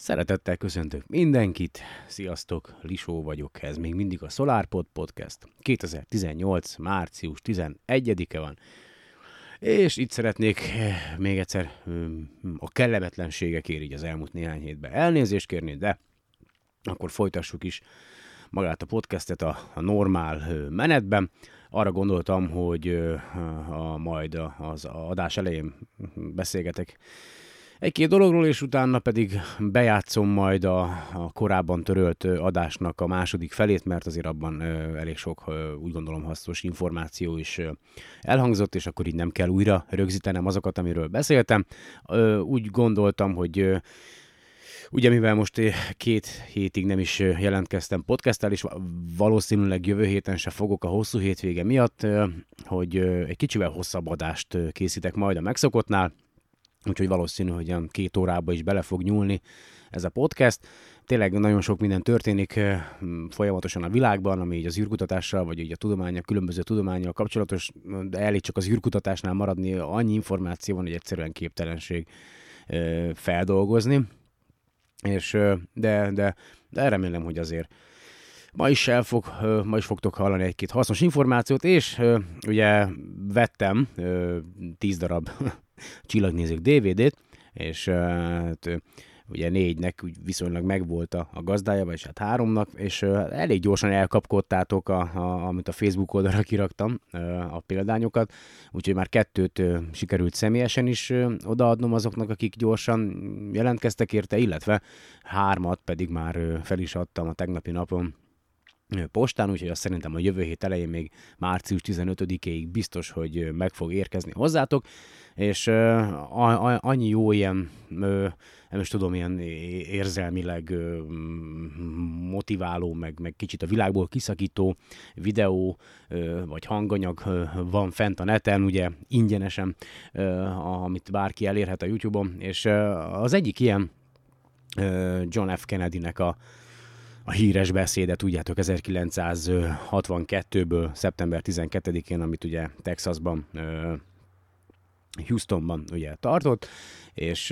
Szeretettel köszöntök mindenkit, sziasztok, Lisó vagyok, ez még mindig a SolarPod Podcast. 2018. március 11-e van, és itt szeretnék eh, még egyszer a kellemetlenségekért így az elmúlt néhány hétben elnézést kérni, de akkor folytassuk is magát a podcastet a, a normál menetben. Arra gondoltam, hogy a, a, majd az adás elején beszélgetek egy-két dologról, és utána pedig bejátszom majd a, a korábban törölt adásnak a második felét, mert azért abban elég sok, úgy gondolom, hasznos információ is elhangzott, és akkor így nem kell újra rögzítenem azokat, amiről beszéltem. Úgy gondoltam, hogy Ugye mivel most két hétig nem is jelentkeztem podcasttel, és valószínűleg jövő héten se fogok a hosszú hétvége miatt, hogy egy kicsivel hosszabb adást készítek majd a megszokottnál, úgyhogy valószínű, hogy olyan két órába is bele fog nyúlni ez a podcast. Tényleg nagyon sok minden történik folyamatosan a világban, ami így az űrkutatással, vagy így a tudománya, különböző tudományjal kapcsolatos, de elég csak az űrkutatásnál maradni, annyi információ van, hogy egyszerűen képtelenség feldolgozni. És, de, de, de remélem, hogy azért ma is el fog, ma is fogtok hallani egy-két hasznos információt, és ugye vettem 10 darab csillagnézők DVD-t, és hát, ugye négynek úgy viszonylag megvolt a, a gazdája, vagy hát háromnak, és elég gyorsan elkapkodtátok, a, a, amit a Facebook oldalra kiraktam, a példányokat, úgyhogy már kettőt sikerült személyesen is odaadnom azoknak, akik gyorsan jelentkeztek érte, illetve hármat pedig már fel is adtam a tegnapi napon postán, úgyhogy azt szerintem a jövő hét elején még március 15-ig biztos, hogy meg fog érkezni hozzátok, és annyi jó ilyen, nem is tudom, ilyen érzelmileg motiváló, meg, meg kicsit a világból kiszakító videó vagy hanganyag van fent a neten, ugye ingyenesen, amit bárki elérhet a YouTube-on, és az egyik ilyen John F. Kennedy-nek a a híres beszédet, tudjátok, 1962-ből, szeptember 12-én, amit ugye Texasban, Houstonban ugye tartott, és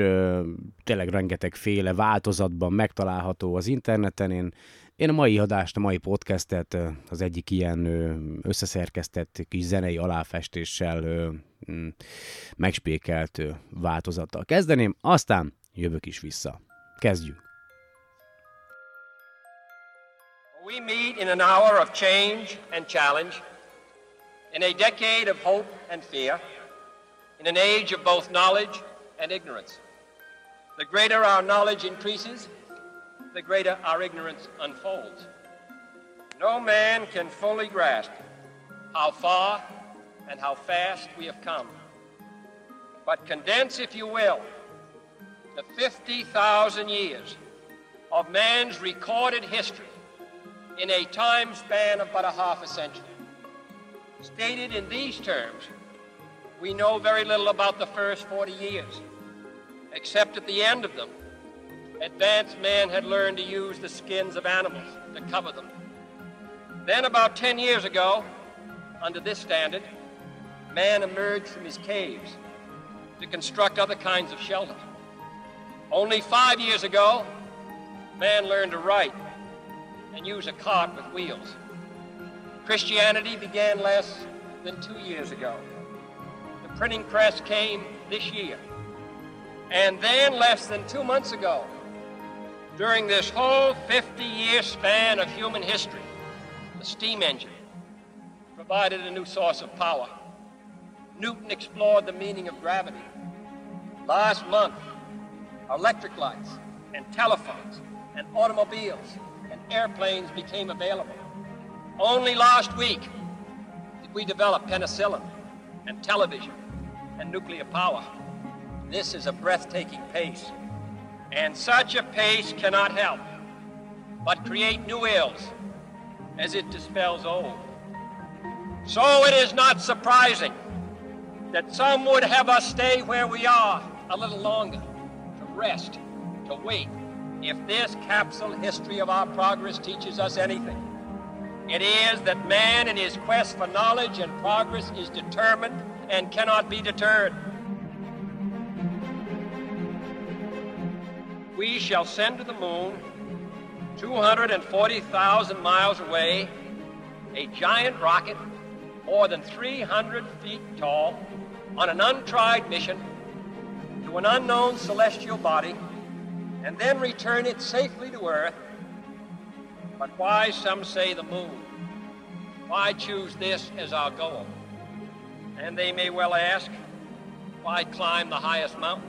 tényleg rengeteg féle változatban megtalálható az interneten. Én, én a mai adást, a mai podcastet az egyik ilyen összeszerkesztett kis zenei aláfestéssel megspékelt változattal kezdeném, aztán jövök is vissza. Kezdjünk! We meet in an hour of change and challenge, in a decade of hope and fear, in an age of both knowledge and ignorance. The greater our knowledge increases, the greater our ignorance unfolds. No man can fully grasp how far and how fast we have come. But condense, if you will, the 50,000 years of man's recorded history in a time span of but a half a century. Stated in these terms, we know very little about the first 40 years, except at the end of them, advanced man had learned to use the skins of animals to cover them. Then, about 10 years ago, under this standard, man emerged from his caves to construct other kinds of shelter. Only five years ago, man learned to write and use a cart with wheels. Christianity began less than two years ago. The printing press came this year. And then, less than two months ago, during this whole 50 year span of human history, the steam engine provided a new source of power. Newton explored the meaning of gravity. Last month, electric lights and telephones and automobiles airplanes became available. Only last week did we develop penicillin and television and nuclear power. This is a breathtaking pace. And such a pace cannot help but create new ills as it dispels old. So it is not surprising that some would have us stay where we are a little longer, to rest, to wait, if this capsule history of our progress teaches us anything, it is that man in his quest for knowledge and progress is determined and cannot be deterred. We shall send to the moon 240,000 miles away a giant rocket more than 300 feet tall on an untried mission to an unknown celestial body and then return it safely to Earth. But why, some say, the moon? Why choose this as our goal? And they may well ask, why climb the highest mountain?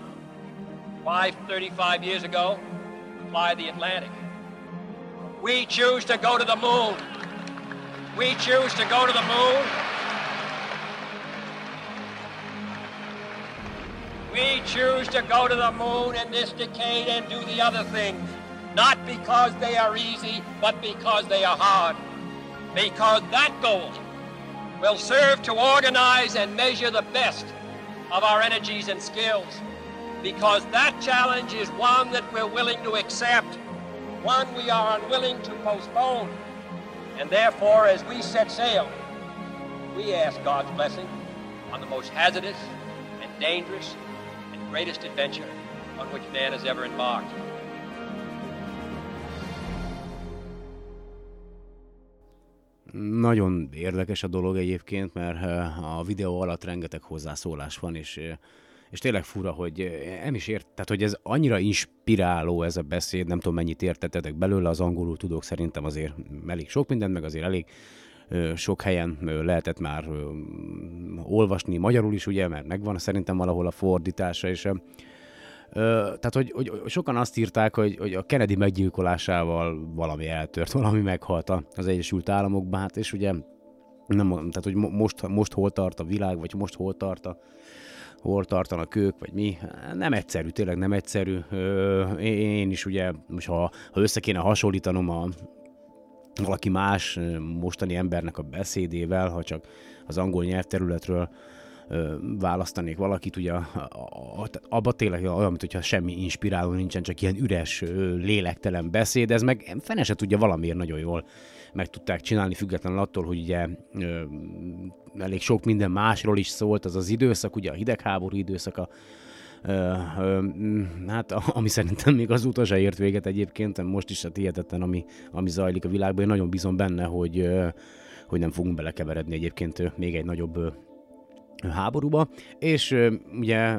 Why, 35 years ago, fly the Atlantic? We choose to go to the moon. We choose to go to the moon. We choose to go to the moon in this decade and do the other things, not because they are easy, but because they are hard. Because that goal will serve to organize and measure the best of our energies and skills. Because that challenge is one that we're willing to accept, one we are unwilling to postpone. And therefore, as we set sail, we ask God's blessing on the most hazardous and dangerous greatest adventure on which man has ever embarked. Nagyon érdekes a dolog egyébként, mert a videó alatt rengeteg hozzászólás van, és, és tényleg fura, hogy nem is ért, tehát hogy ez annyira inspiráló ez a beszéd, nem tudom mennyit értettetek belőle, az angolul tudok szerintem azért elég sok mindent, meg azért elég sok helyen lehetett már olvasni magyarul is, ugye, mert megvan szerintem valahol a fordítása, és tehát, hogy, hogy, sokan azt írták, hogy, hogy a Kennedy meggyilkolásával valami eltört, valami meghalt az Egyesült Államokban, hát és ugye nem, tehát, hogy most, most hol tart a világ, vagy most hol tart a, hol tartanak ők, vagy mi. Nem egyszerű, tényleg nem egyszerű. Én is ugye, most ha, ha össze kéne hasonlítanom a, valaki más mostani embernek a beszédével, ha csak az angol nyelvterületről választanék valakit, ugye abba tényleg olyan, mint hogyha semmi inspiráló nincsen, csak ilyen üres, lélektelen beszéd, ez meg fene se tudja valamiért nagyon jól meg tudták csinálni, függetlenül attól, hogy ugye ö, elég sok minden másról is szólt az az időszak, ugye a hidegháború időszaka, hát ami szerintem még azóta se ért véget egyébként, most is hát hihetetlen, ami, ami zajlik a világban. Én nagyon bízom benne, hogy, hogy nem fogunk belekeveredni egyébként még egy nagyobb háborúba, és ugye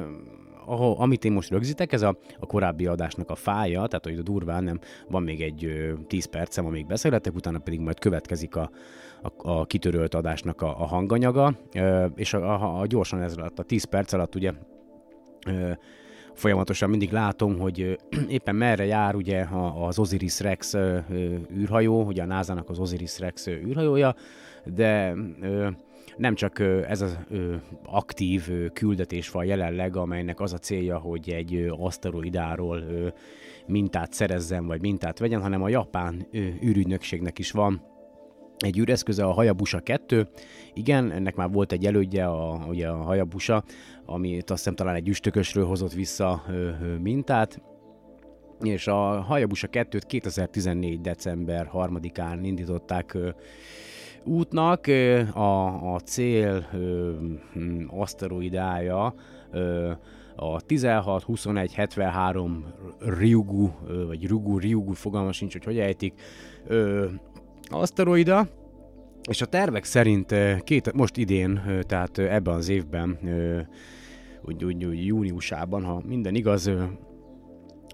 ahol, amit én most rögzítek, ez a, a korábbi adásnak a fája, tehát hogy a durván nem, van még egy ö, 10 percem, amíg beszélhetek, utána pedig majd következik a, a, a kitörölt adásnak a, a hanganyaga, ö, és a, a, a gyorsan ez alatt, a 10 perc alatt ugye folyamatosan mindig látom, hogy éppen merre jár ugye az Osiris Rex űrhajó, ugye a NASA-nak az Osiris Rex űrhajója, de nem csak ez az aktív küldetés van jelenleg, amelynek az a célja, hogy egy aszteroidáról mintát szerezzen, vagy mintát vegyen, hanem a japán űrügynökségnek is van egy űreszköze, a Hayabusa 2. Igen, ennek már volt egy elődje, a, ugye a Hayabusa, amit azt hiszem talán egy üstökösről hozott vissza ö, ö, mintát, és a Hayabusa 2-t 2014. december 3-án indították ö, útnak. A, a cél hm, aszteroidája a 16, 21, 73 Ryugu, vagy Ryugu, Ryugu, fogalma sincs, hogy hogy ejtik, aszteroida, és a tervek szerint két, most idén, tehát ebben az évben, úgy, úgy, úgy júniusában, ha minden igaz,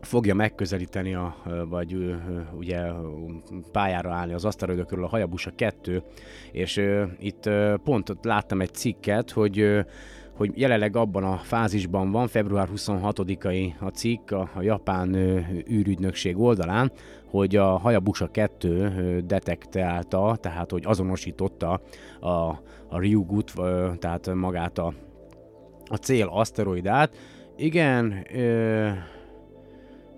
fogja megközelíteni, a, vagy ugye pályára állni az aszteroida körül a Hayabusa 2, és itt pont láttam egy cikket, hogy hogy jelenleg abban a fázisban van, február 26-ai a cikk a, a japán űrügynökség oldalán, hogy a Hayabusa 2 detektálta, tehát hogy azonosította a, a Ryugut, tehát magát a, a cél aszteroidát. Igen, ö,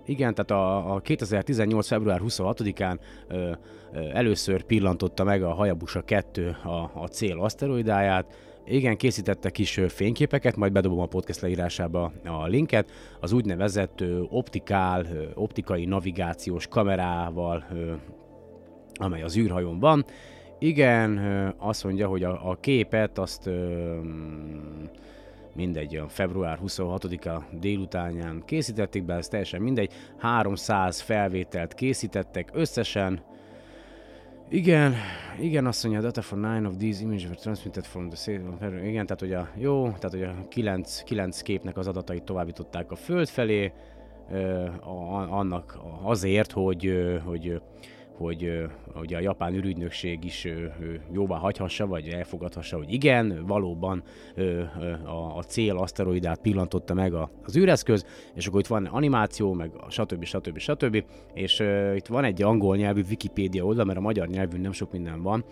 igen, tehát a, a 2018. február 26-án ö, ö, először pillantotta meg a Hayabusa 2 a, a cél aszteroidáját, igen, készítette kis fényképeket, majd bedobom a podcast leírásába a linket, az úgynevezett optikál, optikai navigációs kamerával, amely az űrhajón van. Igen, azt mondja, hogy a, a képet azt mindegy, a február 26-a délutánján készítették be, ez teljesen mindegy, 300 felvételt készítettek összesen, igen, igen, azt mondja, data for nine of these images were transmitted from the Igen, tehát hogy a jó, tehát hogy a kilenc, kilenc képnek az adatait továbbították a Föld felé, annak azért, hogy, hogy hogy hogy a japán ürügynökség is jóvá hagyhassa, vagy elfogadhassa, hogy igen, valóban a cél aszteroidát pillantotta meg az űreszköz, és akkor itt van animáció, meg stb. stb. stb. És itt van egy angol nyelvű Wikipédia oldal, mert a magyar nyelvű nem sok minden van,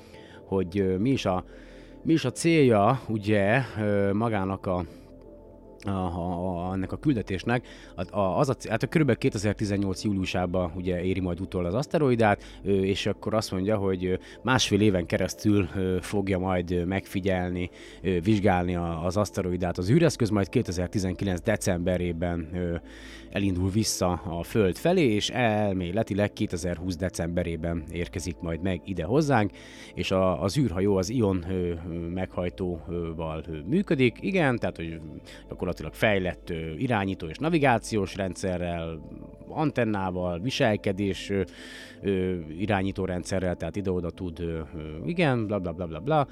hogy mi is a, mi is a célja ugye magának a a, a, ennek a küldetésnek. A, a, az a, hát a kb. 2018. júliusában ugye éri majd utol az aszteroidát, és akkor azt mondja, hogy másfél éven keresztül fogja majd megfigyelni, vizsgálni az aszteroidát az űreszköz, majd 2019. decemberében elindul vissza a Föld felé, és elméletileg 2020 decemberében érkezik majd meg ide hozzánk, és a, az űrhajó az Ion meghajtóval működik, igen, tehát hogy gyakorlatilag fejlett irányító és navigációs rendszerrel, antennával, viselkedés irányító rendszerrel, tehát ide-oda tud, igen, bla bla bla bla bla,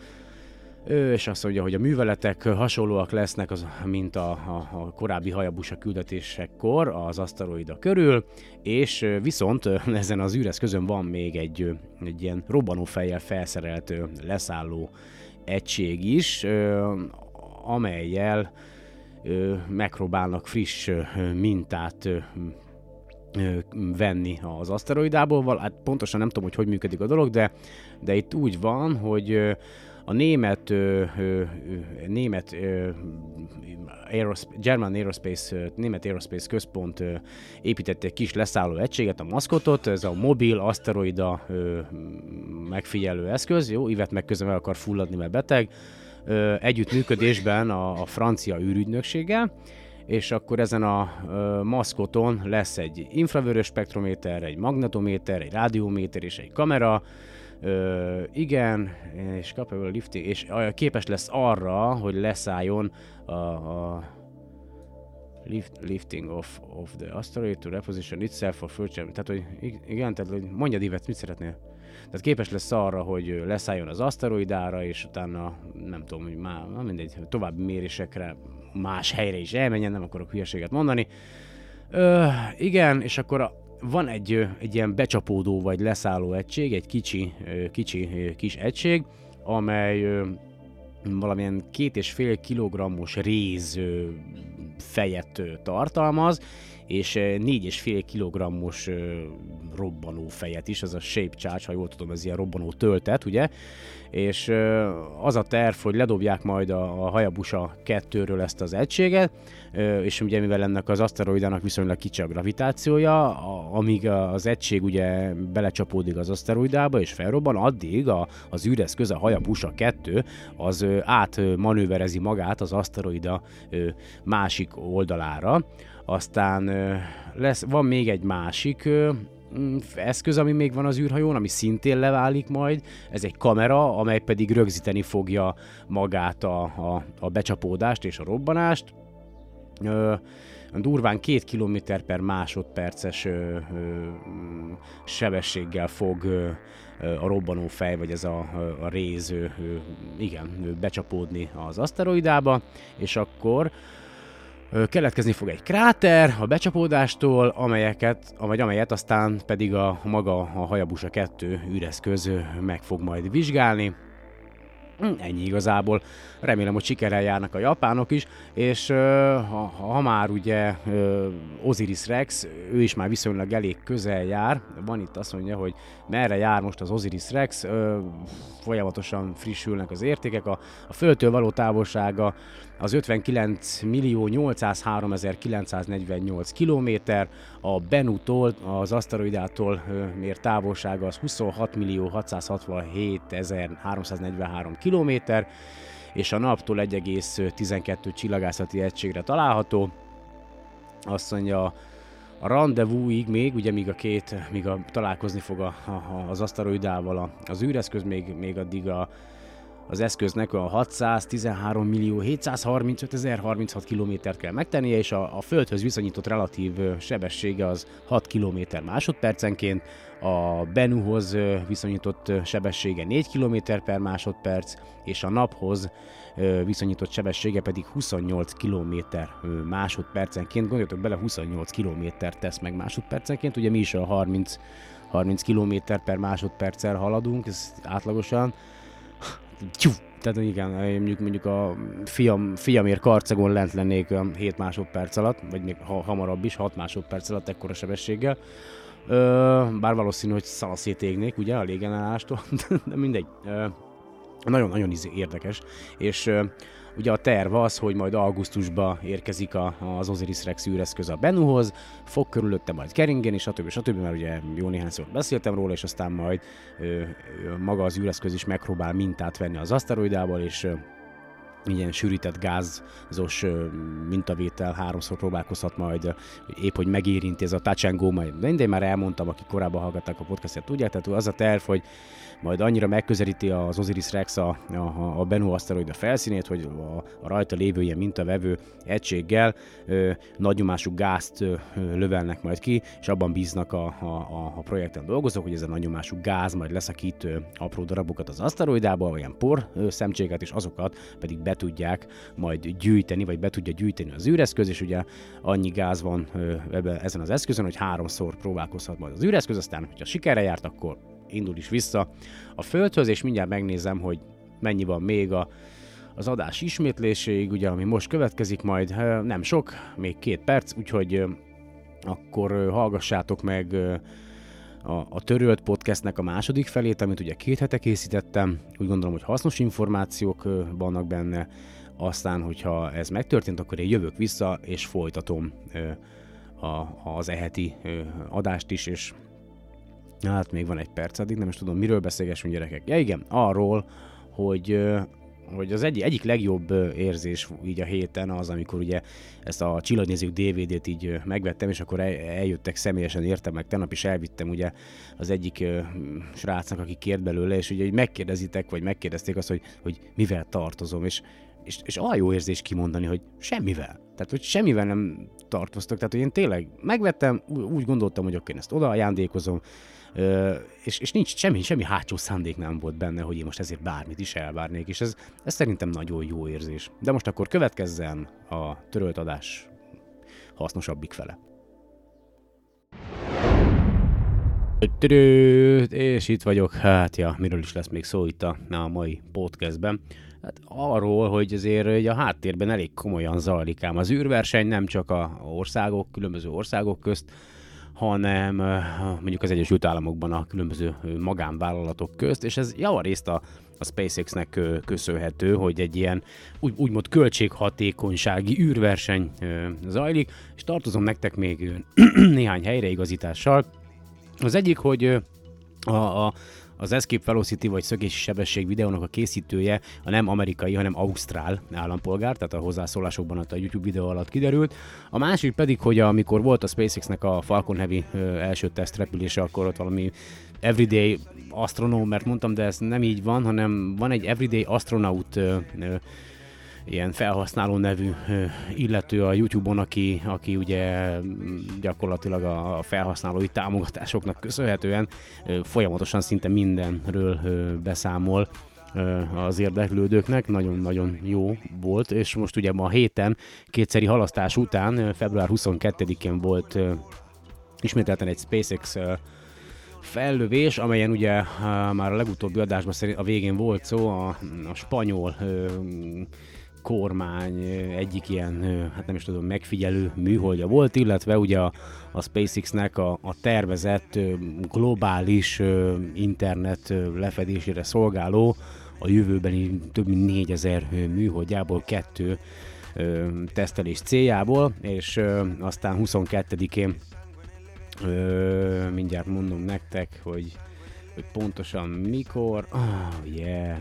és azt mondja, hogy a műveletek hasonlóak lesznek, az, mint a, a, a korábbi Hayabusa küldetésekkor az aszteroida körül, és viszont ezen az űreszközön van még egy, egy ilyen robbanófejjel felszerelt leszálló egység is, amelyel megpróbálnak friss mintát venni az aszteroidából. Hát pontosan nem tudom, hogy hogy működik a dolog, de, de itt úgy van, hogy a német, ö, ö, német ö, Aerospace, German Aerospace, német Aerospace központ ö, épített egy kis leszálló egységet, a maszkotot, ez a mobil aszteroida ö, megfigyelő eszköz, jó, Ivet meg közben el akar fulladni, mert beteg, ö, együttműködésben a, a francia űrügynökséggel, és akkor ezen a ö, maszkoton lesz egy infravörös spektrométer, egy magnetométer, egy rádióméter és egy kamera, Ö, igen, és capable lifting, és képes lesz arra, hogy leszálljon a, a lift, lifting of, of the asteroid to reposition itself for future. Tehát, hogy igen, tehát, hogy mondjad Ivet, mit szeretnél? Tehát képes lesz arra, hogy leszálljon az aszteroidára, és utána nem tudom, hogy már mindegy, további mérésekre más helyre is elmenjen, nem akarok hülyeséget mondani. Ö, igen, és akkor a, van egy, egy ilyen becsapódó vagy leszálló egység, egy kicsi, kicsi kis egység, amely valamilyen két és fél kilogrammos réz fejet tartalmaz, és 4,5 kg-os robbanó fejet is, ez a shape charge, ha jól tudom, ez ilyen robbanó töltet, ugye? És az a terv, hogy ledobják majd a, a Hayabusa 2-ről ezt az egységet, és ugye mivel ennek az aszteroidának viszonylag kicsi a gravitációja, amíg az egység ugye belecsapódik az aszteroidába és felrobban, addig a, az űreszköz, a Hayabusa 2, az átmanőverezi magát az aszteroida másik oldalára, aztán lesz, van még egy másik mm, eszköz, ami még van az űrhajón, ami szintén leválik majd. Ez egy kamera, amely pedig rögzíteni fogja magát a, a, a becsapódást és a robbanást. Ö, durván 2 km per másodperces ö, ö, sebességgel fog ö, a robbanó fej, vagy ez a, a réz, igen, becsapódni az aszteroidába, és akkor keletkezni fog egy kráter a becsapódástól, amelyeket, vagy amelyet aztán pedig a maga a Hayabusa 2 űreszköz meg fog majd vizsgálni. Ennyi igazából. Remélem, hogy sikerrel járnak a japánok is, és ha, ha már ugye Osiris Rex, ő is már viszonylag elég közel jár, van itt azt mondja, hogy merre jár most az Osiris Rex, folyamatosan frissülnek az értékek, a, a Földtől való távolsága az 59 millió 803 948 kilométer, a Benutól, az aszteroidától mért távolsága az 26 millió 667 343 kilométer, és a naptól 1,12 csillagászati egységre található. Azt mondja, a rendezvúig még, ugye míg a két, míg a, találkozni fog a, a, az aszteroidával az űreszköz, még, még addig a, az eszköznek a 613 millió 735 ezer 36 kilométert kell megtennie, és a, a Földhöz viszonyított relatív sebessége az 6 km másodpercenként, a Benuhoz viszonyított sebessége 4 km per másodperc, és a naphoz viszonyított sebessége pedig 28 km másodpercenként. Gondoljatok bele, 28 km tesz meg másodpercenként, ugye mi is a 30, 30 km per másodperccel haladunk, ez átlagosan. Tyú, tehát igen, mondjuk, mondjuk a fiam, fiamért karcagon lent lennék 7 másodperc alatt, vagy még ha, hamarabb is, 6 másodperc alatt ekkora sebességgel. Ö, bár valószínű, hogy szalaszét égnék, ugye, a légenállástól, de mindegy. Nagyon-nagyon érdekes, és ugye a terv az, hogy majd augusztusban érkezik a, az Osiris Rex űreszköz a Benuhoz, fog körülötte majd keringeni, stb. stb. mert ugye jó néhányszor beszéltem róla, és aztán majd ö, ö, maga az űreszköz is megpróbál mintát venni az aszteroidából, és ö, ilyen sűrített gázos mintavétel háromszor próbálkozhat majd, épp hogy megérinti ez a touch and go, majd de én már elmondtam, akik korábban hallgatták a podcastet, tudják, tehát az a terv, hogy majd annyira megközelíti az Osiris Rex a, a, a Bennu aszteroida felszínét, hogy a, a rajta lévő ilyen mintavevő egységgel ö, nagy nyomású gázt ö, lövelnek majd ki, és abban bíznak a, a, a projekten dolgozók, hogy ez a nagy nyomású gáz majd leszakít ö, apró darabokat az aszteroidába, ilyen por ö, szemcséget, és azokat pedig be tudják majd gyűjteni, vagy be tudja gyűjteni az űreszköz, és ugye annyi gáz van ö, ebben, ezen az eszközön, hogy háromszor próbálkozhat majd az űreszköz, aztán, hogyha sikerre járt, akkor indul is vissza a Földhöz, és mindjárt megnézem, hogy mennyi van még a, az adás ismétléséig, ugye, ami most következik majd, nem sok, még két perc, úgyhogy akkor hallgassátok meg a, a törölt podcastnek a második felét, amit ugye két hete készítettem. Úgy gondolom, hogy hasznos információk vannak benne. Aztán, hogyha ez megtörtént, akkor én jövök vissza, és folytatom a, az eheti adást is, és Hát még van egy perc, addig nem is tudom, miről beszélgessünk gyerekek. Ja igen, arról, hogy hogy az egy, egyik legjobb érzés így a héten az, amikor ugye ezt a Csillagnézők DVD-t így megvettem, és akkor eljöttek személyesen, értem meg, tegnap is elvittem ugye az egyik srácnak, aki kért belőle, és ugye megkérdezitek, vagy megkérdezték azt, hogy, hogy mivel tartozom, és, és, és olyan jó érzés kimondani, hogy semmivel. Tehát, hogy semmivel nem tartoztak. Tehát, hogy én tényleg megvettem, úgy gondoltam, hogy oké, én ezt oda ajándékozom, és, és nincs semmi, semmi hátsó szándék nem volt benne, hogy én most ezért bármit is elvárnék, és ez, ez szerintem nagyon jó érzés. De most akkor következzen a törölt adás hasznosabbik fele. És itt vagyok, hát ja, miről is lesz még szó itt a, a mai podcastben. Hát arról, hogy azért a háttérben elég komolyan zajlik ám az űrverseny, nem csak a országok, különböző országok közt, hanem mondjuk az Egyesült Államokban a különböző magánvállalatok közt, és ez javarészt a, a SpaceX-nek köszönhető, hogy egy ilyen úgy, úgymond költséghatékonysági űrverseny zajlik, és tartozom nektek még néhány helyreigazítással. Az egyik, hogy a, a, az Escape Velocity vagy szökési sebesség videónak a készítője a nem amerikai, hanem ausztrál állampolgár, tehát a hozzászólásokban a YouTube videó alatt kiderült. A másik pedig, hogy amikor volt a SpaceX-nek a Falcon Heavy első tesztrepülése, akkor ott valami everyday astronaut, mert mondtam, de ez nem így van, hanem van egy everyday astronaut ilyen felhasználó nevű illető a YouTube-on, aki, aki ugye gyakorlatilag a felhasználói támogatásoknak köszönhetően folyamatosan szinte mindenről beszámol az érdeklődőknek, nagyon-nagyon jó volt, és most ugye ma héten kétszeri halasztás után, február 22-én volt ismételten egy SpaceX fellövés, amelyen ugye már a legutóbbi adásban szerint a végén volt szó, a, a spanyol kormány egyik ilyen, hát nem is tudom, megfigyelő műholdja volt, illetve ugye a, a SpaceX-nek a, a tervezett globális internet lefedésére szolgáló a jövőbeni több mint 4000 műholdjából kettő tesztelés céljából, és aztán 22-én mindjárt mondom nektek, hogy, hogy pontosan mikor. Oh, yeah.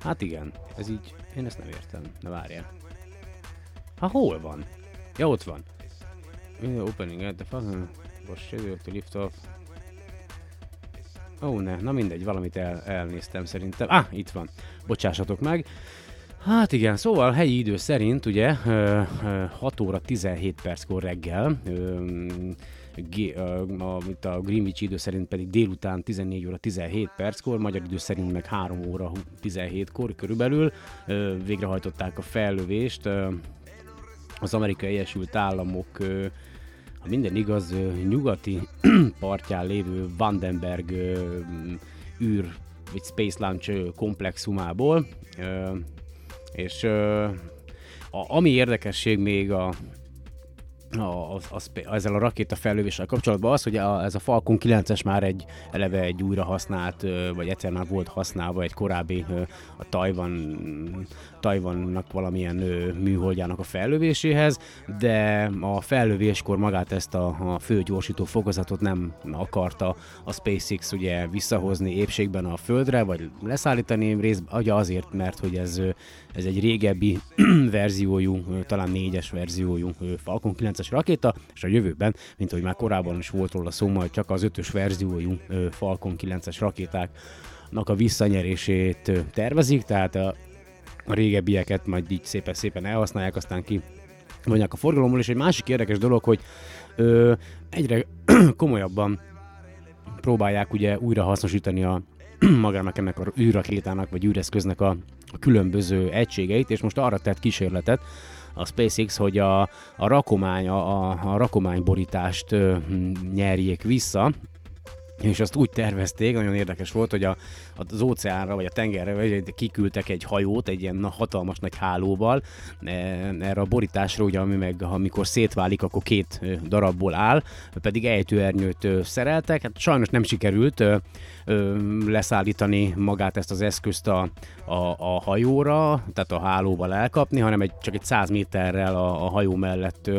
Hát igen, ez így én ezt nem értem. Na várjál. Ha hol van? Ja, ott van. Opening at the fucking was scheduled to lift off Ó, ne, na mindegy, valamit el, elnéztem szerintem. Ah, itt van. Bocsássatok meg. Hát igen, szóval helyi idő szerint ugye 6 óra 17 perckor reggel, a, a Greenwich idő szerint pedig délután 14 óra 17 perckor, magyar idő szerint meg 3 óra 17-kor körülbelül végrehajtották a fellövést az amerikai Egyesült Államok ha minden igaz, nyugati partján lévő Vandenberg űr vagy Space Launch komplexumából, és ami érdekesség még a, a, a, a, ezzel a rakéta felövéssel kapcsolatban az, hogy a, ez a Falcon 9-es már egy eleve egy újra használt, vagy egyszer már volt használva egy korábbi a Tajvan, Tajvannak valamilyen műholdjának a fellövéséhez, de a fellövéskor magát ezt a, a főgyorsító fokozatot nem akarta a SpaceX ugye visszahozni épségben a Földre, vagy leszállítani részben, azért, mert hogy ez, ez egy régebbi verziójú, talán négyes verziójú Falcon 9 9-es rakéta, és a jövőben, mint ahogy már korábban is volt róla szó, majd csak az ötös verziójú Falcon 9-es rakétáknak a visszanyerését tervezik, tehát a, a régebbieket majd így szépen-szépen elhasználják, aztán ki vonják a forgalomból, és egy másik érdekes dolog, hogy ö, egyre komolyabban próbálják ugye újra hasznosítani a magának ennek a űrrakétának vagy űreszköznek a, a különböző egységeit, és most arra tett kísérletet, a SpaceX, hogy a, a rakomány, a, a rakományborítást ö, nyerjék vissza, és azt úgy tervezték, nagyon érdekes volt, hogy a, az óceánra vagy a tengerre vagy kiküldtek egy hajót egy ilyen hatalmas nagy hálóval e, erre a borításra, ugye, ami meg amikor szétválik, akkor két darabból áll, pedig ejtőernyőt szereltek, hát sajnos nem sikerült leszállítani magát ezt az eszközt a, a, a hajóra, tehát a hálóval elkapni, hanem egy, csak egy 100 méterrel a, a hajó mellett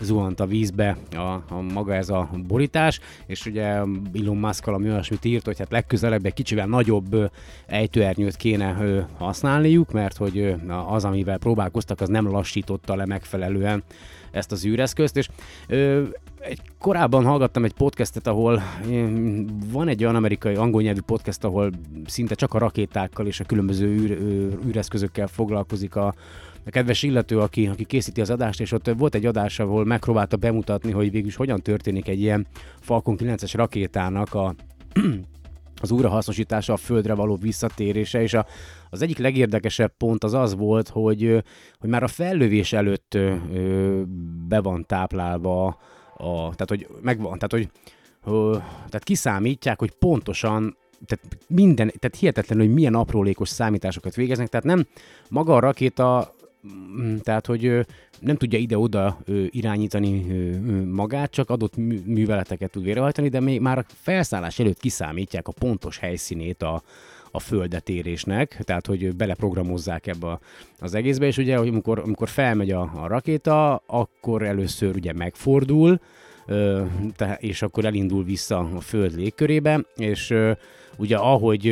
zuhant a vízbe a, a maga ez a borítás, és ugye Elon Musk valami olyasmit írt, hogy hát legközelebb egy kicsivel nagyobb ejtőernyőt kéne használniuk, mert hogy az, amivel próbálkoztak, az nem lassította le megfelelően ezt az űreszközt, és egy, korábban hallgattam egy podcastet, ahol van egy olyan amerikai angol nyelvű podcast, ahol szinte csak a rakétákkal és a különböző űr, űreszközökkel foglalkozik a, a kedves illető, aki, aki készíti az adást, és ott volt egy adás, ahol megpróbálta bemutatni, hogy végülis hogyan történik egy ilyen Falcon 9-es rakétának a az újrahasznosítása, a földre való visszatérése, és a, az egyik legérdekesebb pont az az volt, hogy, hogy már a fellövés előtt be van táplálva, a, tehát hogy megvan, tehát hogy tehát kiszámítják, hogy pontosan tehát minden, tehát hihetetlen, hogy milyen aprólékos számításokat végeznek, tehát nem maga a rakéta tehát hogy nem tudja ide-oda irányítani magát, csak adott műveleteket tud végrehajtani, de még már a felszállás előtt kiszámítják a pontos helyszínét a, a földetérésnek, tehát hogy beleprogramozzák ebbe az egészbe, és ugye, hogy amikor, amikor felmegy a, a rakéta, akkor először ugye megfordul, és akkor elindul vissza a föld légkörébe, és ugye ahogy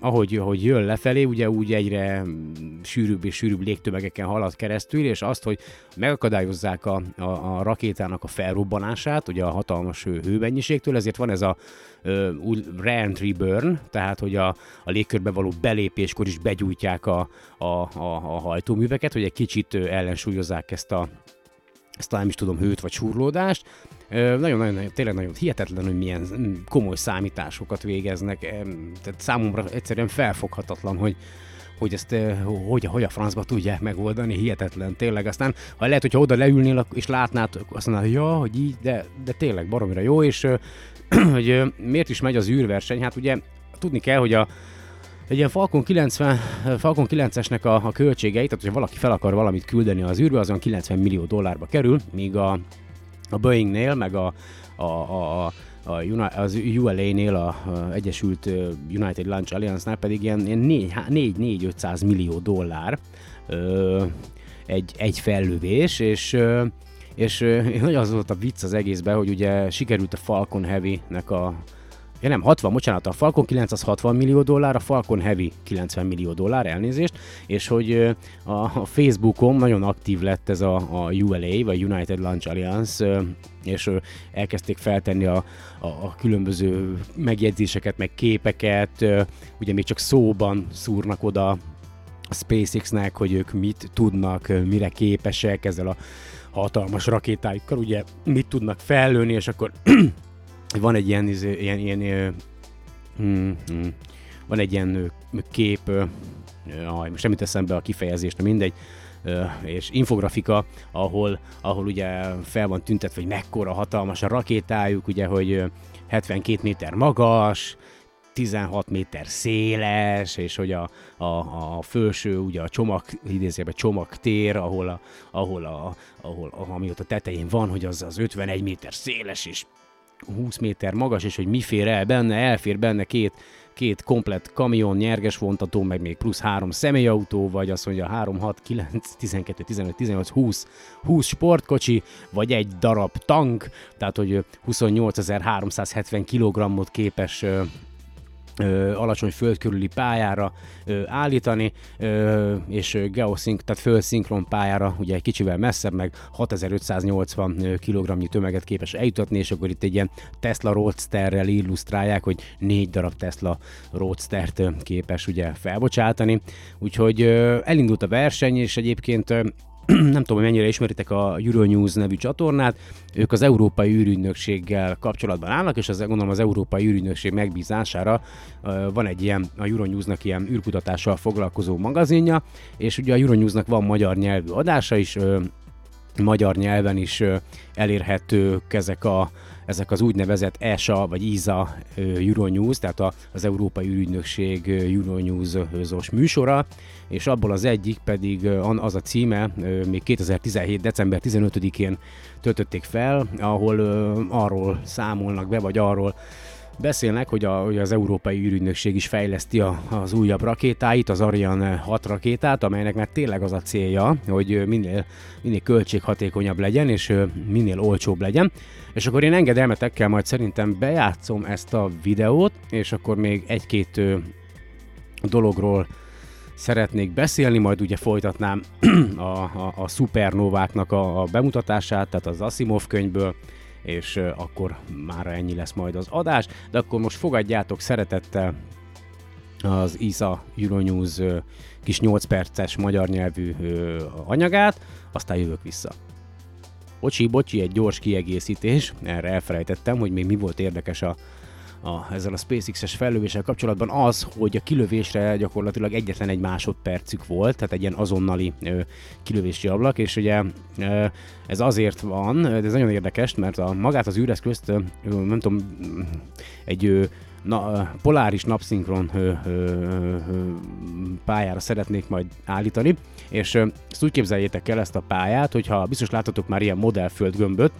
ahogy, ahogy jön lefelé, ugye úgy egyre sűrűbb és sűrűbb légtömegeken halad keresztül, és azt, hogy megakadályozzák a, a, a rakétának a felrobbanását, ugye a hatalmas hőmennyiségtől, ezért van ez a uh, re-entry burn, tehát hogy a, a légkörbe való belépéskor is begyújtják a, a, a, a hajtóműveket, hogy egy kicsit ellensúlyozzák ezt a, ezt nem is tudom, hőt vagy surlódást. Nagyon-nagyon, tényleg nagyon hihetetlen, hogy milyen mm, komoly számításokat végeznek. Tehát számomra egyszerűen felfoghatatlan, hogy, hogy ezt hogy, hogy a francba tudják megoldani, hihetetlen, tényleg. Aztán ha lehet, hogyha oda leülnél és látnád, azt mondanád, ja, hogy így, de, de tényleg baromira jó, és hogy miért is megy az űrverseny, hát ugye tudni kell, hogy a, egy ilyen Falcon 90, Falcon 9-esnek a, a költségei, tehát hogyha valaki fel akar valamit küldeni az űrbe, azon 90 millió dollárba kerül, míg a, a Boeingnél, meg a, a, a, a a, az ULA-nél, a, a Egyesült United Launch Alliance-nál pedig ilyen, ilyen 4-500 millió dollár ö, egy, egy fellövés, és ö, és nagyon az volt a vicc az egészben, hogy ugye sikerült a Falcon Heavy-nek a, Ja nem, 60, bocsánat, a Falcon 9 az 60 millió dollár, a Falcon Heavy 90 millió dollár, elnézést, és hogy a, Facebookon nagyon aktív lett ez a, a ULA, vagy United Launch Alliance, és elkezdték feltenni a, a, a különböző megjegyzéseket, meg képeket, ugye még csak szóban szúrnak oda a SpaceX-nek, hogy ők mit tudnak, mire képesek ezzel a hatalmas rakétájukkal, ugye mit tudnak fellőni, és akkor van egy ilyen, izé, ilyen, ilyen, hmm, hmm, van egy ilyen kép, uh, most nem jut eszembe a kifejezést, de mindegy, és infografika, ahol, ahol ugye fel van tüntetve, hogy mekkora hatalmas a rakétájuk, ugye, hogy 72 méter magas, 16 méter széles, és hogy a, a, a felső, ugye a csomag, idézőben csomagtér, ahol, a, ahol, a, ahol a, ami ott a tetején van, hogy az, az 51 méter széles, és 20 méter magas, és hogy mi fér el benne, elfér benne két, két komplet kamion, nyerges vontató, meg még plusz három személyautó, vagy azt mondja 3, 6, 9, 12, 15, 18, 20, 20 sportkocsi, vagy egy darab tank, tehát hogy 28.370 kg-ot képes ö, alacsony föld körüli pályára ö, állítani, ö, és geoszink, tehát földszinkron pályára, ugye egy kicsivel messzebb, meg 6580 kg tömeget képes eljutatni, és akkor itt egy ilyen Tesla Roadsterrel illusztrálják, hogy négy darab Tesla Roadstert képes ugye felbocsátani, úgyhogy elindult a verseny, és egyébként nem tudom, hogy mennyire ismeritek a Euronews nevű csatornát, ők az Európai űrügynökséggel kapcsolatban állnak, és az, gondolom az Európai űrügynökség megbízására van egy ilyen, a Euronewsnak ilyen űrkutatással foglalkozó magazinja, és ugye a Euronewsnak van magyar nyelvű adása is, magyar nyelven is elérhetők ezek a ezek az úgynevezett ESA vagy ISA Euronews, tehát az Európai Ürügynökség Euronews-os műsora, és abból az egyik pedig az a címe, még 2017. december 15-én töltötték fel, ahol arról számolnak be, vagy arról Beszélnek, hogy, a, hogy az Európai űrügynökség is fejleszti a, az újabb rakétáit, az Ariane 6 rakétát, amelynek már tényleg az a célja, hogy minél, minél költséghatékonyabb legyen, és minél olcsóbb legyen. És akkor én engedelmetekkel majd szerintem bejátszom ezt a videót, és akkor még egy-két dologról szeretnék beszélni, majd ugye folytatnám a, a, a szupernováknak a, a bemutatását, tehát az Asimov könyvből, és akkor már ennyi lesz majd az adás, de akkor most fogadjátok szeretettel az ISA Euronews kis 8 perces magyar nyelvű anyagát, aztán jövök vissza. Bocsi, bocsi, egy gyors kiegészítés, erre elfelejtettem, hogy még mi volt érdekes a, a, ezzel a SpaceX-es fellövéssel kapcsolatban az, hogy a kilövésre gyakorlatilag egyetlen egy másodpercük volt, tehát egy ilyen azonnali ö, kilövési ablak, és ugye ö, ez azért van, ez nagyon érdekes, mert a magát az űreszközt, ö, nem tudom, egy ö, na, poláris napszinkron ö, ö, ö, pályára szeretnék majd állítani, és ö, ezt úgy képzeljétek el ezt a pályát, hogyha biztos láttatok már ilyen modellföldgömböt,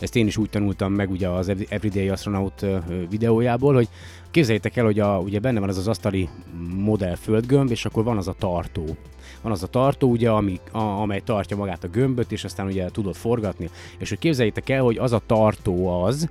ezt én is úgy tanultam meg ugye az Everyday Astronaut videójából, hogy képzeljétek el, hogy a, ugye benne van az az asztali modell földgömb, és akkor van az a tartó. Van az a tartó, ugye, ami, a, amely tartja magát a gömböt, és aztán ugye tudod forgatni. És hogy képzeljétek el, hogy az a tartó az,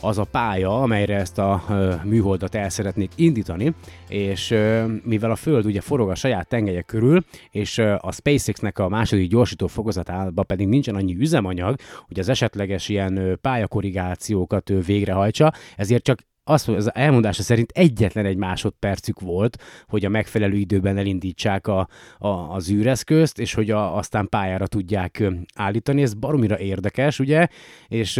az a pálya, amelyre ezt a műholdat el szeretnék indítani, és mivel a Föld ugye forog a saját tengelye körül, és a SpaceX-nek a második gyorsító fokozatában pedig nincsen annyi üzemanyag, hogy az esetleges ilyen pályakorrigációkat végrehajtsa, ezért csak az, hogy az elmondása szerint egyetlen egy másodpercük volt, hogy a megfelelő időben elindítsák a, a, az űreszközt, és hogy a, aztán pályára tudják állítani. Ez baromira érdekes, ugye? És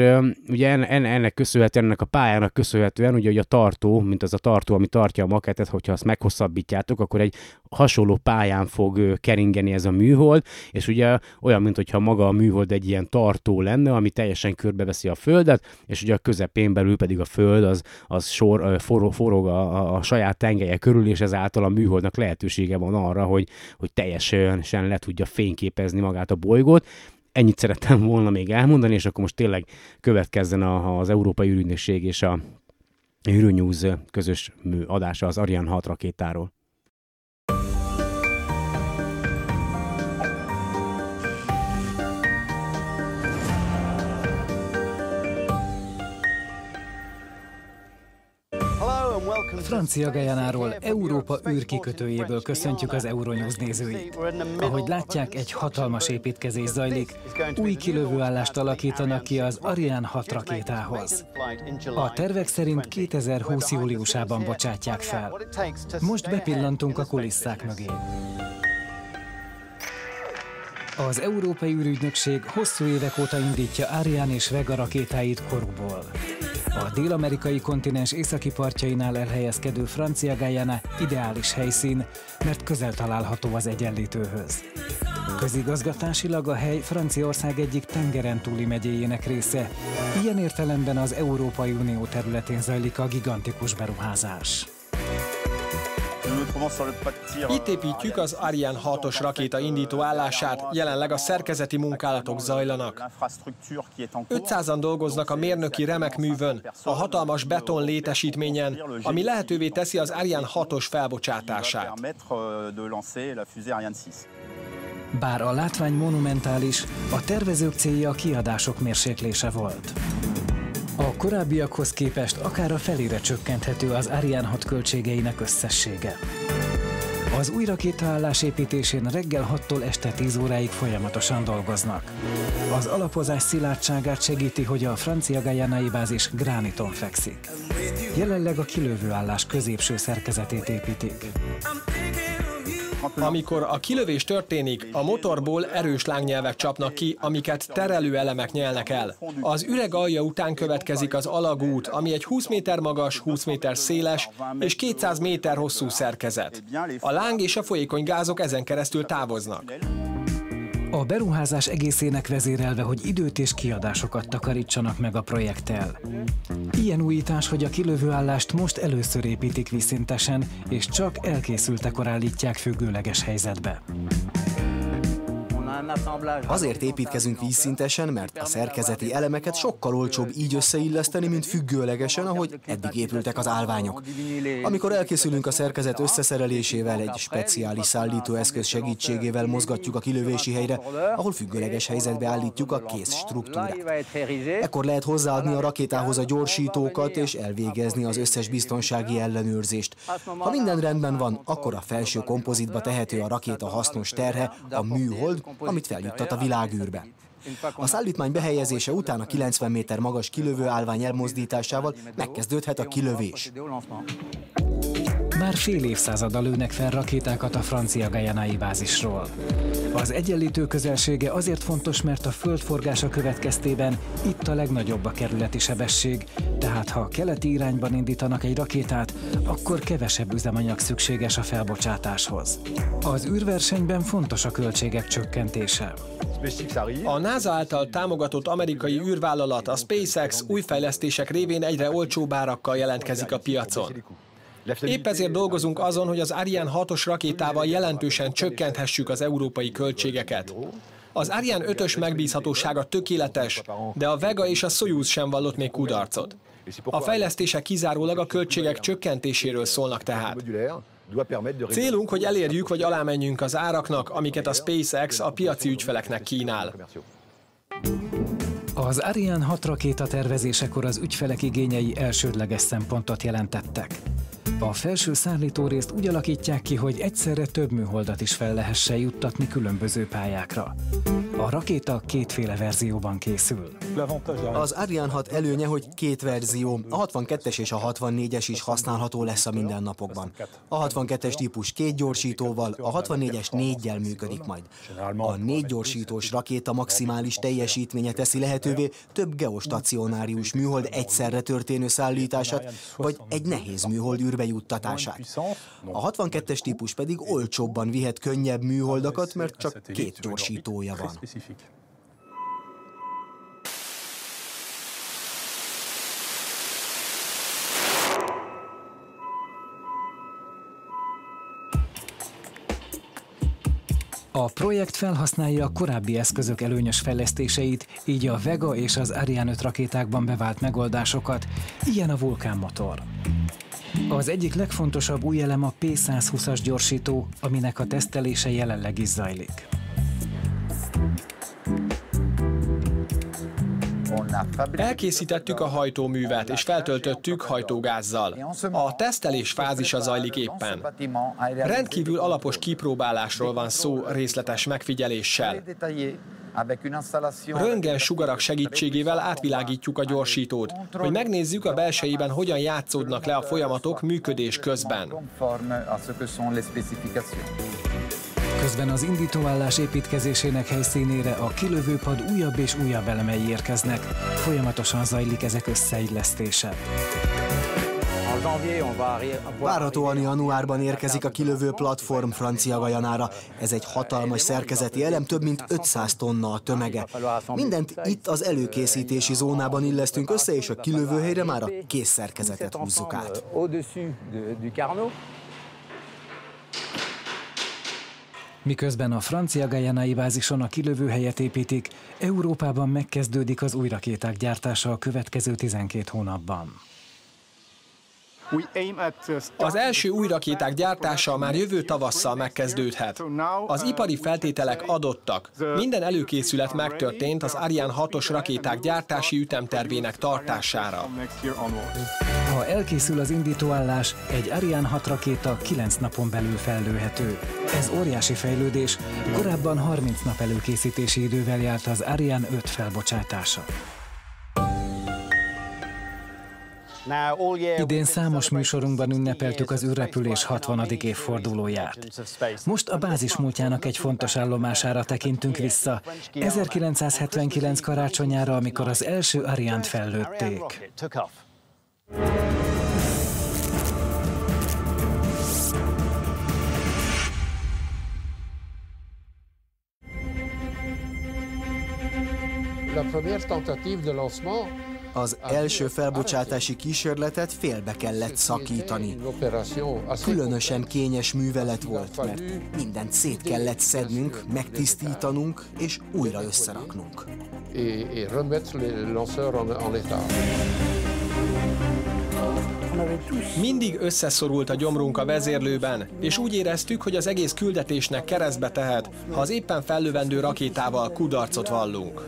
ugye en, ennek köszönhetően, ennek a pályának köszönhetően, ugye, hogy a tartó, mint az a tartó, ami tartja a maketet, hogyha azt meghosszabbítjátok, akkor egy hasonló pályán fog keringeni ez a műhold, és ugye olyan, mint hogyha maga a műhold egy ilyen tartó lenne, ami teljesen körbeveszi a Földet, és ugye a közepén belül pedig a Föld az, az sor, forog, forog a, a saját tengelye körül, és ezáltal a műholdnak lehetősége van arra, hogy, hogy teljesen le tudja fényképezni magát a bolygót. Ennyit szerettem volna még elmondani, és akkor most tényleg következzen az Európai űrügynökség és a Euronews közös adása az Ariane 6 rakétáról. Francia Gajanáról, Európa űrkikötőjéből köszöntjük az Euronews nézőit. Ahogy látják, egy hatalmas építkezés zajlik, új kilövőállást alakítanak ki az Ariane 6 rakétához. A tervek szerint 2020 júliusában bocsátják fel. Most bepillantunk a kulisszák mögé. Az Európai űrügynökség hosszú évek óta indítja Ariane és Vega rakétáit korukból. A dél-amerikai kontinens északi partjainál elhelyezkedő Francia Guyana ideális helyszín, mert közel található az egyenlítőhöz. Közigazgatásilag a hely Franciaország egyik tengeren túli megyéjének része, ilyen értelemben az Európai Unió területén zajlik a gigantikus beruházás. Itt építjük az Ariane 6-os rakéta indító állását, jelenleg a szerkezeti munkálatok zajlanak. 500-an dolgoznak a mérnöki remek művön, a hatalmas beton létesítményen, ami lehetővé teszi az Ariane 6-os felbocsátását. Bár a látvány monumentális, a tervezők célja a kiadások mérséklése volt. A korábbiakhoz képest akár a felére csökkenthető az Ariane 6 költségeinek összessége. Az új rakétaállás építésén reggel 6-tól este 10 óráig folyamatosan dolgoznak. Az alapozás szilárdságát segíti, hogy a francia Gajanai bázis grániton fekszik. Jelenleg a kilövőállás középső szerkezetét építik. Amikor a kilövés történik, a motorból erős lángnyelvek csapnak ki, amiket terelő elemek nyelnek el. Az üreg alja után következik az alagút, ami egy 20 méter magas, 20 méter széles és 200 méter hosszú szerkezet. A láng és a folyékony gázok ezen keresztül távoznak. A beruházás egészének vezérelve, hogy időt és kiadásokat takarítsanak meg a projekttel. Ilyen újítás, hogy a kilövőállást most először építik vízszintesen, és csak elkészültekor állítják függőleges helyzetbe. Azért építkezünk vízszintesen, mert a szerkezeti elemeket sokkal olcsóbb így összeilleszteni, mint függőlegesen, ahogy eddig épültek az állványok. Amikor elkészülünk a szerkezet összeszerelésével, egy speciális szállítóeszköz segítségével mozgatjuk a kilövési helyre, ahol függőleges helyzetbe állítjuk a kész struktúrát. Ekkor lehet hozzáadni a rakétához a gyorsítókat és elvégezni az összes biztonsági ellenőrzést. Ha minden rendben van, akkor a felső kompozitba tehető a rakéta hasznos terhe, a műhold, amit feljuttat a világűrbe. A szállítmány behelyezése után a 90 méter magas kilövő állvány elmozdításával megkezdődhet a kilövés. Már fél évszázada lőnek fel rakétákat a francia Gajanai bázisról. Az egyenlítő közelsége azért fontos, mert a földforgása következtében itt a legnagyobb a kerületi sebesség, tehát ha keleti irányban indítanak egy rakétát, akkor kevesebb üzemanyag szükséges a felbocsátáshoz. Az űrversenyben fontos a költségek csökkentése. A NASA által támogatott amerikai űrvállalat, a SpaceX új fejlesztések révén egyre olcsóbb árakkal jelentkezik a piacon. Épp ezért dolgozunk azon, hogy az Ariane 6-os rakétával jelentősen csökkenthessük az európai költségeket. Az Ariane 5-ös megbízhatósága tökéletes, de a Vega és a Soyuz sem vallott még kudarcot. A fejlesztések kizárólag a költségek csökkentéséről szólnak tehát. Célunk, hogy elérjük vagy alámenjünk az áraknak, amiket a SpaceX a piaci ügyfeleknek kínál. Az Ariane 6 rakéta tervezésekor az ügyfelek igényei elsődleges szempontot jelentettek. A felső részt úgy alakítják ki, hogy egyszerre több műholdat is fel lehessen juttatni különböző pályákra. A rakéta kétféle verzióban készül. Az Ariane 6 előnye, hogy két verzió, a 62-es és a 64-es is használható lesz a mindennapokban. A 62-es típus két gyorsítóval, a 64-es négyel működik majd. A négy gyorsítós rakéta maximális teljesítménye teszi lehetővé több geostacionárius műhold egyszerre történő szállítását, vagy egy nehéz műhold űrbe juttatását. A 62-es típus pedig olcsóbban vihet könnyebb műholdakat, mert csak két gyorsítója van. A projekt felhasználja a korábbi eszközök előnyös fejlesztéseit, így a Vega és az Ariane 5 rakétákban bevált megoldásokat, ilyen a vulkánmotor. Az egyik legfontosabb új elem a P120-as gyorsító, aminek a tesztelése jelenleg is zajlik. Elkészítettük a hajtóművet, és feltöltöttük hajtógázzal. A tesztelés fázisa zajlik éppen. Rendkívül alapos kipróbálásról van szó részletes megfigyeléssel. Röntgen sugarak segítségével átvilágítjuk a gyorsítót, hogy megnézzük a belsejében hogyan játszódnak le a folyamatok működés közben. Közben az indítóállás építkezésének helyszínére a kilövőpad újabb és újabb elemei érkeznek. Folyamatosan zajlik ezek összeillesztése. Várhatóan januárban érkezik a kilövő platform Francia Gajanára. Ez egy hatalmas szerkezeti elem, több mint 500 tonna a tömege. Mindent itt az előkészítési zónában illesztünk össze, és a kilövőhelyre már a kész szerkezetet húzzuk át. Miközben a francia Gajanai bázison a kilövőhelyet építik, Európában megkezdődik az új rakéták gyártása a következő 12 hónapban. Az első új rakéták gyártása már jövő tavasszal megkezdődhet. Az ipari feltételek adottak. Minden előkészület megtörtént az Ariane 6-os rakéták gyártási ütemtervének tartására. Ha elkészül az indítóállás, egy Ariane 6 rakéta 9 napon belül fellőhető. Ez óriási fejlődés, korábban 30 nap előkészítési idővel járt az Ariane 5 felbocsátása. Idén számos műsorunkban ünnepeltük az űrrepülés 60. évfordulóját. Most a bázis múltjának egy fontos állomására tekintünk vissza, 1979 karácsonyára, amikor az első Ariant fellőtték. La première tentative de lancement az első felbocsátási kísérletet félbe kellett szakítani. Különösen kényes művelet volt, mert mindent szét kellett szednünk, megtisztítanunk és újra összeraknunk. Mindig összeszorult a gyomrunk a vezérlőben, és úgy éreztük, hogy az egész küldetésnek keresztbe tehet, ha az éppen fellövendő rakétával kudarcot vallunk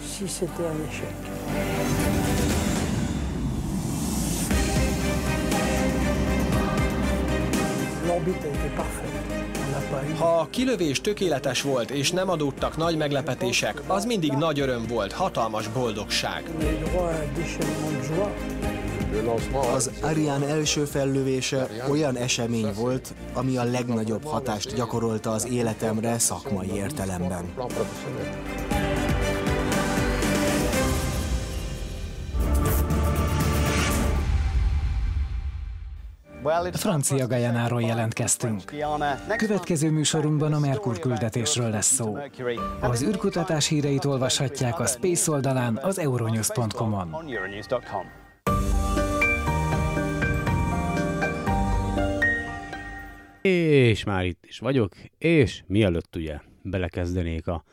si c'était un échec. Ha a kilövés tökéletes volt és nem adódtak nagy meglepetések, az mindig nagy öröm volt, hatalmas boldogság. Az Ariane első fellövése olyan esemény volt, ami a legnagyobb hatást gyakorolta az életemre szakmai értelemben. Francia Gajanáról jelentkeztünk. Következő műsorunkban a Merkur küldetésről lesz szó. Az űrkutatás híreit olvashatják a Space oldalán az euronews.com-on. És már itt is vagyok, és mielőtt ugye belekezdenék a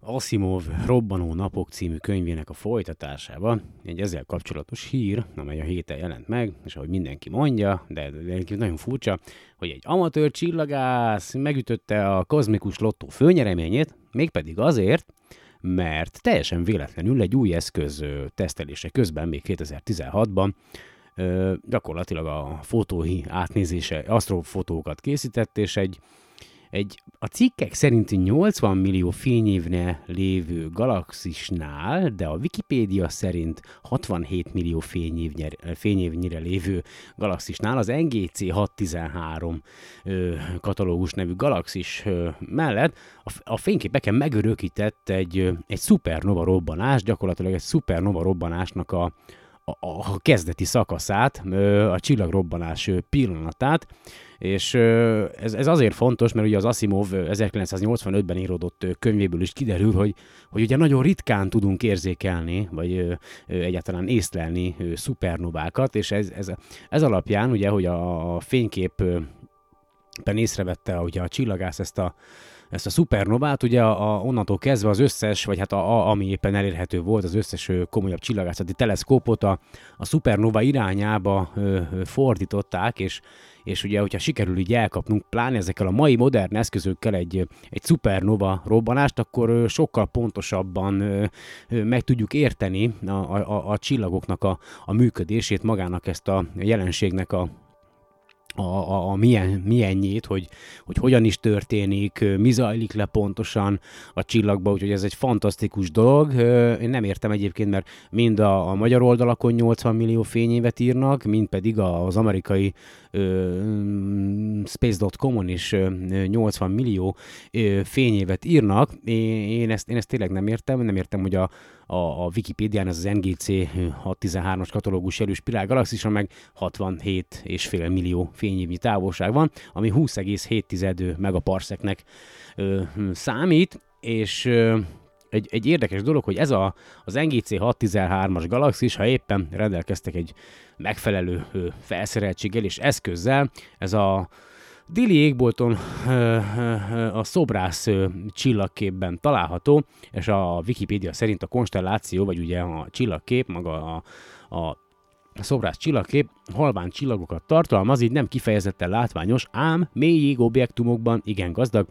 Asimov Robbanó Napok című könyvének a folytatásában egy ezzel kapcsolatos hír, amely a héten jelent meg, és ahogy mindenki mondja, de nagyon furcsa, hogy egy amatőr csillagász megütötte a kozmikus lottó főnyereményét, mégpedig azért, mert teljesen véletlenül egy új eszköz tesztelése közben, még 2016-ban, gyakorlatilag a fotói átnézése, asztrofotókat készített, és egy egy a cikkek szerinti 80 millió fényévne lévő galaxisnál, de a Wikipédia szerint 67 millió fényévnyer, fényévnyire lévő galaxisnál az NGC 613 ö, katalógus nevű galaxis ö, mellett a, a fényképeken megörökített egy, egy szupernova robbanás, gyakorlatilag egy szupernova robbanásnak a, a, a kezdeti szakaszát, a csillagrobbanás pillanatát, és ez, ez azért fontos, mert ugye az Asimov 1985-ben íródott könyvéből is kiderül, hogy, hogy ugye nagyon ritkán tudunk érzékelni, vagy egyáltalán észlelni szupernovákat, és ez, ez, ez alapján ugye, hogy a, a fényképben észrevette ugye a csillagász ezt a ezt a szupernovát, ugye a, a, onnantól kezdve az összes, vagy hát a, a, ami éppen elérhető volt, az összes komolyabb csillagászati teleszkópot a, a szupernova irányába ö, fordították, és és ugye, hogyha sikerül így elkapnunk, pláne ezekkel a mai modern eszközökkel egy, egy szupernova robbanást, akkor sokkal pontosabban meg tudjuk érteni a, a, a csillagoknak a, a működését, magának ezt a jelenségnek a, a, a, a milyen, milyenjét, hogy, hogy hogyan is történik, mi zajlik le pontosan a csillagba, úgyhogy ez egy fantasztikus dolog. Én nem értem egyébként, mert mind a, a magyar oldalakon 80 millió fényévet írnak, mind pedig az amerikai space.com-on is 80 millió fényévet írnak. Én ezt, én ezt tényleg nem értem, nem értem, hogy a, a, a Wikipédián ez az NGC 613-as katalógus jelű spirál galaxisra meg 67,5 millió fényévnyi távolság van, ami 20,7 megaparseknek ö, számít, és ö, egy, egy érdekes dolog, hogy ez a, az NGC 613-as galaxis, ha éppen rendelkeztek egy megfelelő felszereltséggel és eszközzel, ez a Dili égbolton a szobrász csillagképben található, és a Wikipédia szerint a konstelláció, vagy ugye a csillagkép, maga a a szobrász csillagkép halvány csillagokat tartalmaz, így nem kifejezetten látványos, ám mély objektumokban igen gazdag,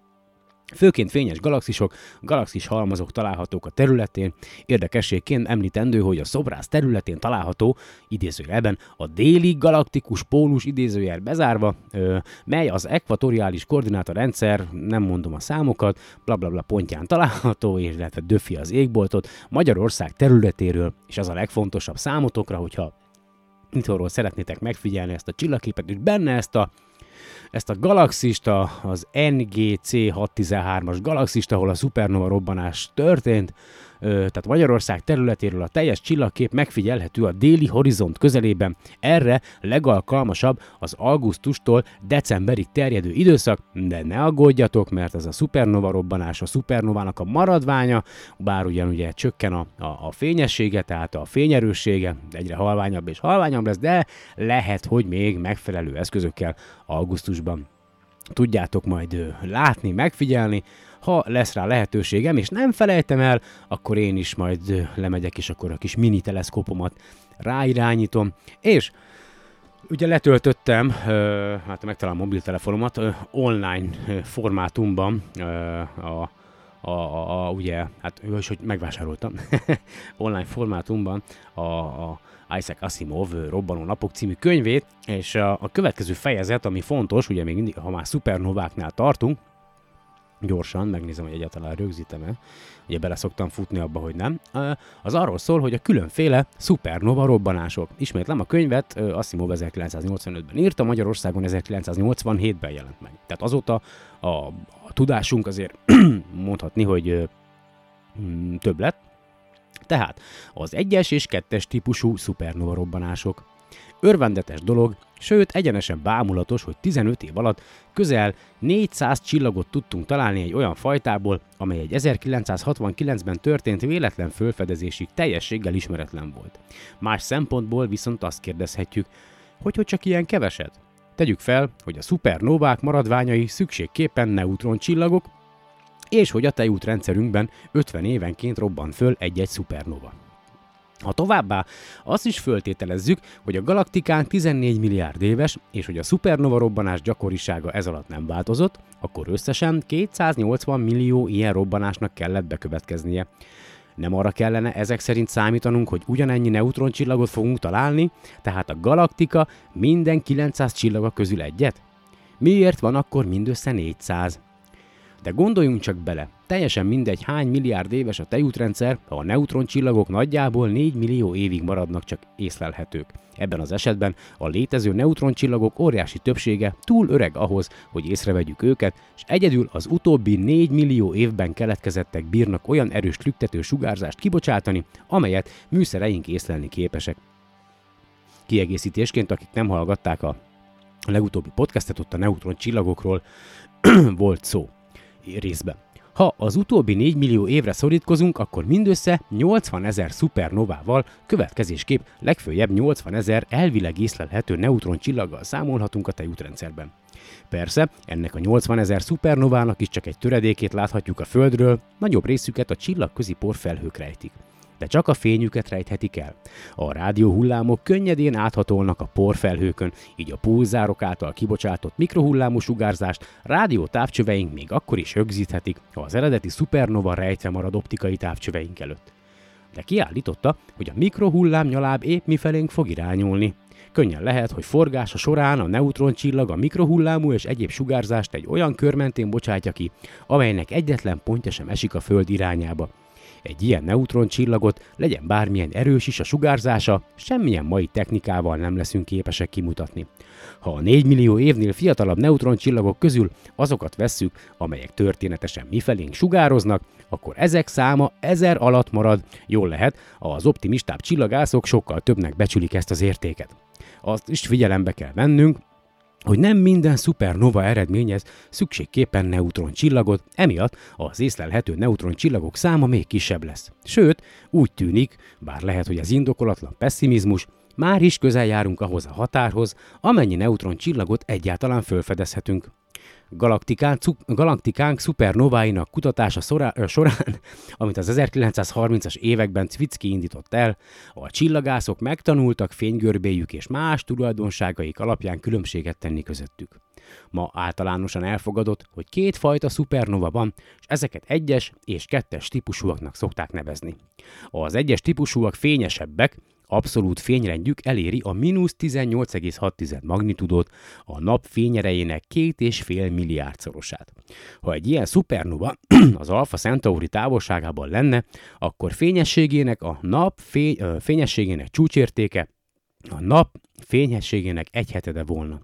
Főként fényes galaxisok, galaxis halmazok találhatók a területén. Érdekességként említendő, hogy a szobrász területén található, idézőjelben, a déli galaktikus pólus idézőjel bezárva, ö, mely az ekvatoriális koordinátorrendszer, nem mondom a számokat, blablabla bla, bla pontján található, és illetve döfi az égboltot Magyarország területéről, és az a legfontosabb számotokra, hogyha itthonról szeretnétek megfigyelni ezt a csillagképet, és benne ezt a ezt a galaxist, az NGC 613-as galaxist, ahol a szupernova robbanás történt, tehát Magyarország területéről a teljes csillagkép megfigyelhető a déli horizont közelében. Erre legalkalmasabb az augusztustól decemberig terjedő időszak, de ne aggódjatok, mert ez a szupernova robbanás a szupernovának a maradványa, bár ugyan ugye csökken a, a, a fényessége, tehát a fényerőssége egyre halványabb és halványabb lesz, de lehet, hogy még megfelelő eszközökkel augusztusban tudjátok majd látni, megfigyelni, ha lesz rá lehetőségem, és nem felejtem el, akkor én is majd lemegyek, és akkor a kis mini teleszkópomat ráirányítom, és ugye letöltöttem, hát megtalálom a mobiltelefonomat, online formátumban a a, a, a, ugye, hát ő is, hogy megvásároltam, online formátumban a, a Isaac Asimov Robbanó Napok című könyvét, és a, a következő fejezet, ami fontos, ugye még mindig, ha már szupernováknál tartunk, gyorsan, megnézem, hogy egyáltalán rögzítem-e, ugye bele szoktam futni abba, hogy nem, az arról szól, hogy a különféle szupernova robbanások. Ismétlem a könyvet, Asimov 1985-ben írta, Magyarországon 1987-ben jelent meg. Tehát azóta a, a tudásunk azért mondhatni, hogy mm, több lett. Tehát az egyes és kettes típusú szupernova robbanások. Örvendetes dolog, sőt egyenesen bámulatos, hogy 15 év alatt közel 400 csillagot tudtunk találni egy olyan fajtából, amely egy 1969-ben történt véletlen fölfedezésig teljességgel ismeretlen volt. Más szempontból viszont azt kérdezhetjük, hogy hogy csak ilyen keveset? Tegyük fel, hogy a szupernovák maradványai szükségképpen neutroncsillagok, és hogy a tejútrendszerünkben 50 évenként robban föl egy-egy szupernova. Ha továbbá azt is föltételezzük, hogy a galaktikán 14 milliárd éves, és hogy a szupernova robbanás gyakorisága ez alatt nem változott, akkor összesen 280 millió ilyen robbanásnak kellett bekövetkeznie. Nem arra kellene ezek szerint számítanunk, hogy ugyanennyi neutroncsillagot fogunk találni, tehát a galaktika minden 900 csillaga közül egyet? Miért van akkor mindössze 400? De gondoljunk csak bele, teljesen mindegy hány milliárd éves a tejútrendszer, a neutroncsillagok nagyjából 4 millió évig maradnak csak észlelhetők. Ebben az esetben a létező neutroncsillagok óriási többsége túl öreg ahhoz, hogy észrevegyük őket, és egyedül az utóbbi 4 millió évben keletkezettek bírnak olyan erős lüktető sugárzást kibocsátani, amelyet műszereink észlelni képesek. Kiegészítésként, akik nem hallgatták a legutóbbi podcastet, ott a neutroncsillagokról volt szó részben. Ha az utóbbi 4 millió évre szorítkozunk, akkor mindössze 80 ezer szupernovával, következésképp legfőjebb 80 ezer elvileg észlelhető neutroncsillaggal számolhatunk a tejútrendszerben. Persze, ennek a 80 ezer szupernovának is csak egy töredékét láthatjuk a Földről, nagyobb részüket a csillagközi porfelhők rejtik de csak a fényüket rejthetik el. A rádióhullámok könnyedén áthatolnak a porfelhőkön, így a pulzárok által kibocsátott mikrohullámú sugárzást rádió távcsöveink még akkor is rögzíthetik, ha az eredeti szupernova rejtve marad optikai távcsöveink előtt. De kiállította, hogy a mikrohullám nyaláb épp mifelénk fog irányulni. Könnyen lehet, hogy forgása során a neutroncsillag a mikrohullámú és egyéb sugárzást egy olyan kör mentén bocsátja ki, amelynek egyetlen pontja sem esik a Föld irányába, egy ilyen neutroncsillagot, legyen bármilyen erős is a sugárzása, semmilyen mai technikával nem leszünk képesek kimutatni. Ha a 4 millió évnél fiatalabb neutroncsillagok közül azokat vesszük, amelyek történetesen mifelénk sugároznak, akkor ezek száma ezer alatt marad, jól lehet, az optimistább csillagászok sokkal többnek becsülik ezt az értéket. Azt is figyelembe kell vennünk, hogy nem minden szupernova eredményez szükségképpen neutroncsillagot, emiatt az észlelhető neutroncsillagok száma még kisebb lesz. Sőt, úgy tűnik, bár lehet, hogy ez indokolatlan pessimizmus, már is közel járunk ahhoz a határhoz, amennyi neutroncsillagot egyáltalán felfedezhetünk galaktikánk, galaktikánk szupernováinak kutatása során, amit az 1930-as években Zwitzki indított el, a csillagászok megtanultak fénygörbéjük és más tulajdonságaik alapján különbséget tenni közöttük. Ma általánosan elfogadott, hogy két fajta szupernova van, és ezeket egyes és kettes típusúaknak szokták nevezni. Az egyes típusúak fényesebbek, abszolút fényrendjük eléri a mínusz 18,6 magnitudót, a nap fényerejének két és fél milliárdszorosát. Ha egy ilyen szupernova az Alpha Centauri távolságában lenne, akkor fényességének a nap fény, fényességének csúcsértéke a nap fényességének egy hetede volna.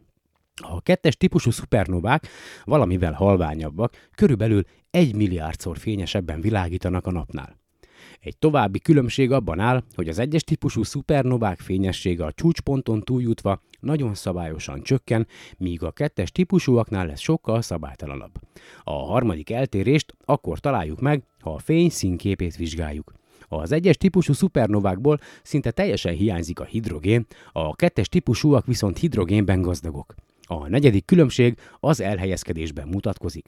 A kettes típusú szupernovák valamivel halványabbak, körülbelül egy milliárdszor fényesebben világítanak a napnál. Egy további különbség abban áll, hogy az egyes típusú szupernovák fényessége a csúcsponton túljutva nagyon szabályosan csökken, míg a kettes típusúaknál lesz sokkal szabálytalanabb. A harmadik eltérést akkor találjuk meg, ha a fény színképét vizsgáljuk. Az egyes típusú szupernovákból szinte teljesen hiányzik a hidrogén, a kettes típusúak viszont hidrogénben gazdagok. A negyedik különbség az elhelyezkedésben mutatkozik.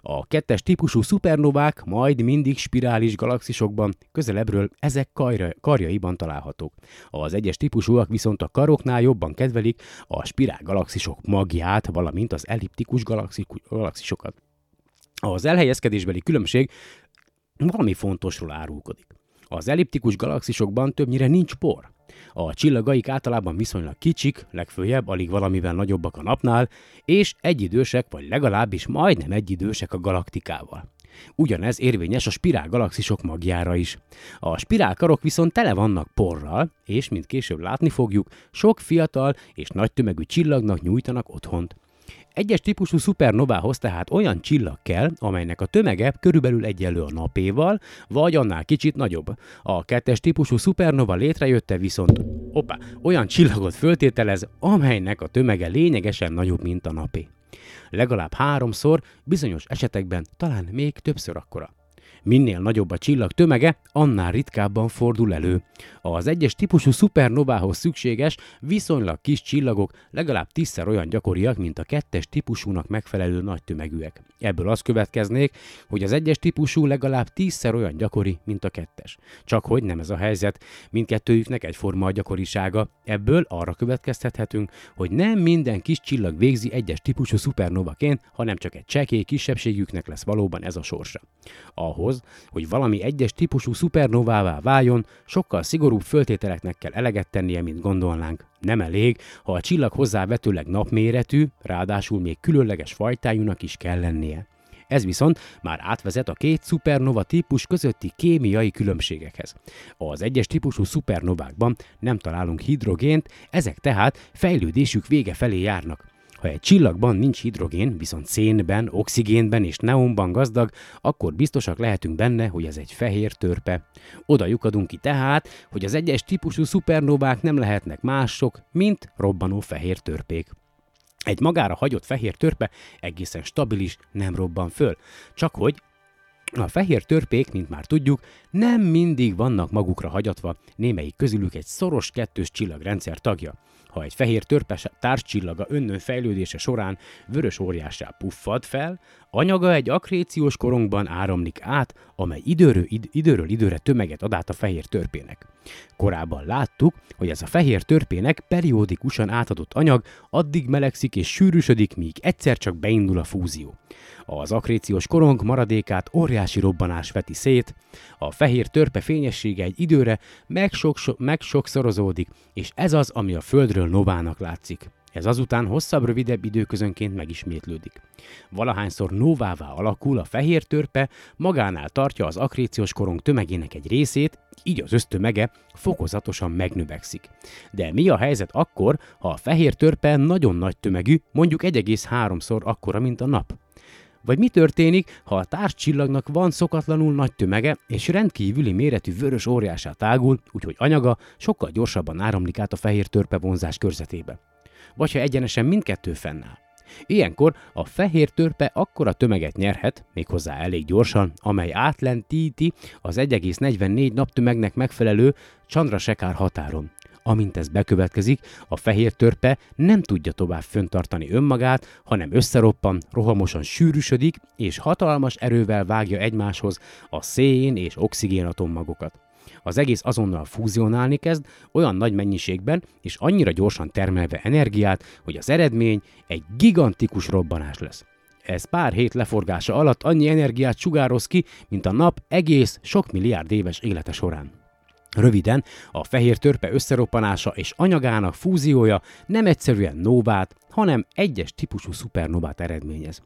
A kettes típusú szupernovák majd mindig spirális galaxisokban, közelebbről ezek karja, karjaiban találhatók. Az egyes típusúak viszont a karoknál jobban kedvelik a spirál galaxisok magját, valamint az elliptikus galaxisokat. Az elhelyezkedésbeli különbség valami fontosról árulkodik. Az elliptikus galaxisokban többnyire nincs por, a csillagaik általában viszonylag kicsik, legfőjebb alig valamivel nagyobbak a napnál, és egyidősek vagy legalábbis majdnem egyidősek a galaktikával. Ugyanez érvényes a spirál galaxisok magjára is. A spirálkarok viszont tele vannak porral, és, mint később látni fogjuk, sok fiatal és nagy tömegű csillagnak nyújtanak otthont. Egyes típusú szupernovához tehát olyan csillag kell, amelynek a tömege körülbelül egyenlő a napéval, vagy annál kicsit nagyobb. A kettes típusú szupernova létrejötte viszont opa, olyan csillagot föltételez, amelynek a tömege lényegesen nagyobb, mint a napé. Legalább háromszor, bizonyos esetekben talán még többször akkora. Minél nagyobb a csillag tömege, annál ritkábban fordul elő. Az egyes típusú szupernovához szükséges, viszonylag kis csillagok legalább tízszer olyan gyakoriak, mint a kettes típusúnak megfelelő nagy tömegűek. Ebből az következnék, hogy az egyes típusú legalább tízszer olyan gyakori, mint a kettes. Csak hogy nem ez a helyzet, mindkettőjüknek egyforma a gyakorisága. Ebből arra következtethetünk, hogy nem minden kis csillag végzi egyes típusú szupernovaként, hanem csak egy csekély kisebbségüknek lesz valóban ez a sorsa. Ahhoz, hogy valami egyes típusú szupernovává váljon, sokkal szigorúbb föltételeknek kell eleget tennie, mint gondolnánk. Nem elég, ha a csillag hozzávetőleg napméretű, ráadásul még különleges fajtájúnak is kell lennie. Ez viszont már átvezet a két szupernova típus közötti kémiai különbségekhez. Az egyes típusú szupernovákban nem találunk hidrogént, ezek tehát fejlődésük vége felé járnak. Ha egy csillagban nincs hidrogén, viszont szénben, oxigénben és neonban gazdag, akkor biztosak lehetünk benne, hogy ez egy fehér törpe. Oda lyukadunk ki tehát, hogy az egyes típusú szupernovák nem lehetnek mások, mint robbanó fehér törpék. Egy magára hagyott fehér törpe egészen stabilis, nem robban föl. Csak hogy A fehér törpék, mint már tudjuk, nem mindig vannak magukra hagyatva, némelyik közülük egy szoros kettős csillagrendszer tagja. Ha egy fehér törpe társcsillaga önnön fejlődése során vörös óriássá puffad fel, anyaga egy akréciós korongban áramlik át, amely időről, id- időről időre tömeget ad át a fehér törpének. Korábban láttuk, hogy ez a fehér törpének periódikusan átadott anyag addig melegszik és sűrűsödik, míg egyszer csak beindul a fúzió. Az akréciós korong maradékát óriási robbanás veti szét, a fehér törpe fényessége egy időre megsokszorozódik, és ez az, ami a Földről novának látszik. Ez azután hosszabb-rövidebb időközönként megismétlődik. Valahányszor novává alakul, a fehér törpe magánál tartja az akréciós korong tömegének egy részét, így az ösztömege fokozatosan megnövekszik. De mi a helyzet akkor, ha a fehér törpe nagyon nagy tömegű, mondjuk 1,3-szor akkora, mint a nap? Vagy mi történik, ha a társcsillagnak van szokatlanul nagy tömege, és rendkívüli méretű vörös óriásá tágul, úgyhogy anyaga sokkal gyorsabban áramlik át a fehér törpe vonzás körzetébe? Vagy ha egyenesen mindkettő fennáll? Ilyenkor a fehér törpe akkora tömeget nyerhet, méghozzá elég gyorsan, amely átlentíti az 1,44 naptömegnek megfelelő Chandrasekhar határon. Amint ez bekövetkezik, a fehér törpe nem tudja tovább föntartani önmagát, hanem összeroppan, rohamosan sűrűsödik, és hatalmas erővel vágja egymáshoz a szén és oxigén atommagokat. Az egész azonnal fúzionálni kezd, olyan nagy mennyiségben és annyira gyorsan termelve energiát, hogy az eredmény egy gigantikus robbanás lesz. Ez pár hét leforgása alatt annyi energiát sugároz ki, mint a nap egész sok milliárd éves élete során. Röviden, a fehér törpe összeroppanása és anyagának fúziója nem egyszerűen novát, hanem egyes típusú szupernovát eredményez.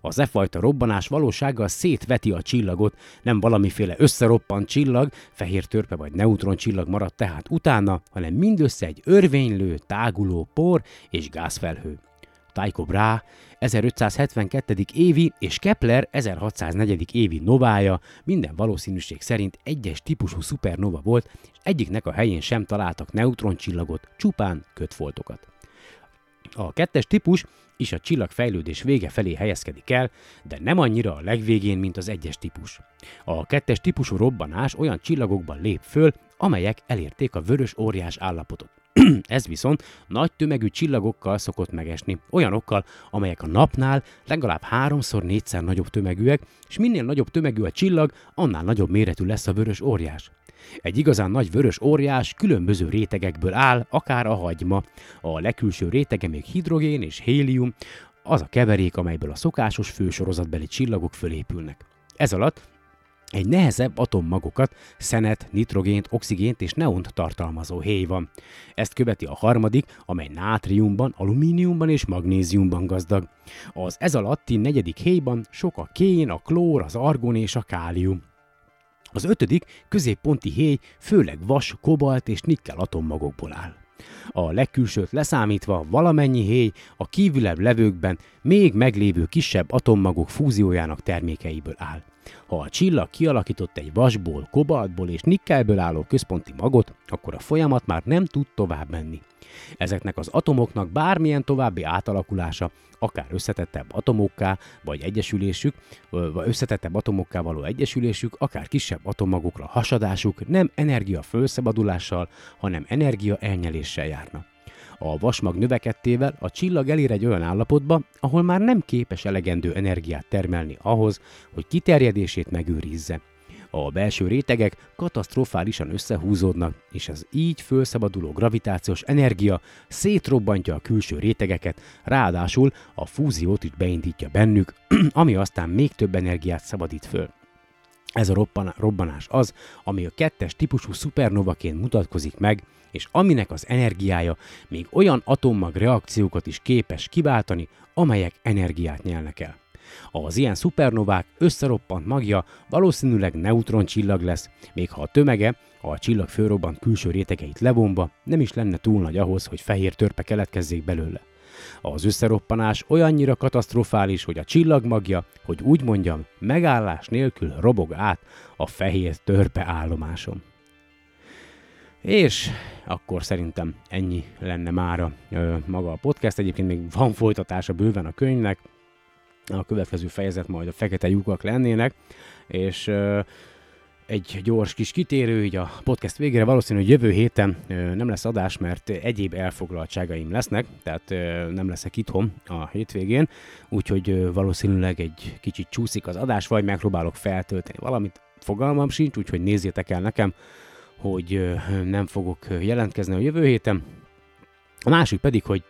Az e fajta robbanás valósággal szétveti a csillagot, nem valamiféle összeroppant csillag, fehér törpe vagy neutron csillag maradt tehát utána, hanem mindössze egy örvénylő, táguló por és gázfelhő. Tycho Brahe 1572. évi és Kepler 1604. évi novája minden valószínűség szerint egyes típusú szupernova volt, és egyiknek a helyén sem találtak neutroncsillagot, csupán kötfoltokat. A kettes típus is a csillag fejlődés vége felé helyezkedik el, de nem annyira a legvégén, mint az egyes típus. A kettes típusú robbanás olyan csillagokban lép föl, amelyek elérték a vörös óriás állapotot. Ez viszont nagy tömegű csillagokkal szokott megesni, olyanokkal, amelyek a napnál legalább háromszor négyszer nagyobb tömegűek, és minél nagyobb tömegű a csillag, annál nagyobb méretű lesz a vörös óriás. Egy igazán nagy vörös óriás különböző rétegekből áll, akár a hagyma. A legkülső rétege még hidrogén és hélium, az a keverék, amelyből a szokásos fősorozatbeli csillagok fölépülnek. Ez alatt egy nehezebb atommagokat, szenet, nitrogént, oxigént és neont tartalmazó héj van. Ezt követi a harmadik, amely nátriumban, alumíniumban és magnéziumban gazdag. Az ez alatti negyedik héjban sok a kén, a klór, az argon és a kálium. Az ötödik, középponti héj főleg vas, kobalt és nikkel atommagokból áll. A legkülsőt leszámítva valamennyi héj a kívülebb levőkben még meglévő kisebb atommagok fúziójának termékeiből áll. Ha a csillag kialakított egy vasból, kobaltból és nikkelből álló központi magot, akkor a folyamat már nem tud tovább menni. Ezeknek az atomoknak bármilyen további átalakulása, akár összetettebb atomokká, vagy egyesülésük, vagy összetettebb atomokká való egyesülésük, akár kisebb atommagokra hasadásuk nem energia felszabadulással, hanem energia elnyeléssel járna. A vasmag növekedtével a csillag elér egy olyan állapotba, ahol már nem képes elegendő energiát termelni ahhoz, hogy kiterjedését megőrizze. A belső rétegek katasztrofálisan összehúzódnak, és az így fölszabaduló gravitációs energia szétrobbantja a külső rétegeket, ráadásul a fúziót is beindítja bennük, ami aztán még több energiát szabadít föl. Ez a robbanás az, ami a kettes típusú szupernovaként mutatkozik meg, és aminek az energiája még olyan atommag reakciókat is képes kiváltani, amelyek energiát nyelnek el. Az ilyen szupernovák összeroppant magja valószínűleg neutroncsillag lesz, még ha a tömege, a csillag fölrobbant külső rétegeit levonva nem is lenne túl nagy ahhoz, hogy fehér törpe keletkezzék belőle. Az összeroppanás olyannyira katasztrofális, hogy a csillagmagja, hogy úgy mondjam, megállás nélkül robog át a fehér törpe állomáson. És akkor szerintem ennyi lenne mára maga a podcast. Egyébként még van folytatása bőven a könyvnek. A következő fejezet majd a fekete lyukak lennének. és egy gyors kis kitérő, így a podcast végére valószínű, hogy jövő héten nem lesz adás, mert egyéb elfoglaltságaim lesznek, tehát nem leszek itthon a hétvégén, úgyhogy valószínűleg egy kicsit csúszik az adás, vagy megpróbálok feltölteni valamit, fogalmam sincs, úgyhogy nézzétek el nekem, hogy nem fogok jelentkezni a jövő héten. A másik pedig, hogy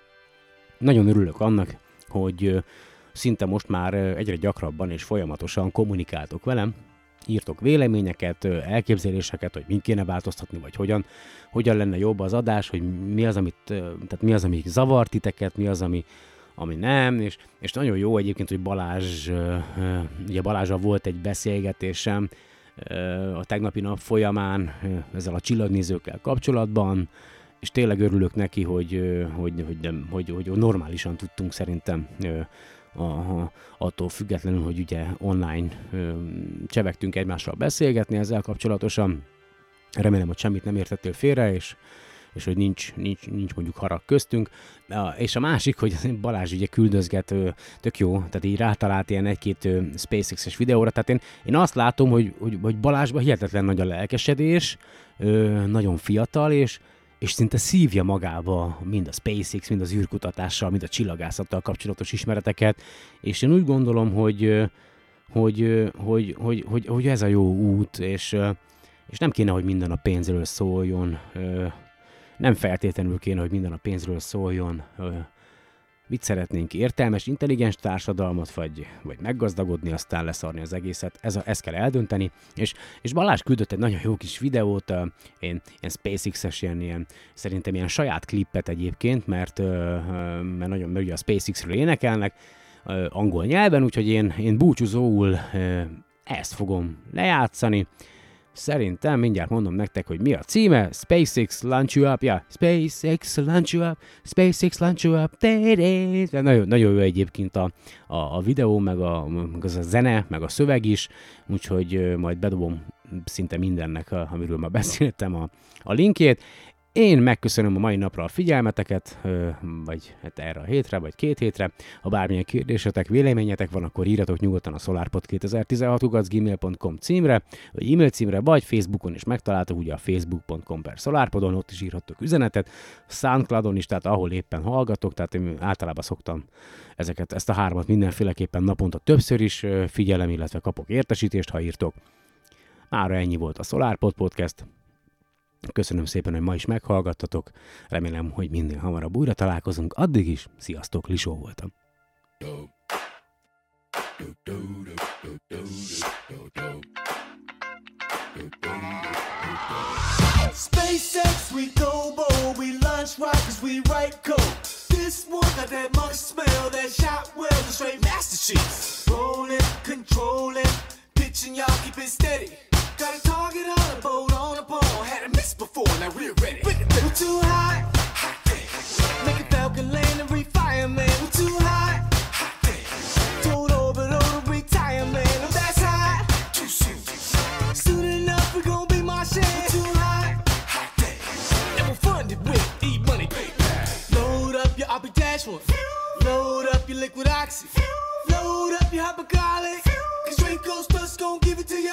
nagyon örülök annak, hogy szinte most már egyre gyakrabban és folyamatosan kommunikáltok velem, írtok véleményeket, elképzeléseket, hogy mind kéne változtatni, vagy hogyan, hogyan lenne jobb az adás, hogy mi az, amit, tehát mi az, ami zavart titeket, mi az, ami, ami nem, és, és nagyon jó egyébként, hogy Balázs, ugye Balázsa volt egy beszélgetésem a tegnapi nap folyamán ezzel a csillagnézőkkel kapcsolatban, és tényleg örülök neki, hogy, hogy, hogy, nem, hogy, hogy normálisan tudtunk szerintem a, attól függetlenül, hogy ugye online ö, csevegtünk egymással beszélgetni ezzel kapcsolatosan. Remélem, hogy semmit nem értettél félre, és, és hogy nincs, nincs, nincs mondjuk harag köztünk. És a másik, hogy Balázs ugye küldözget, tök jó, tehát így rátalált ilyen egy-két SpaceX-es videóra, tehát én, én azt látom, hogy, hogy, hogy Balázsban hihetetlen nagy a lelkesedés, nagyon fiatal, és, és szinte szívja magába mind a SpaceX, mind az űrkutatással, mind a csillagászattal kapcsolatos ismereteket, és én úgy gondolom, hogy, hogy, hogy, hogy, hogy, hogy ez a jó út, és, és nem kéne, hogy minden a pénzről szóljon, nem feltétlenül kéne, hogy minden a pénzről szóljon, mit szeretnénk, értelmes, intelligens társadalmat, vagy, vagy meggazdagodni, aztán leszarni az egészet, ez a, ezt kell eldönteni, és, és Balázs küldött egy nagyon jó kis videót, én, én SpaceX-es ilyen, ilyen, szerintem ilyen saját klippet egyébként, mert, mert nagyon, mert a SpaceX-ről énekelnek, angol nyelven, úgyhogy én, én búcsúzóul ezt fogom lejátszani, Szerintem mindjárt mondom nektek, hogy mi a címe. SpaceX Launch You Up, ja, SpaceX Launch You Up, SpaceX Launch You Up, nagyon, nagyon jó egyébként a, a, a videó, meg a, meg az a zene, meg a szöveg is, úgyhogy majd bedobom szinte mindennek, amiről ma beszéltem a, a linkjét. Én megköszönöm a mai napra a figyelmeteket, vagy hát erre a hétre, vagy két hétre. Ha bármilyen kérdésetek, véleményetek van, akkor írjatok nyugodtan a solarpod2016 címre, vagy e-mail címre, vagy Facebookon is megtaláltok, ugye a facebook.com per solarpodon, ott is írhattok üzenetet, Soundcloudon is, tehát ahol éppen hallgatok, tehát én általában szoktam ezeket, ezt a hármat mindenféleképpen naponta többször is figyelem, illetve kapok értesítést, ha írtok. Mára ennyi volt a SolarPod Podcast. Köszönöm szépen, hogy ma is meghallgattatok. Remélem, hogy minél hamarabb újra találkozunk. Addig is, sziasztok, Lisó voltam. SpaceX, we go bold, we launch rockets, we write code. This one got that money smell, that shot well, the straight master sheets. Rolling, controlling, pitching, y'all keep it steady. Got a target on a boat on a pole. Had a miss before, now we're ready. We're too high. Make a falcon land and refire, man. We're too high. Told orbital to retire, man. Oh, that's high. Too soon. Soon enough, we're gonna be Martian. We're too high. And we're funded with e-money, baby. Load up your RP dash one. Load up your liquid oxy. Load up your hypercolic. Cause Draco's plus gon' give it to you.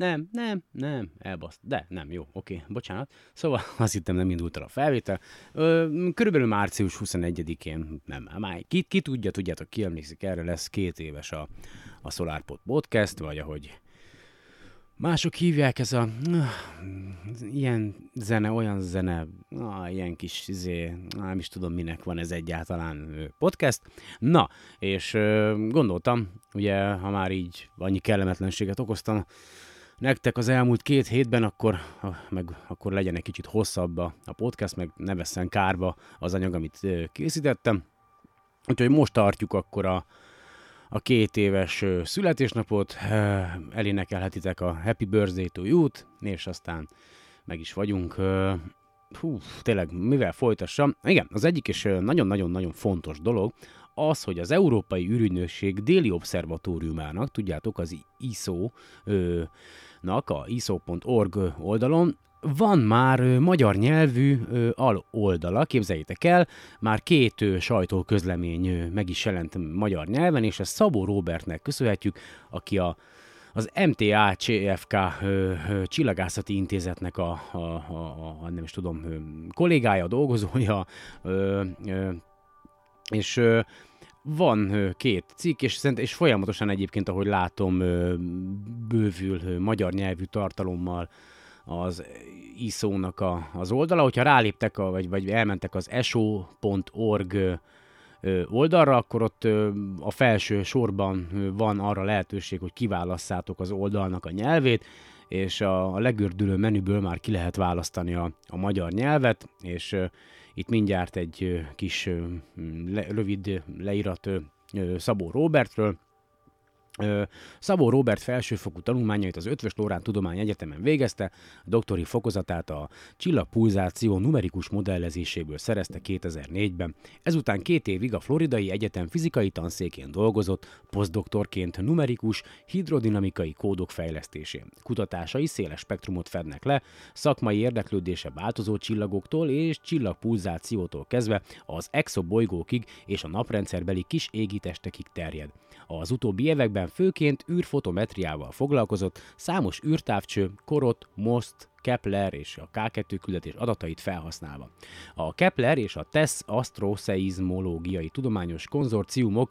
Nem, nem, nem, elbaszt. De, nem, jó, oké, bocsánat. Szóval azt hittem nem indult el a felvétel. Ö, körülbelül március 21-én, nem, már ki, ki tudja, tudjátok, ki emlékszik erre, lesz két éves a, a SolarPod Podcast, vagy ahogy mások hívják, ez a ilyen zene, olyan zene, ah, ilyen kis, izé, nem is tudom minek van ez egyáltalán podcast. Na, és gondoltam, ugye, ha már így annyi kellemetlenséget okoztam nektek az elmúlt két hétben, akkor, meg, akkor legyen egy kicsit hosszabb a, a podcast, meg ne vesszen kárba az anyag, amit készítettem. Úgyhogy most tartjuk akkor a, a két éves születésnapot, elénekelhetitek a Happy Birthday to You-t, és aztán meg is vagyunk. Hú, tényleg, mivel folytassam? Igen, az egyik és nagyon-nagyon-nagyon fontos dolog, az, hogy az Európai űrügynökség déli obszervatóriumának, tudjátok, az ISO, a iso.org oldalon van már magyar nyelvű ö, al oldala, képzeljétek el, már két sajtóközlemény meg is jelent magyar nyelven, és ezt Szabó Robertnek köszönhetjük, aki a az MTA CFK csillagászati intézetnek a, a, a, a nem is tudom, ö, kollégája, dolgozója, ö, ö, és ö, van két cikk, és, és folyamatosan egyébként, ahogy látom, bővül magyar nyelvű tartalommal az ISO-nak a, az oldala. Hogyha ráléptek, a, vagy, vagy elmentek az eso.org oldalra, akkor ott a felső sorban van arra lehetőség, hogy kiválasszátok az oldalnak a nyelvét, és a, a legördülő menüből már ki lehet választani a, a magyar nyelvet, és itt mindjárt egy kis le, rövid ö, Szabó Robertről, Szabó Robert felsőfokú tanulmányait az Ötvös Lórán Tudományegyetemen végezte, a doktori fokozatát a csillagpulzáció numerikus modellezéséből szerezte 2004-ben. Ezután két évig a Floridai Egyetem fizikai tanszékén dolgozott, posztdoktorként numerikus, hidrodinamikai kódok fejlesztésén. Kutatásai széles spektrumot fednek le, szakmai érdeklődése változó csillagoktól és csillagpulzációtól kezdve az exobolygókig és a naprendszerbeli kis égitestekig terjed. Az utóbbi években főként űrfotometriával foglalkozott, számos űrtávcső, korot, most, Kepler és a K2 küldetés adatait felhasználva. A Kepler és a TESS asztroszeizmológiai tudományos konzorciumok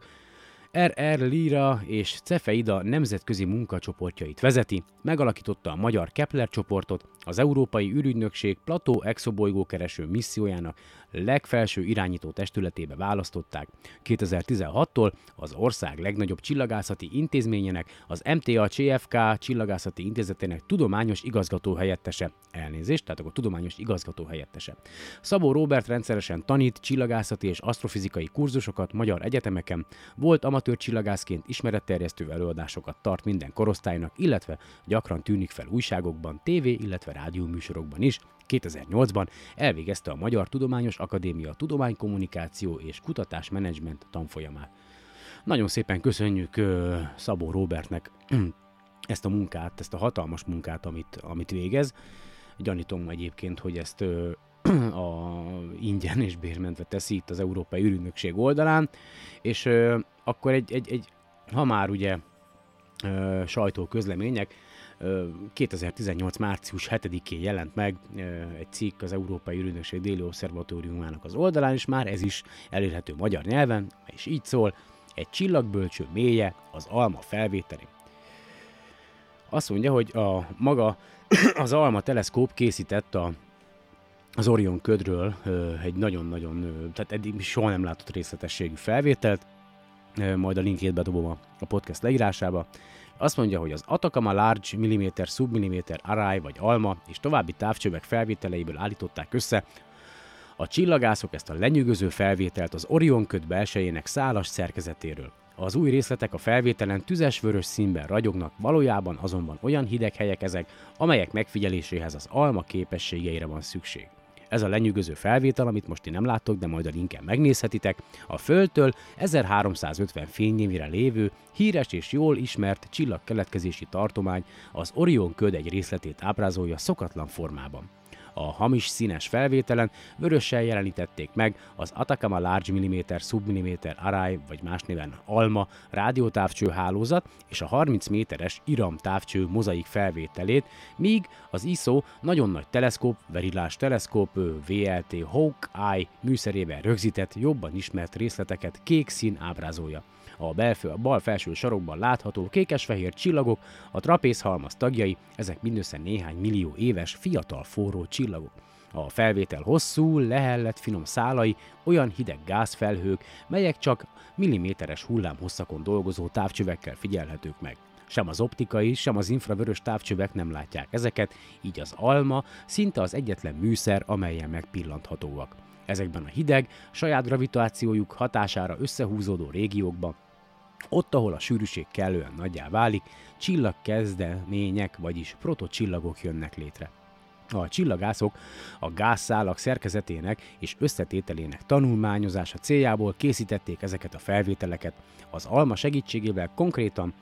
RR Lira és Cefeida nemzetközi munkacsoportjait vezeti, megalakította a magyar Kepler csoportot, az Európai űrügynökség Plató exobolygó kereső missziójának legfelső irányító testületébe választották. 2016-tól az ország legnagyobb csillagászati intézményének, az MTA CFK csillagászati intézetének tudományos igazgató helyettese. Elnézést, tehát akkor tudományos igazgató helyettese. Szabó Robert rendszeresen tanít csillagászati és asztrofizikai kurzusokat magyar egyetemeken, volt amatőr csillagászként ismeretterjesztő előadásokat tart minden korosztálynak, illetve gyakran tűnik fel újságokban, tévé, illetve rádióműsorokban is. 2008-ban elvégezte a Magyar Tudományos Akadémia Tudománykommunikáció és Kutatásmenedzsment tanfolyamát. Nagyon szépen köszönjük Szabó Robertnek ezt a munkát, ezt a hatalmas munkát, amit, amit végez. Gyanítom egyébként, hogy ezt a ingyen és bérmentve teszi itt az Európai Ürügynökség oldalán, és akkor egy, egy, egy, ha már ugye ö, sajtóközlemények, ö, 2018. március 7-én jelent meg egy cikk az Európai Ürügynökség déli obszervatóriumának az oldalán, és már ez is elérhető magyar nyelven, és így szól, egy csillagbölcső mélye az alma felvételi. Azt mondja, hogy a maga az Alma teleszkóp készített a az Orion ködről egy nagyon-nagyon, tehát eddig soha nem látott részletességű felvételt, majd a linkjét bedobom a podcast leírásába. Azt mondja, hogy az Atacama Large Millimeter Submillimeter Array vagy ALMA és további távcsövek felvételeiből állították össze a csillagászok ezt a lenyűgöző felvételt az Orion köd belsejének szálas szerkezetéről. Az új részletek a felvételen tüzes-vörös színben ragyognak, valójában azonban olyan hideg helyek ezek, amelyek megfigyeléséhez az alma képességeire van szükség. Ez a lenyűgöző felvétel, amit most ti nem láttok, de majd a linken megnézhetitek, a Földtől 1350 fényévire lévő, híres és jól ismert csillagkeletkezési tartomány az Orion köd egy részletét ábrázolja szokatlan formában. A hamis színes felvételen vörössel jelenítették meg az Atacama Large Millimeter Submillimeter Array, vagy más néven ALMA rádiótávcső hálózat és a 30 méteres Iram távcső mozaik felvételét, míg az ISO nagyon nagy teleszkóp, verillás teleszkóp VLT Hawk-Eye műszerével rögzített, jobban ismert részleteket kék szín ábrázolja. A, belfő, a bal felső sarokban látható kékes-fehér csillagok, a trapézhalmaz tagjai, ezek mindössze néhány millió éves, fiatal forró csillagok. A felvétel hosszú, lehellett finom szálai olyan hideg gázfelhők, melyek csak milliméteres hullámhosszakon dolgozó távcsövekkel figyelhetők meg. Sem az optikai, sem az infravörös távcsövek nem látják ezeket, így az alma szinte az egyetlen műszer, amelyen megpillanthatóak. Ezekben a hideg, saját gravitációjuk hatására összehúzódó régiókban ott, ahol a sűrűség kellően nagyjá válik, csillagkezdemények, vagyis protocsillagok jönnek létre. A csillagászok a gázszálak szerkezetének és összetételének tanulmányozása céljából készítették ezeket a felvételeket. Az alma segítségével konkrétan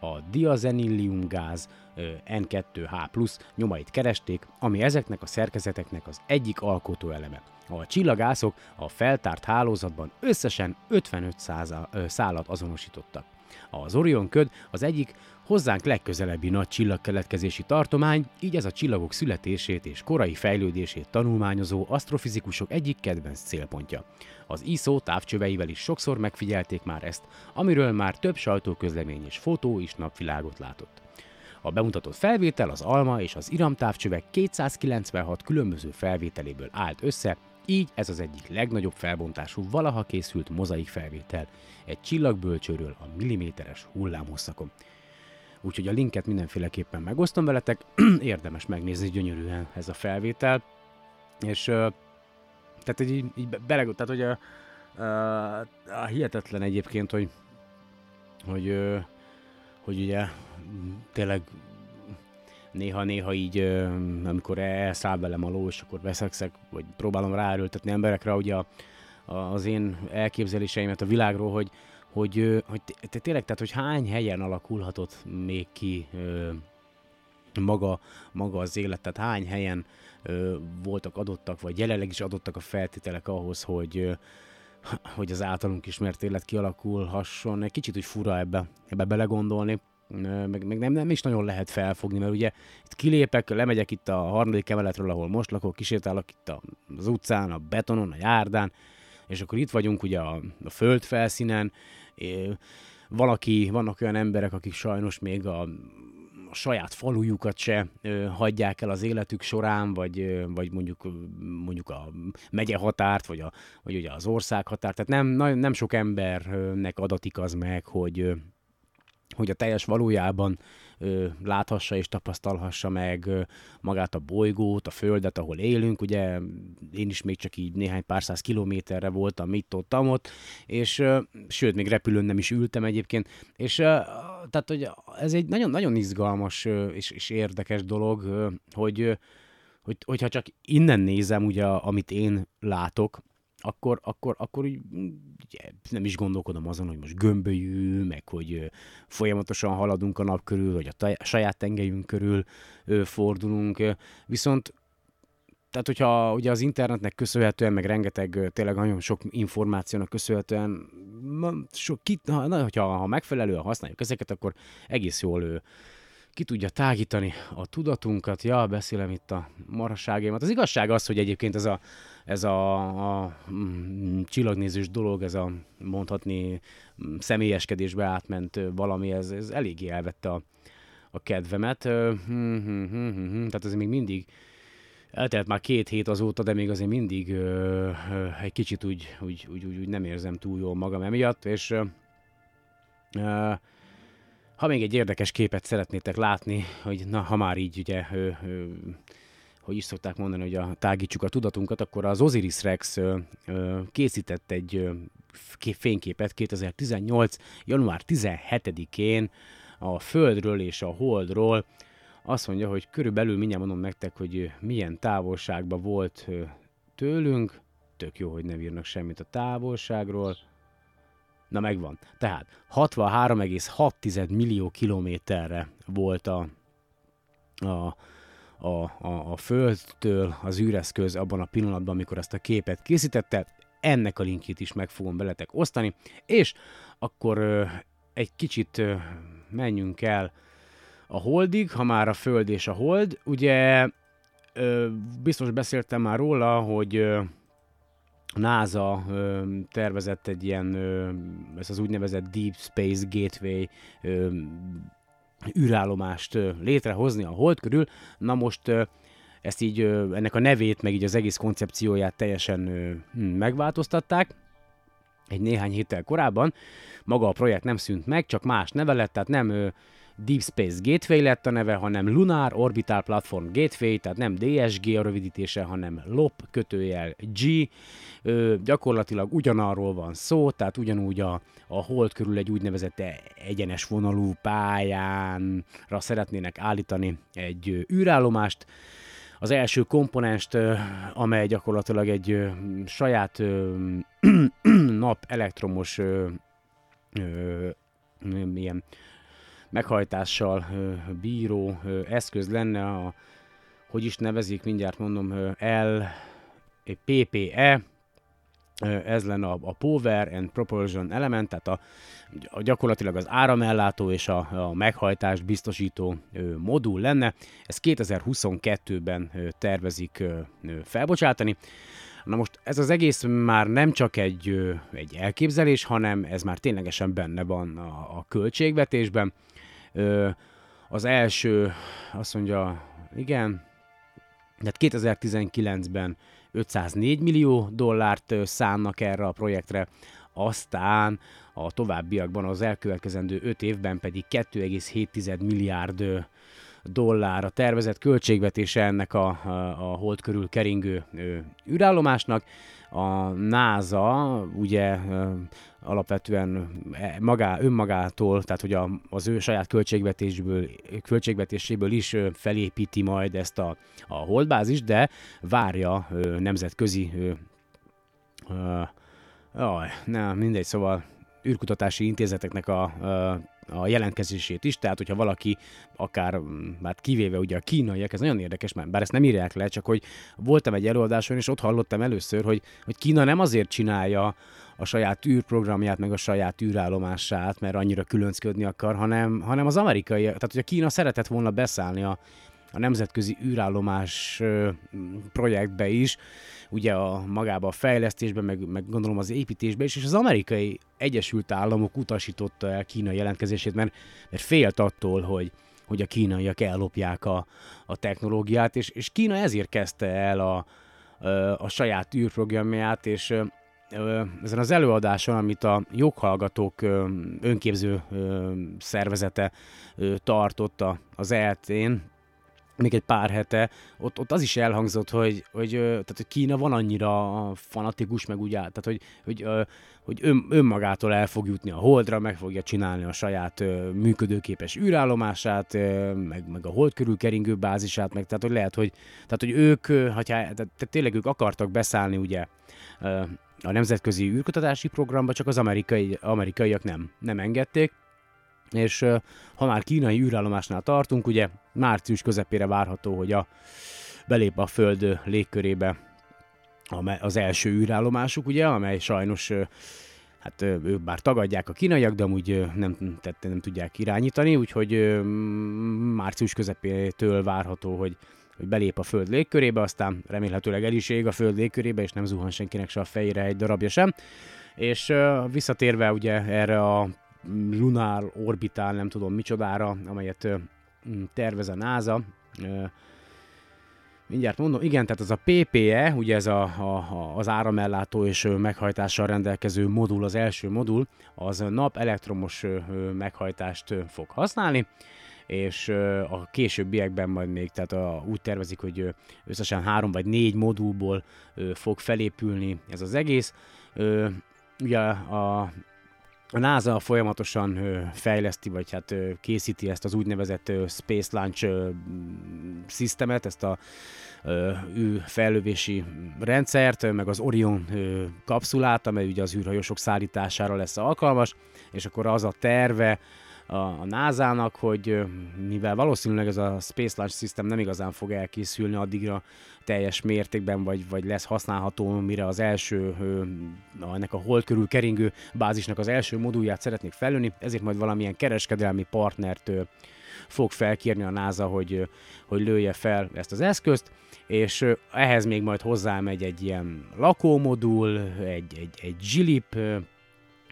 a diazenillium gáz N2H+, nyomait keresték, ami ezeknek a szerkezeteknek az egyik alkotóeleme. A csillagászok a feltárt hálózatban összesen 55 szállat azonosítottak. Az Orion köd az egyik hozzánk legközelebbi nagy csillagkeletkezési tartomány, így ez a csillagok születését és korai fejlődését tanulmányozó asztrofizikusok egyik kedvenc célpontja. Az ISO távcsöveivel is sokszor megfigyelték már ezt, amiről már több sajtóközlemény és fotó is napvilágot látott. A bemutatott felvétel az alma és az iramtávcsövek 296 különböző felvételéből állt össze, így ez az egyik legnagyobb felbontású valaha készült mozaik felvétel, egy csillagbölcsőről a milliméteres hullámhosszakon. Úgyhogy a linket mindenféleképpen megosztom veletek, érdemes megnézni gyönyörűen ez a felvétel, és tehát így, így bele, tehát hogy a, a, a hihetetlen egyébként, hogy hogy, hogy ugye tényleg néha-néha így, amikor elszáll velem a ló, és akkor veszekszek, vagy próbálom ráerőltetni emberekre, ugye a, az én elképzeléseimet a világról, hogy, hogy, hogy te, tényleg, tehát, hogy hány helyen alakulhatott még ki maga, maga az élet, tehát hány helyen voltak adottak, vagy jelenleg is adottak a feltételek ahhoz, hogy, hogy az általunk ismert élet kialakulhasson. Egy kicsit úgy fura ebbe, ebbe belegondolni meg, meg nem, nem is nagyon lehet felfogni, mert ugye itt kilépek, lemegyek itt a harmadik emeletről, ahol most lakok, kisétálok itt az utcán, a betonon, a járdán, és akkor itt vagyunk ugye a, a föld felszínen, valaki, vannak olyan emberek, akik sajnos még a, a saját falujukat se ö, hagyják el az életük során, vagy, ö, vagy mondjuk, mondjuk a megye határt, vagy, a, vagy ugye az ország határt. Tehát nem, nem sok embernek adatik az meg, hogy, hogy a teljes valójában ö, láthassa és tapasztalhassa meg ö, magát a bolygót, a földet, ahol élünk. Ugye én is még csak így néhány pár száz kilométerre voltam itt ott, ott és ö, sőt, még repülőn nem is ültem egyébként, és ö, tehát, hogy ez egy nagyon-nagyon izgalmas ö, és, és érdekes dolog, ö, hogy, ö, hogy, hogyha csak innen nézem, ugye, amit én látok, akkor, akkor, akkor úgy, ugye, nem is gondolkodom azon, hogy most gömbölyű, meg hogy folyamatosan haladunk a nap körül, vagy a, taj- a saját tengelyünk körül fordulunk. Viszont tehát, hogyha ugye az internetnek köszönhetően, meg rengeteg, tényleg nagyon sok információnak köszönhetően, sok, ki, na, hogyha ha megfelelően használjuk ezeket, akkor egész jól ki tudja tágítani a tudatunkat. Ja, beszélem itt a marasságémat. Az igazság az, hogy egyébként ez a, ez a, a mm, csillagnézős dolog, ez a mondhatni mm, személyeskedésbe átment valami, ez, ez eléggé elvette a, a kedvemet. Hm, hm, hm, Tehát ez még mindig eltelt már két hét azóta, de még azért mindig ö, ö, egy kicsit úgy, úgy, úgy, úgy, úgy nem érzem túl jól magam emiatt, és ö, Ha még egy érdekes képet szeretnétek látni, hogy na, ha már így ugye, ö, ö, hogy is szokták mondani, hogy a, tágítsuk a tudatunkat, akkor az Osiris Rex ö, ö, készített egy ö, fényképet 2018. január 17-én a Földről és a Holdról. Azt mondja, hogy körülbelül mindjárt mondom nektek, hogy milyen távolságban volt tőlünk. Tök jó, hogy nem írnak semmit a távolságról. Na megvan. Tehát 63,6 millió kilométerre volt a, a, a, a, a Földtől az űreszköz abban a pillanatban, amikor ezt a képet készítette. Ennek a linkjét is meg fogom beletek osztani, és akkor ö, egy kicsit ö, menjünk el a Holdig, ha már a Föld és a Hold. Ugye ö, biztos beszéltem már róla, hogy ö, NASA ö, tervezett egy ilyen, ö, ez az úgynevezett Deep Space Gateway ö, űrállomást létrehozni a Hold körül. Na most ezt így, ennek a nevét, meg így az egész koncepcióját teljesen hm, megváltoztatták egy néhány héttel korábban. Maga a projekt nem szűnt meg, csak más neve lett, tehát nem Deep Space Gateway lett a neve, hanem Lunar Orbital Platform Gateway, tehát nem DSG a rövidítése, hanem LOP kötőjel G. Ö, gyakorlatilag ugyanarról van szó, tehát ugyanúgy a, a hold körül egy úgynevezett egyenes vonalú pályánra szeretnének állítani egy űrállomást. Az első komponenst, amely gyakorlatilag egy saját nap elektromos milyen meghajtással bíró eszköz lenne, a, hogy is nevezik, mindjárt mondom, L, PPE, ez lenne a, a Power and Propulsion Element, tehát a, a gyakorlatilag az áramellátó és a, a meghajtást biztosító modul lenne. Ezt 2022-ben ö, tervezik felbocsátani. Na most ez az egész már nem csak egy, egy elképzelés, hanem ez már ténylegesen benne van a, a költségvetésben. Az első, azt mondja, igen, tehát 2019-ben 504 millió dollárt szánnak erre a projektre, aztán a továbbiakban az elkövetkezendő 5 évben pedig 2,7 milliárd dollár a tervezett költségvetése ennek a, a hold körül keringő űrállomásnak. A NASA ugye alapvetően e, magá, önmagától, tehát hogy a, az ő saját költségvetésből, költségvetéséből is felépíti majd ezt a, a holdbázist, de várja nemzetközi Jaj, nem, mindegy, szóval űrkutatási intézeteknek a, a, a jelentkezését is, tehát hogyha valaki akár, hát kivéve ugye a kínaiak, ez nagyon érdekes, mert bár ezt nem írják le, csak hogy voltam egy előadáson, és ott hallottam először, hogy, hogy Kína nem azért csinálja a saját űrprogramját, meg a saját űrállomását, mert annyira különcködni akar, hanem, hanem az amerikai, tehát hogy a Kína szeretett volna beszállni a, a nemzetközi űrállomás projektbe is, ugye a magába a fejlesztésbe, meg, meg gondolom az építésbe is, és az amerikai Egyesült Államok utasította el Kína jelentkezését, mert, mert félt attól, hogy, hogy a kínaiak ellopják a, a technológiát, és, és Kína ezért kezdte el a, a, saját űrprogramját, és ezen az előadáson, amit a joghallgatók önképző szervezete tartotta az ELT-én, még egy pár hete, ott, ott az is elhangzott, hogy, hogy, tehát, hogy Kína van annyira fanatikus, meg úgy tehát hogy, hogy, hogy ön, önmagától el fog jutni a holdra, meg fogja csinálni a saját működőképes űrállomását, meg, meg a hold körül keringő bázisát, meg tehát hogy lehet, hogy, tehát, hogy ők, hogyha, tehát, tehát tényleg ők akartak beszállni ugye a nemzetközi űrkutatási programba, csak az amerikai, amerikaiak nem, nem engedték, és ha már kínai űrállomásnál tartunk, ugye március közepére várható, hogy a belép a Föld légkörébe az első űrállomásuk, ugye, amely sajnos hát ők bár tagadják a kínaiak, de amúgy nem, tette, nem tudják irányítani, úgyhogy március közepétől várható, hogy, hogy belép a Föld légkörébe, aztán remélhetőleg el is ég a Föld légkörébe, és nem zuhan senkinek se a fejére egy darabja sem. És visszatérve ugye erre a Lunar Orbital, nem tudom micsodára, amelyet tervez a NASA. Mindjárt mondom, igen, tehát az a PPE, ugye ez a, a, az áramellátó és meghajtással rendelkező modul, az első modul, az nap elektromos meghajtást fog használni, és a későbbiekben majd még, tehát a, úgy tervezik, hogy összesen három vagy négy modulból fog felépülni ez az egész. Ugye a a NASA folyamatosan fejleszti, vagy hát készíti ezt az úgynevezett Space Launch Systemet, ezt a ő fellövési rendszert, meg az Orion kapszulát, amely ugye az űrhajósok szállítására lesz alkalmas, és akkor az a terve, a, a NASA-nak, hogy mivel valószínűleg ez a Space Launch System nem igazán fog elkészülni addigra teljes mértékben, vagy, vagy lesz használható, mire az első, ennek a hold körül keringő bázisnak az első modulját szeretnék felülni, ezért majd valamilyen kereskedelmi partnert fog felkérni a NASA, hogy, hogy lője fel ezt az eszközt, és ehhez még majd hozzámegy egy ilyen lakómodul, egy, egy, egy zsilip,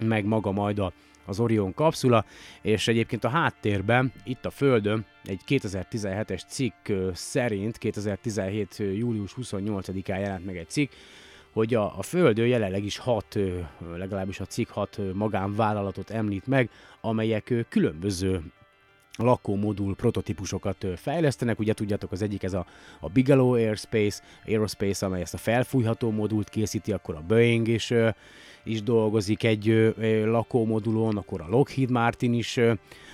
meg maga majd a az Orion kapszula, és egyébként a háttérben, itt a Földön, egy 2017-es cikk szerint, 2017. július 28-án jelent meg egy cikk, hogy a, a Földön jelenleg is hat, legalábbis a cikk hat magánvállalatot említ meg, amelyek különböző lakómodul prototípusokat fejlesztenek. Ugye tudjátok, az egyik ez a, a Bigelow Airspace, Aerospace, amely ezt a felfújható modult készíti, akkor a Boeing is is dolgozik egy ö, lakómodulon, akkor a Lockheed Martin is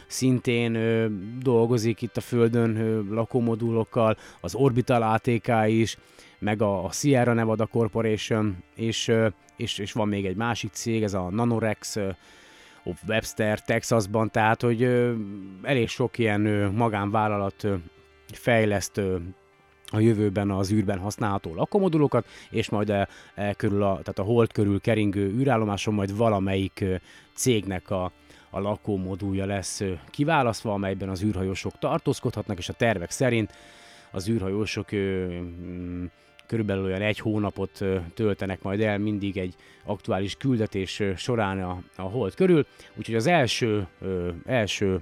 szintén dolgozik itt a Földön lakómodulokkal, az Orbital ATK is, meg a, Sierra Nevada Corporation, és, és, és van még egy másik cég, ez a Nanorex, Webster, Texasban, tehát hogy elég sok ilyen magánvállalat ö, fejleszt ö, a jövőben az űrben használható lakómodulokat, és majd e, e körül a, tehát a hold körül keringő űrállomáson majd valamelyik cégnek a, a lakómodulja lesz kiválasztva, amelyben az űrhajósok tartózkodhatnak, és a tervek szerint az űrhajósok mm, körülbelül olyan egy hónapot töltenek majd el mindig egy aktuális küldetés során a, a hold körül, úgyhogy az első, első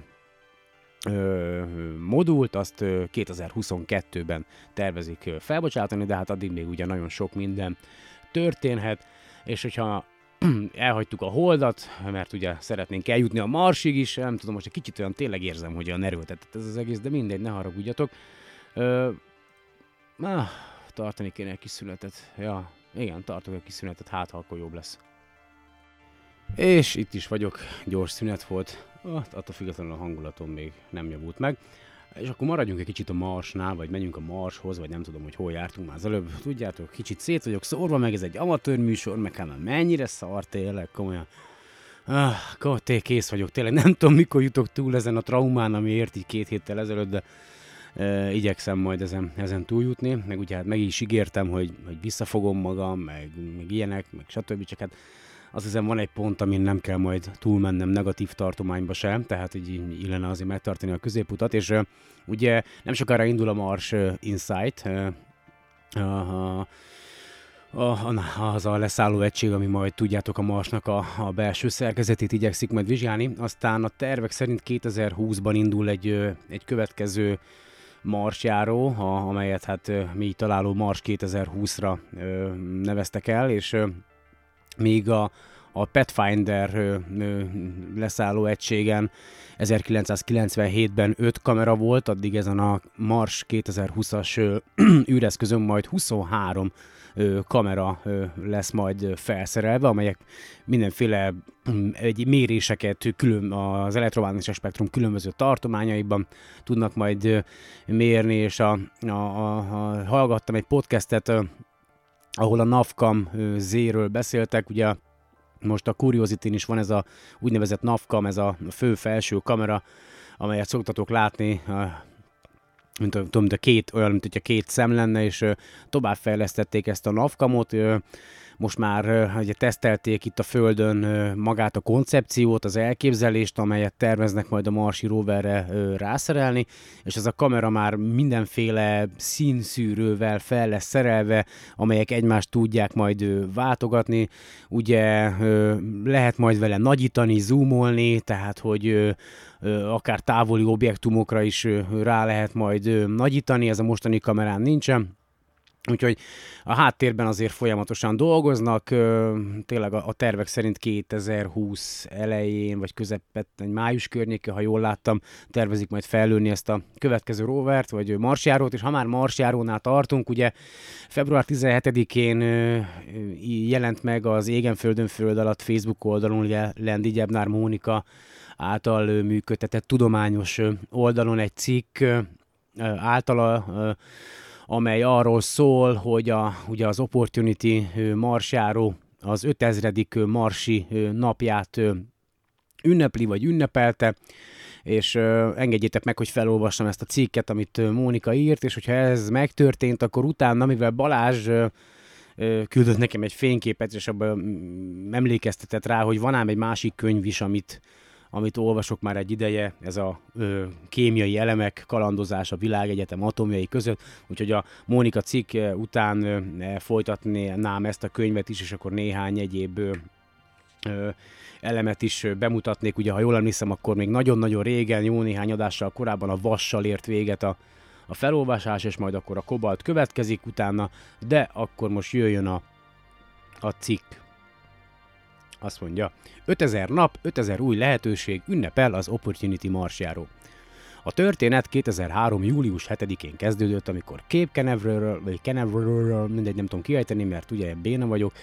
ö, modult, azt 2022-ben tervezik felbocsátani, de hát addig még ugye nagyon sok minden történhet, és hogyha elhagytuk a holdat, mert ugye szeretnénk eljutni a Marsig is, nem tudom, most egy kicsit olyan tényleg érzem, hogy a erőltetett ez az egész, de mindegy, ne haragudjatok. Ö, ah, tartani kéne egy kis szünetet. Ja, igen, tartok egy kis szünetet, hát akkor jobb lesz. És itt is vagyok, gyors szünet volt, attól függetlenül a hangulatom még nem javult meg. És akkor maradjunk egy kicsit a Marsnál, vagy menjünk a Marshoz, vagy nem tudom, hogy hol jártunk már az előbb. Tudjátok, kicsit szét vagyok szórva, meg ez egy amatőr műsor, meg hát mennyire szar tényleg, komolyan. Ah, té, kész vagyok, tényleg nem tudom, mikor jutok túl ezen a traumán, ami ért így két héttel ezelőtt, de e, igyekszem majd ezen, ezen túljutni, meg ugye hát meg is ígértem, hogy, hogy visszafogom magam, meg, meg ilyenek, meg stb. Csak hát azt hiszem van egy pont, amin nem kell majd túlmennem negatív tartományba sem, tehát így illene azért megtartani a középutat, és ugye nem sokára indul a Mars Insight, uh, az a leszálló egység, ami majd tudjátok a Marsnak a, a belső szerkezetét igyekszik majd vizsgálni. Aztán a tervek szerint 2020-ban indul egy, egy következő marsjáró, a, amelyet hát mi találó Mars 2020-ra neveztek el, és míg a, a Pathfinder leszálló egységen 1997-ben 5 kamera volt, addig ezen a Mars 2020-as űreszközön majd 23 ö, kamera lesz majd felszerelve, amelyek mindenféle mm, egy méréseket külön, az elektromágneses spektrum különböző tartományaiban tudnak majd mérni, és a, a, a, hallgattam egy podcastet, ahol a Navcam Z-ről beszéltek, ugye most a curiosity is van ez a úgynevezett Navcam, ez a fő felső kamera, amelyet szoktatok látni, mint, tudom, a két, olyan, mint hogyha két szem lenne, és továbbfejlesztették ezt a Navcamot, most már ugye tesztelték itt a Földön magát a koncepciót, az elképzelést, amelyet terveznek majd a Marsi roverre rászerelni, és ez a kamera már mindenféle színszűrővel fel lesz szerelve, amelyek egymást tudják majd váltogatni. Ugye lehet majd vele nagyítani, zoomolni, tehát hogy akár távoli objektumokra is rá lehet majd nagyítani, ez a mostani kamerán nincsen Úgyhogy a háttérben azért folyamatosan dolgoznak, tényleg a, tervek szerint 2020 elején, vagy közepet, egy május környéke, ha jól láttam, tervezik majd fellőni ezt a következő rovert, vagy marsjárót, és ha már marsjárónál tartunk, ugye február 17-én jelent meg az Égen Földön Föld alatt Facebook oldalon, ugye Lendi Gyebnár Mónika által működtetett tudományos oldalon egy cikk általa amely arról szól, hogy a, ugye az Opportunity marsjáró az 5000. marsi napját ünnepli vagy ünnepelte, és engedjétek meg, hogy felolvassam ezt a cikket, amit Mónika írt, és hogyha ez megtörtént, akkor utána, mivel Balázs küldött nekem egy fényképet, és abban emlékeztetett rá, hogy van ám egy másik könyv is, amit amit olvasok már egy ideje, ez a ö, kémiai elemek kalandozás a világegyetem atomjai között, úgyhogy a Mónika cikk után ö, folytatnám ezt a könyvet is, és akkor néhány egyéb ö, elemet is bemutatnék. Ugye, ha jól emlékszem, akkor még nagyon-nagyon régen, jó néhány adással korábban a vassal ért véget a, a felolvasás, és majd akkor a kobalt következik utána, de akkor most jöjjön a, a cikk. Azt mondja, 5000 nap, 5000 új lehetőség, ünnepel az Opportunity marsjáró. A történet 2003. július 7-én kezdődött, amikor Cape Canaveral, vagy Canaveral, mindegy nem tudom kiejteni, mert ugye béna vagyok,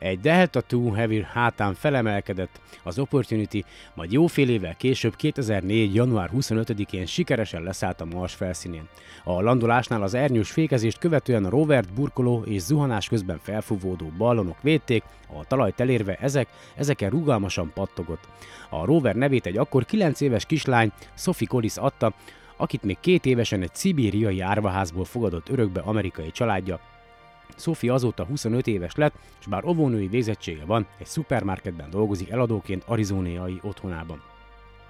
egy Delta 2 Heavy hátán felemelkedett az Opportunity, majd jó fél évvel később 2004. január 25-én sikeresen leszállt a Mars felszínén. A landolásnál az ernyős fékezést követően a rovert burkoló és zuhanás közben felfúvódó ballonok védték, a talajt elérve ezek, ezeken rugalmasan pattogott. A rover nevét egy akkor 9 éves kislány, Sophie Collis adta, akit még két évesen egy szibériai árvaházból fogadott örökbe amerikai családja, Sophie azóta 25 éves lett, és bár óvónői végzettsége van, egy szupermarketben dolgozik eladóként arizóniai otthonában.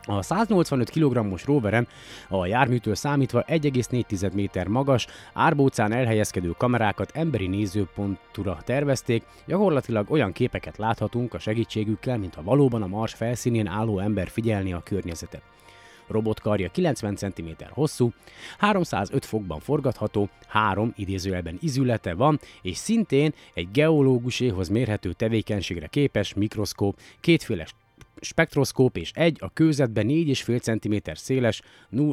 A 185 kg-os roveren a járműtől számítva 1,4 méter magas, árbócán elhelyezkedő kamerákat emberi nézőpontura tervezték, gyakorlatilag olyan képeket láthatunk a segítségükkel, mintha valóban a Mars felszínén álló ember figyelni a környezetet robotkarja 90 cm hosszú, 305 fokban forgatható, három idézőjelben izülete van, és szintén egy geológuséhoz mérhető tevékenységre képes mikroszkóp, kétféle spektroszkóp és egy a kőzetben 4,5 cm széles,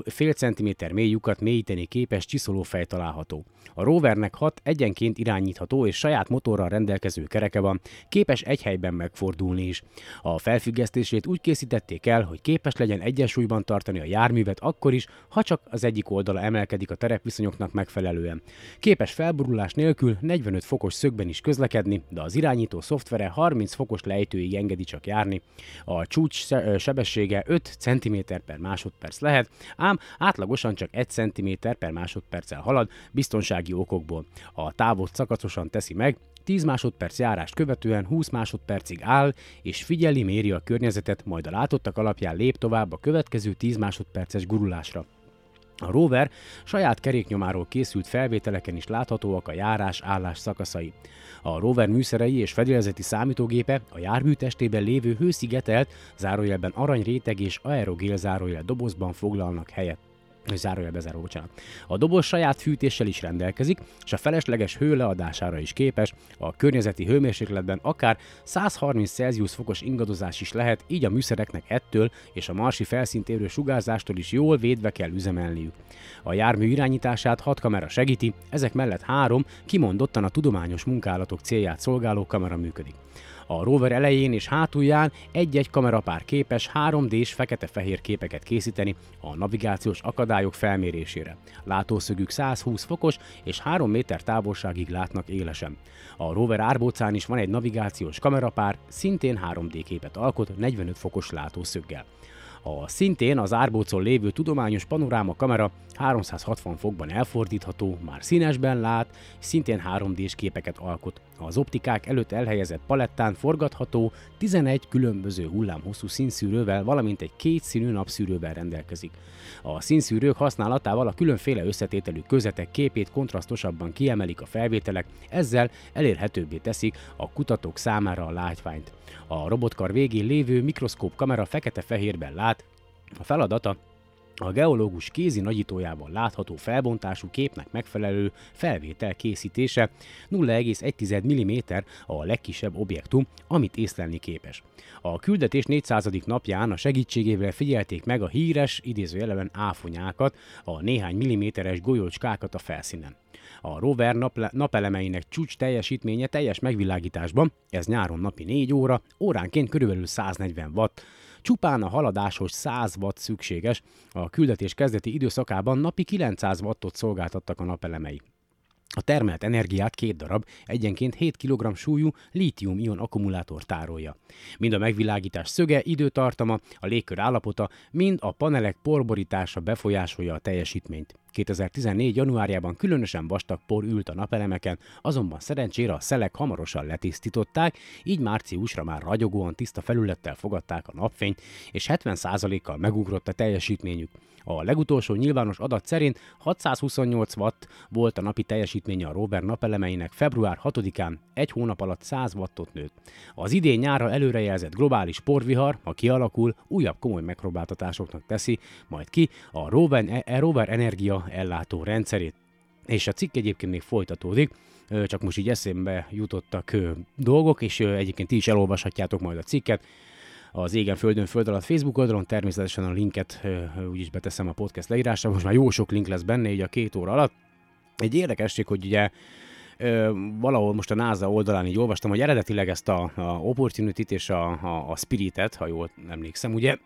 fél cm mély lyukat mélyíteni képes csiszolófej található. A rovernek hat egyenként irányítható és saját motorral rendelkező kereke van, képes egy helyben megfordulni is. A felfüggesztését úgy készítették el, hogy képes legyen egyensúlyban tartani a járművet akkor is, ha csak az egyik oldala emelkedik a terepviszonyoknak megfelelően. Képes felborulás nélkül 45 fokos szögben is közlekedni, de az irányító szoftvere 30 fokos lejtőig engedi csak járni. A csúcs sebessége 5 cm per másodperc lehet, ám átlagosan csak 1 cm per másodperccel halad biztonsági okokból. A távot szakaszosan teszi meg, 10 másodperc járást követően 20 másodpercig áll, és figyeli, méri a környezetet, majd a látottak alapján lép tovább a következő 10 másodperces gurulásra. A rover saját keréknyomáról készült felvételeken is láthatóak a járás-állás szakaszai. A rover műszerei és fedélzeti számítógépe a jármű testében lévő hőszigetelt, zárójelben aranyréteg és aerogél zárójel dobozban foglalnak helyet zárója bezáró, bocsánat. A doboz saját fűtéssel is rendelkezik, és a felesleges hő leadására is képes, a környezeti hőmérsékletben akár 130 Celsius fokos ingadozás is lehet, így a műszereknek ettől és a marsi felszínt érő sugárzástól is jól védve kell üzemelniük. A jármű irányítását hat kamera segíti, ezek mellett három kimondottan a tudományos munkálatok célját szolgáló kamera működik. A rover elején és hátulján egy-egy kamerapár képes 3D-s fekete-fehér képeket készíteni a navigációs akadályok felmérésére. Látószögük 120 fokos és 3 méter távolságig látnak élesen. A rover árbócán is van egy navigációs kamerapár, szintén 3D képet alkot 45 fokos látószöggel. A szintén az árbócon lévő tudományos panoráma kamera 360 fokban elfordítható, már színesben lát, szintén 3D-s képeket alkot. Az optikák előtt elhelyezett palettán forgatható 11 különböző hullámhosszú színszűrővel, valamint egy két színű napszűrővel rendelkezik. A színszűrők használatával a különféle összetételű közetek képét kontrasztosabban kiemelik a felvételek, ezzel elérhetőbbé teszik a kutatók számára a látványt. A robotkar végén lévő mikroszkóp kamera fekete-fehérben lát, a feladata A geológus kézi nagyítójában látható felbontású képnek megfelelő felvétel készítése 0,1 mm a legkisebb objektum, amit észlelni képes. A küldetés 400. napján a segítségével figyelték meg a híres, idézőjeleben áfonyákat, a néhány milliméteres golyócskákat a felszínen. A rover naple- napelemeinek csúcs teljesítménye teljes megvilágításban, ez nyáron napi 4 óra, óránként körülbelül 140 watt, Csupán a haladáshoz 100 watt szükséges, a küldetés kezdeti időszakában napi 900 wattot szolgáltattak a napelemei. A termelt energiát két darab, egyenként 7 kg súlyú lítium-ion akkumulátor tárolja. Mind a megvilágítás szöge, időtartama, a légkör állapota, mind a panelek porborítása befolyásolja a teljesítményt. 2014. januárjában különösen vastag por ült a napelemeken, azonban szerencsére a szelek hamarosan letisztították, így márciusra már ragyogóan tiszta felülettel fogadták a napfényt, és 70%-kal megugrott a teljesítményük. A legutolsó nyilvános adat szerint 628 watt volt a napi teljesítménye a rover napelemeinek február 6-án, egy hónap alatt 100 wattot nőtt. Az idén nyára előrejelzett globális porvihar, ha kialakul, újabb komoly megpróbáltatásoknak teszi, majd ki a rover, e, rover energia ellátó rendszerét. És a cikk egyébként még folytatódik, csak most így eszembe jutottak dolgok, és egyébként ti is elolvashatjátok majd a cikket az Égen Földön Föld alatt Facebook oldalon, természetesen a linket úgyis beteszem a podcast leírásra, most már jó sok link lesz benne így a két óra alatt. Egy érdekesség, hogy ugye valahol most a NASA oldalán így olvastam, hogy eredetileg ezt a, a Opportunity-t és a, a, a Spirit-et, ha jól emlékszem, ugye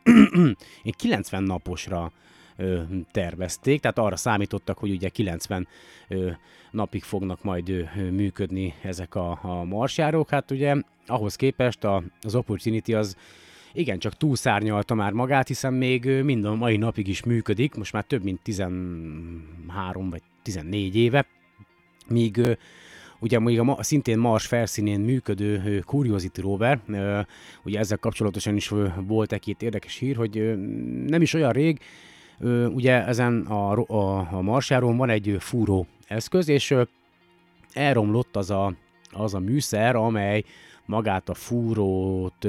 én 90 naposra ö, tervezték, tehát arra számítottak, hogy ugye 90 ö, napig fognak majd működni ezek a, a marsjárók. Hát ugye ahhoz képest a, az Opportunity az igen, csak túlszárnyalta már magát, hiszen még mind a mai napig is működik, most már több mint 13 vagy 14 éve, míg ugye még a, szintén Mars felszínén működő Curiosity rover, ugye ezzel kapcsolatosan is volt egy-két érdekes hír, hogy nem is olyan rég, ugye ezen a, a, a Marsjáron van egy fúró eszköz, és elromlott az a, az a műszer, amely magát a fúrót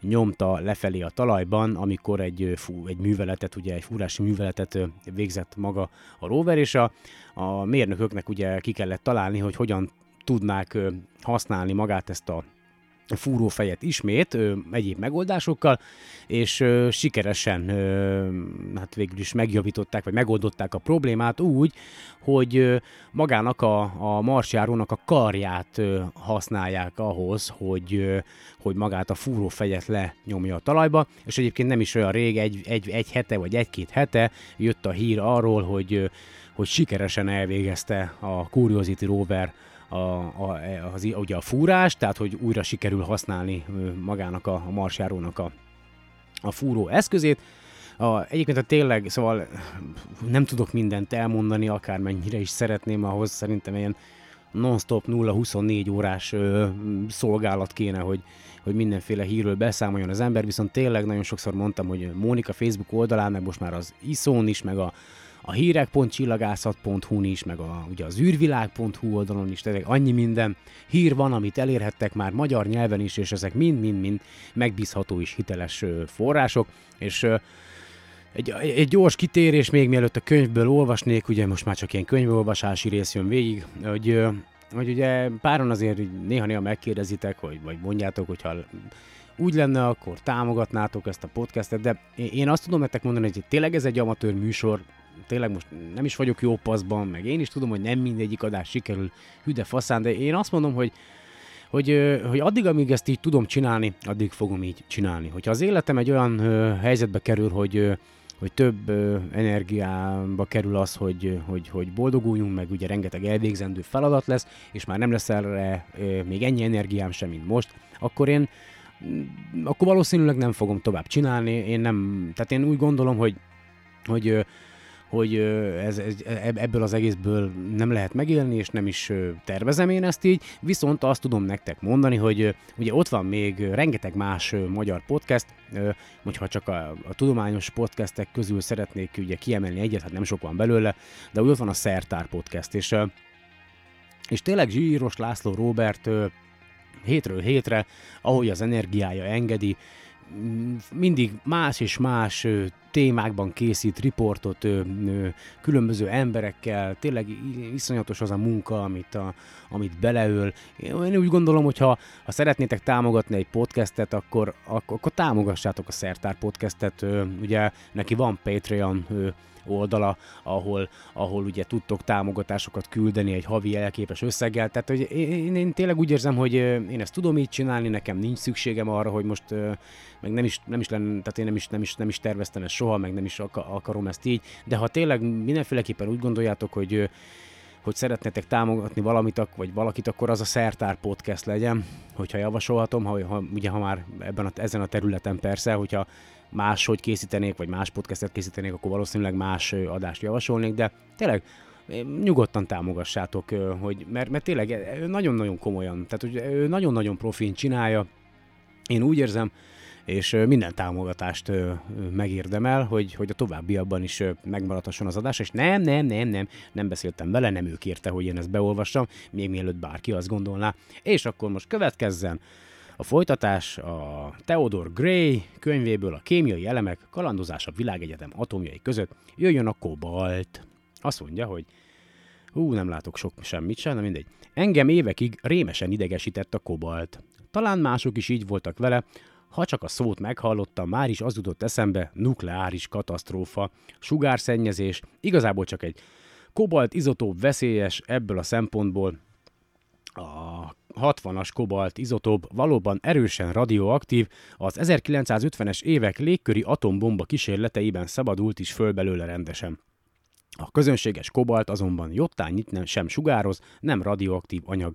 nyomta lefelé a talajban, amikor egy, fú, egy műveletet, ugye egy fúrási műveletet végzett maga a rover, és a, a mérnököknek ugye ki kellett találni, hogy hogyan tudnák használni magát ezt a fúrófejet ismét ö, egyéb megoldásokkal, és ö, sikeresen ö, hát végül is megjavították, vagy megoldották a problémát úgy, hogy ö, magának a, a marsjárónak a karját ö, használják ahhoz, hogy, ö, hogy magát a fúrófejet lenyomja a talajba, és egyébként nem is olyan rég, egy, egy, egy hete vagy egy-két hete jött a hír arról, hogy, ö, hogy sikeresen elvégezte a Curiosity rover a, a, az, ugye a fúrás, tehát hogy újra sikerül használni magának a, a marsjárónak a, a fúró eszközét. A, egyébként a tényleg, szóval nem tudok mindent elmondani, akármennyire is szeretném, ahhoz szerintem ilyen non-stop 0-24 órás ö, szolgálat kéne, hogy, hogy mindenféle hírről beszámoljon az ember, viszont tényleg nagyon sokszor mondtam, hogy Mónika Facebook oldalán, meg most már az iszón is, meg a a hírek.csillagászat.hu-n is, meg a, ugye az űrvilág.hu oldalon is, tehát annyi minden hír van, amit elérhettek már magyar nyelven is, és ezek mind-mind-mind megbízható és hiteles források, és egy, egy gyors kitérés még mielőtt a könyvből olvasnék, ugye most már csak ilyen könyvolvasási rész jön végig, hogy, hogy ugye páron azért néha-néha megkérdezitek, hogy, vagy mondjátok, hogyha úgy lenne, akkor támogatnátok ezt a podcastet, de én azt tudom nektek mondani, hogy tényleg ez egy amatőr műsor, tényleg most nem is vagyok jó paszban, meg én is tudom, hogy nem mindegyik adás sikerül hüde faszán, de én azt mondom, hogy hogy, hogy addig, amíg ezt így tudom csinálni, addig fogom így csinálni. Hogyha az életem egy olyan helyzetbe kerül, hogy, hogy több ö, energiába kerül az, hogy, hogy, hogy boldoguljunk, meg ugye rengeteg elvégzendő feladat lesz, és már nem lesz erre ö, még ennyi energiám sem, mint most, akkor én akkor valószínűleg nem fogom tovább csinálni. Én nem, tehát én úgy gondolom, hogy, hogy hogy ez, ez, ebből az egészből nem lehet megélni, és nem is tervezem én ezt így, viszont azt tudom nektek mondani, hogy ugye ott van még rengeteg más magyar podcast, hogyha csak a, a tudományos podcastek közül szeretnék ugye kiemelni egyet, hát nem sok van belőle, de úgy ott van a Szertár podcast, és, és tényleg Zsíros László Robert hétről hétre, ahogy az energiája engedi, mindig más és más témákban készít riportot különböző emberekkel, tényleg iszonyatos az a munka, amit, a, amit beleöl. Én úgy gondolom, hogy ha, ha szeretnétek támogatni egy podcastet, akkor, akkor, akkor támogassátok a Szertár podcastet. Ugye neki van Patreon oldala, ahol, ahol ugye tudtok támogatásokat küldeni egy havi elképes összeggel. Tehát hogy én, én tényleg úgy érzem, hogy én ezt tudom így csinálni, nekem nincs szükségem arra, hogy most meg nem is, nem is lenne, tehát én nem is, nem is, nem is terveztem ezt soha, meg nem is akarom ezt így, de ha tényleg mindenféleképpen úgy gondoljátok, hogy hogy szeretnétek támogatni valamit, vagy valakit, akkor az a Szertár Podcast legyen, hogyha javasolhatom, ha, ha, ugye ha már ebben a, ezen a területen persze, hogyha máshogy készítenék, vagy más podcastet készítenék, akkor valószínűleg más adást javasolnék, de tényleg nyugodtan támogassátok, hogy, mert, mert tényleg nagyon-nagyon komolyan, tehát hogy nagyon-nagyon profin csinálja, én úgy érzem, és minden támogatást megérdemel, hogy, hogy a továbbiakban is megmaradhasson az adás, és nem, nem, nem, nem, nem beszéltem vele, nem ő kérte, hogy én ezt beolvassam, még mielőtt bárki azt gondolná. És akkor most következzen a folytatás a Theodore Gray könyvéből a kémiai elemek kalandozás a világegyetem atomjai között jöjjön a kobalt. Azt mondja, hogy hú, nem látok sok semmit sem, de mindegy. Engem évekig rémesen idegesített a kobalt. Talán mások is így voltak vele, ha csak a szót meghallottam, már is az jutott eszembe nukleáris katasztrófa, sugárszennyezés, igazából csak egy kobalt izotóp veszélyes ebből a szempontból, a 60-as kobalt izotóp valóban erősen radioaktív, az 1950-es évek légköri atombomba kísérleteiben szabadult is föl belőle rendesen. A közönséges kobalt azonban jottányit nem sem sugároz, nem radioaktív anyag.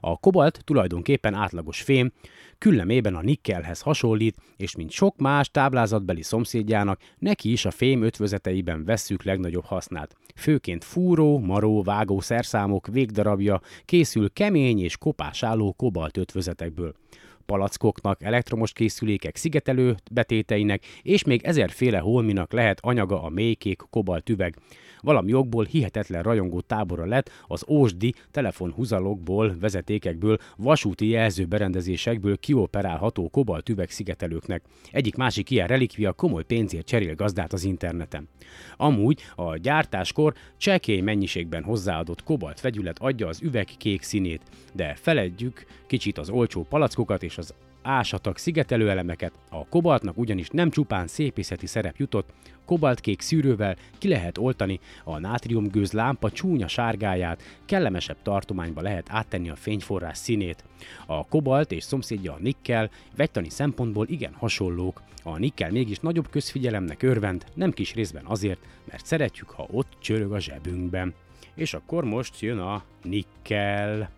A kobalt tulajdonképpen átlagos fém, küllemében a nikkelhez hasonlít, és mint sok más táblázatbeli szomszédjának, neki is a fém ötvözeteiben vesszük legnagyobb hasznát. Főként fúró, maró, vágó szerszámok végdarabja készül kemény és kopásálló kobalt ötvözetekből palackoknak, elektromos készülékek szigetelő betéteinek és még ezerféle holminak lehet anyaga a mélykék kobalt üveg. Valami jogból hihetetlen rajongó tábora lett az ósdi telefonhuzalokból, vezetékekből, vasúti jelzőberendezésekből kioperálható kobalt üveg szigetelőknek. Egyik másik ilyen relikvia komoly pénzért cserél gazdát az interneten. Amúgy a gyártáskor csekély mennyiségben hozzáadott kobalt vegyület adja az üveg kék színét, de feledjük kicsit az olcsó palackokat és az ásatag szigetelőelemeket, a kobaltnak ugyanis nem csupán szépészeti szerep jutott, kobaltkék szűrővel ki lehet oltani a nátriumgőz lámpa csúnya sárgáját, kellemesebb tartományba lehet áttenni a fényforrás színét. A kobalt és szomszédja a nikkel vegytani szempontból igen hasonlók. A nikkel mégis nagyobb közfigyelemnek örvend, nem kis részben azért, mert szeretjük, ha ott csörög a zsebünkben. És akkor most jön a nikkel.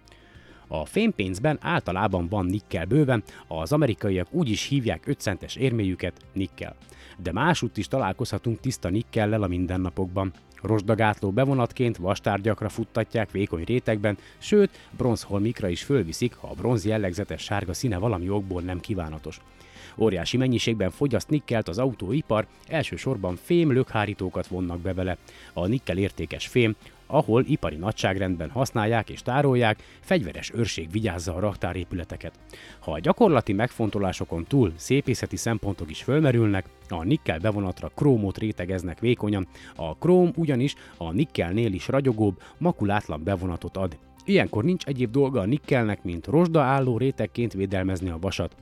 A fémpénzben általában van nikkel bőven, az amerikaiak úgy is hívják 5 centes érméjüket nikkel. De másútt is találkozhatunk tiszta nikkellel a mindennapokban. Rosdagátló bevonatként vastárgyakra futtatják vékony rétegben, sőt, bronzholmikra is fölviszik, ha a bronz jellegzetes sárga színe valami okból nem kívánatos. Óriási mennyiségben fogyaszt nikkelt az autóipar, elsősorban fém lökhárítókat vonnak be vele. A nikkel értékes fém ahol ipari nagyságrendben használják és tárolják, fegyveres őrség vigyázza a raktárépületeket. Ha a gyakorlati megfontolásokon túl szépészeti szempontok is fölmerülnek, a nikkel bevonatra krómot rétegeznek vékonyan, a króm ugyanis a nikkelnél is ragyogóbb, makulátlan bevonatot ad. Ilyenkor nincs egyéb dolga a nikkelnek, mint rozsda álló rétegként védelmezni a vasat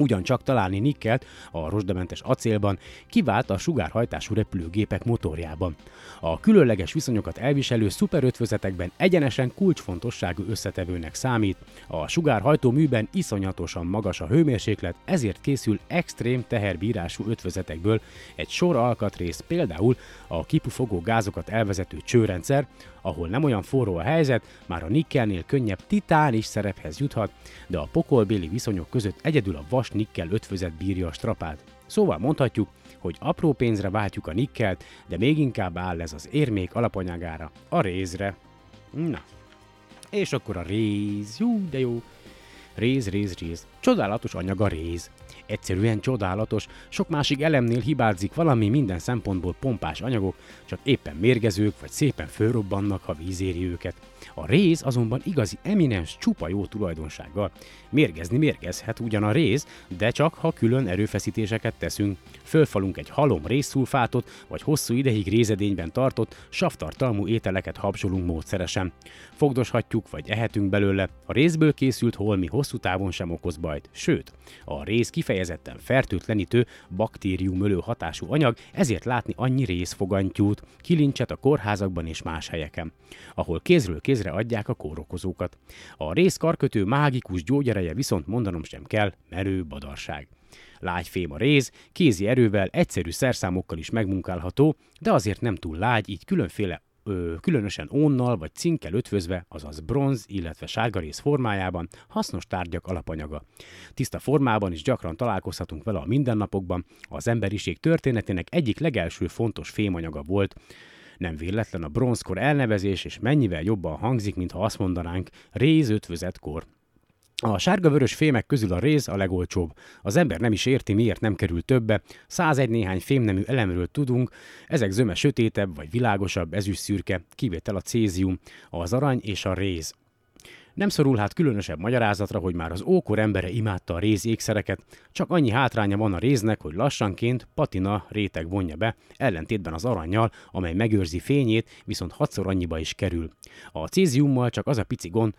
ugyancsak találni nikkelt a rozsdamentes acélban, kivált a sugárhajtású repülőgépek motorjában. A különleges viszonyokat elviselő szuperötvözetekben egyenesen kulcsfontosságú összetevőnek számít. A sugárhajtó műben iszonyatosan magas a hőmérséklet, ezért készül extrém teherbírású ötvözetekből egy sor alkatrész, például a kipufogó gázokat elvezető csőrendszer, ahol nem olyan forró a helyzet, már a nikkelnél könnyebb titán is szerephez juthat, de a pokolbéli viszonyok között egyedül a vas nikkel ötvözet bírja a strapát. Szóval mondhatjuk, hogy apró pénzre váltjuk a nikkelt, de még inkább áll ez az érmék alapanyagára, a rézre. Na, és akkor a réz, jó, de jó. Réz, réz, réz. Csodálatos anyag a réz. Egyszerűen csodálatos, sok másik elemnél hibázik valami minden szempontból pompás anyagok, csak éppen mérgezők vagy szépen fölrobbannak, ha víz őket. A réz azonban igazi eminens, csupa jó tulajdonsággal. Mérgezni mérgezhet ugyan a réz, de csak ha külön erőfeszítéseket teszünk. Fölfalunk egy halom rézszulfátot, vagy hosszú ideig rézedényben tartott, savtartalmú ételeket habzsolunk módszeresen. Fogdoshatjuk, vagy ehetünk belőle. A rézből készült holmi hosszú távon sem okoz bajt. Sőt, a réz kifejezetten fertőtlenítő, baktériumölő hatású anyag, ezért látni annyi rézfogantyút, kilincset a kórházakban és más helyeken, ahol kézről kézre adják a kórokozókat. A rész karkötő mágikus gyógyereje viszont mondanom sem kell, merő badarság. Lágy fém a réz, kézi erővel, egyszerű szerszámokkal is megmunkálható, de azért nem túl lágy, így különféle ö, különösen ónnal vagy cinkkel ötvözve, azaz bronz, illetve sárgarész formájában hasznos tárgyak alapanyaga. Tiszta formában is gyakran találkozhatunk vele a mindennapokban, az emberiség történetének egyik legelső fontos fémanyaga volt, nem véletlen a bronzkor elnevezés, és mennyivel jobban hangzik, mint ha azt mondanánk réz ötvözetkor. A sárga-vörös fémek közül a réz a legolcsóbb. Az ember nem is érti, miért nem kerül többe. 101 néhány fémnemű elemről tudunk, ezek zöme sötétebb vagy világosabb, ezüst szürke, kivétel a cézium, az arany és a réz. Nem szorul hát különösebb magyarázatra, hogy már az ókor embere imádta a réz ékszereket, csak annyi hátránya van a réznek, hogy lassanként patina réteg vonja be, ellentétben az aranyjal, amely megőrzi fényét, viszont hatszor annyiba is kerül. A céziummal csak az a pici gond,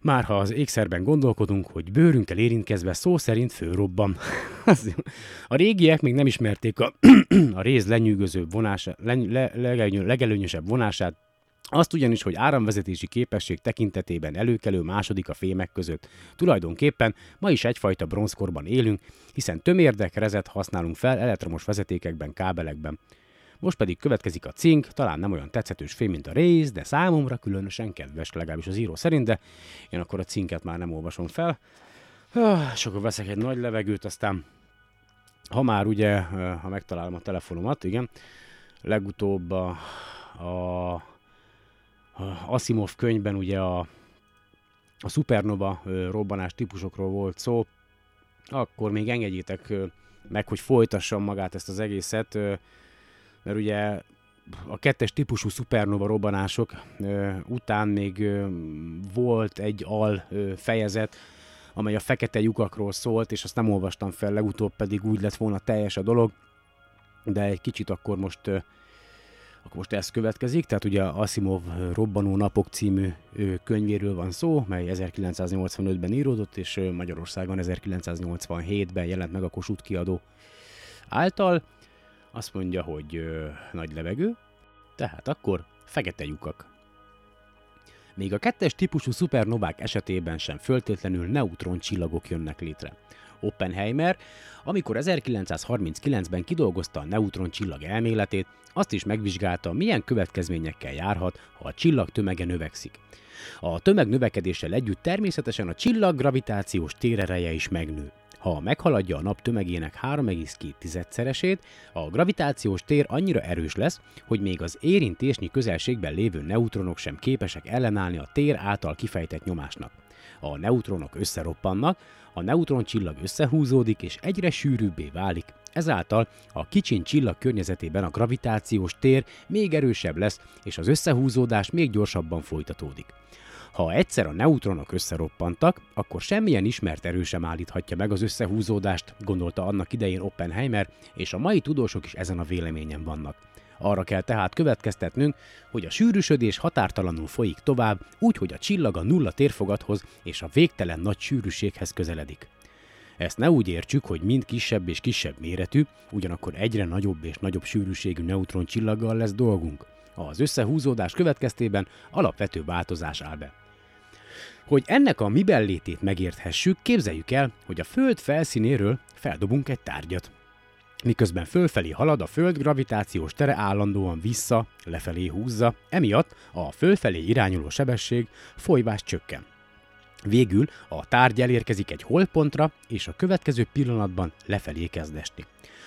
már ha az ékszerben gondolkodunk, hogy bőrünkkel érintkezve szó szerint főrobban. a régiek még nem ismerték a, a réz lenyűgözőbb vonását, le, le, legelőnyösebb vonását, azt ugyanis, hogy áramvezetési képesség tekintetében előkelő második a fémek között. Tulajdonképpen ma is egyfajta bronzkorban élünk, hiszen tömérdek, rezet használunk fel elektromos vezetékekben, kábelekben. Most pedig következik a cink, talán nem olyan tetszetős fém, mint a rész, de számomra különösen kedves, legalábbis az író szerint, de én akkor a cinket már nem olvasom fel. És akkor veszek egy nagy levegőt, aztán ha már ugye, ha megtalálom a telefonomat, igen, legutóbb a, a, Asimov könyvben ugye a, a supernova robbanás típusokról volt szó, akkor még engedjétek meg, hogy folytassam magát ezt az egészet mert ugye a kettes típusú szupernova robbanások után még volt egy al fejezet, amely a fekete lyukakról szólt, és azt nem olvastam fel, legutóbb pedig úgy lett volna teljes a dolog, de egy kicsit akkor most akkor most ez következik, tehát ugye Asimov Robbanó Napok című könyvéről van szó, mely 1985-ben íródott, és Magyarországon 1987-ben jelent meg a Kossuth kiadó által. Azt mondja, hogy nagy levegő, tehát akkor fekete lyukak. Még a kettes típusú szupernovák esetében sem föltétlenül neutron csillagok jönnek létre. Oppenheimer, amikor 1939-ben kidolgozta a neutron csillag elméletét, azt is megvizsgálta, milyen következményekkel járhat, ha a csillag tömege növekszik. A tömeg növekedéssel együtt természetesen a csillag gravitációs térereje is megnő. Ha meghaladja a nap tömegének 3,2-szeresét, a gravitációs tér annyira erős lesz, hogy még az érintésnyi közelségben lévő neutronok sem képesek ellenállni a tér által kifejtett nyomásnak. A neutronok összeroppannak, a neutroncsillag összehúzódik és egyre sűrűbbé válik, ezáltal a kicsin csillag környezetében a gravitációs tér még erősebb lesz, és az összehúzódás még gyorsabban folytatódik. Ha egyszer a neutronok összeroppantak, akkor semmilyen ismert erő sem állíthatja meg az összehúzódást, gondolta annak idején Oppenheimer, és a mai tudósok is ezen a véleményen vannak. Arra kell tehát következtetnünk, hogy a sűrűsödés határtalanul folyik tovább, úgy, hogy a csillag a nulla térfogathoz és a végtelen nagy sűrűséghez közeledik. Ezt ne úgy értsük, hogy mind kisebb és kisebb méretű, ugyanakkor egyre nagyobb és nagyobb sűrűségű neutroncsillaggal lesz dolgunk. Az összehúzódás következtében alapvető változás áll be. Hogy ennek a mibellétét megérthessük, képzeljük el, hogy a Föld felszínéről feldobunk egy tárgyat. Miközben fölfelé halad, a Föld gravitációs tere állandóan vissza, lefelé húzza, emiatt a fölfelé irányuló sebesség folyvás csökken. Végül a tárgy elérkezik egy holpontra, és a következő pillanatban lefelé kezd esni.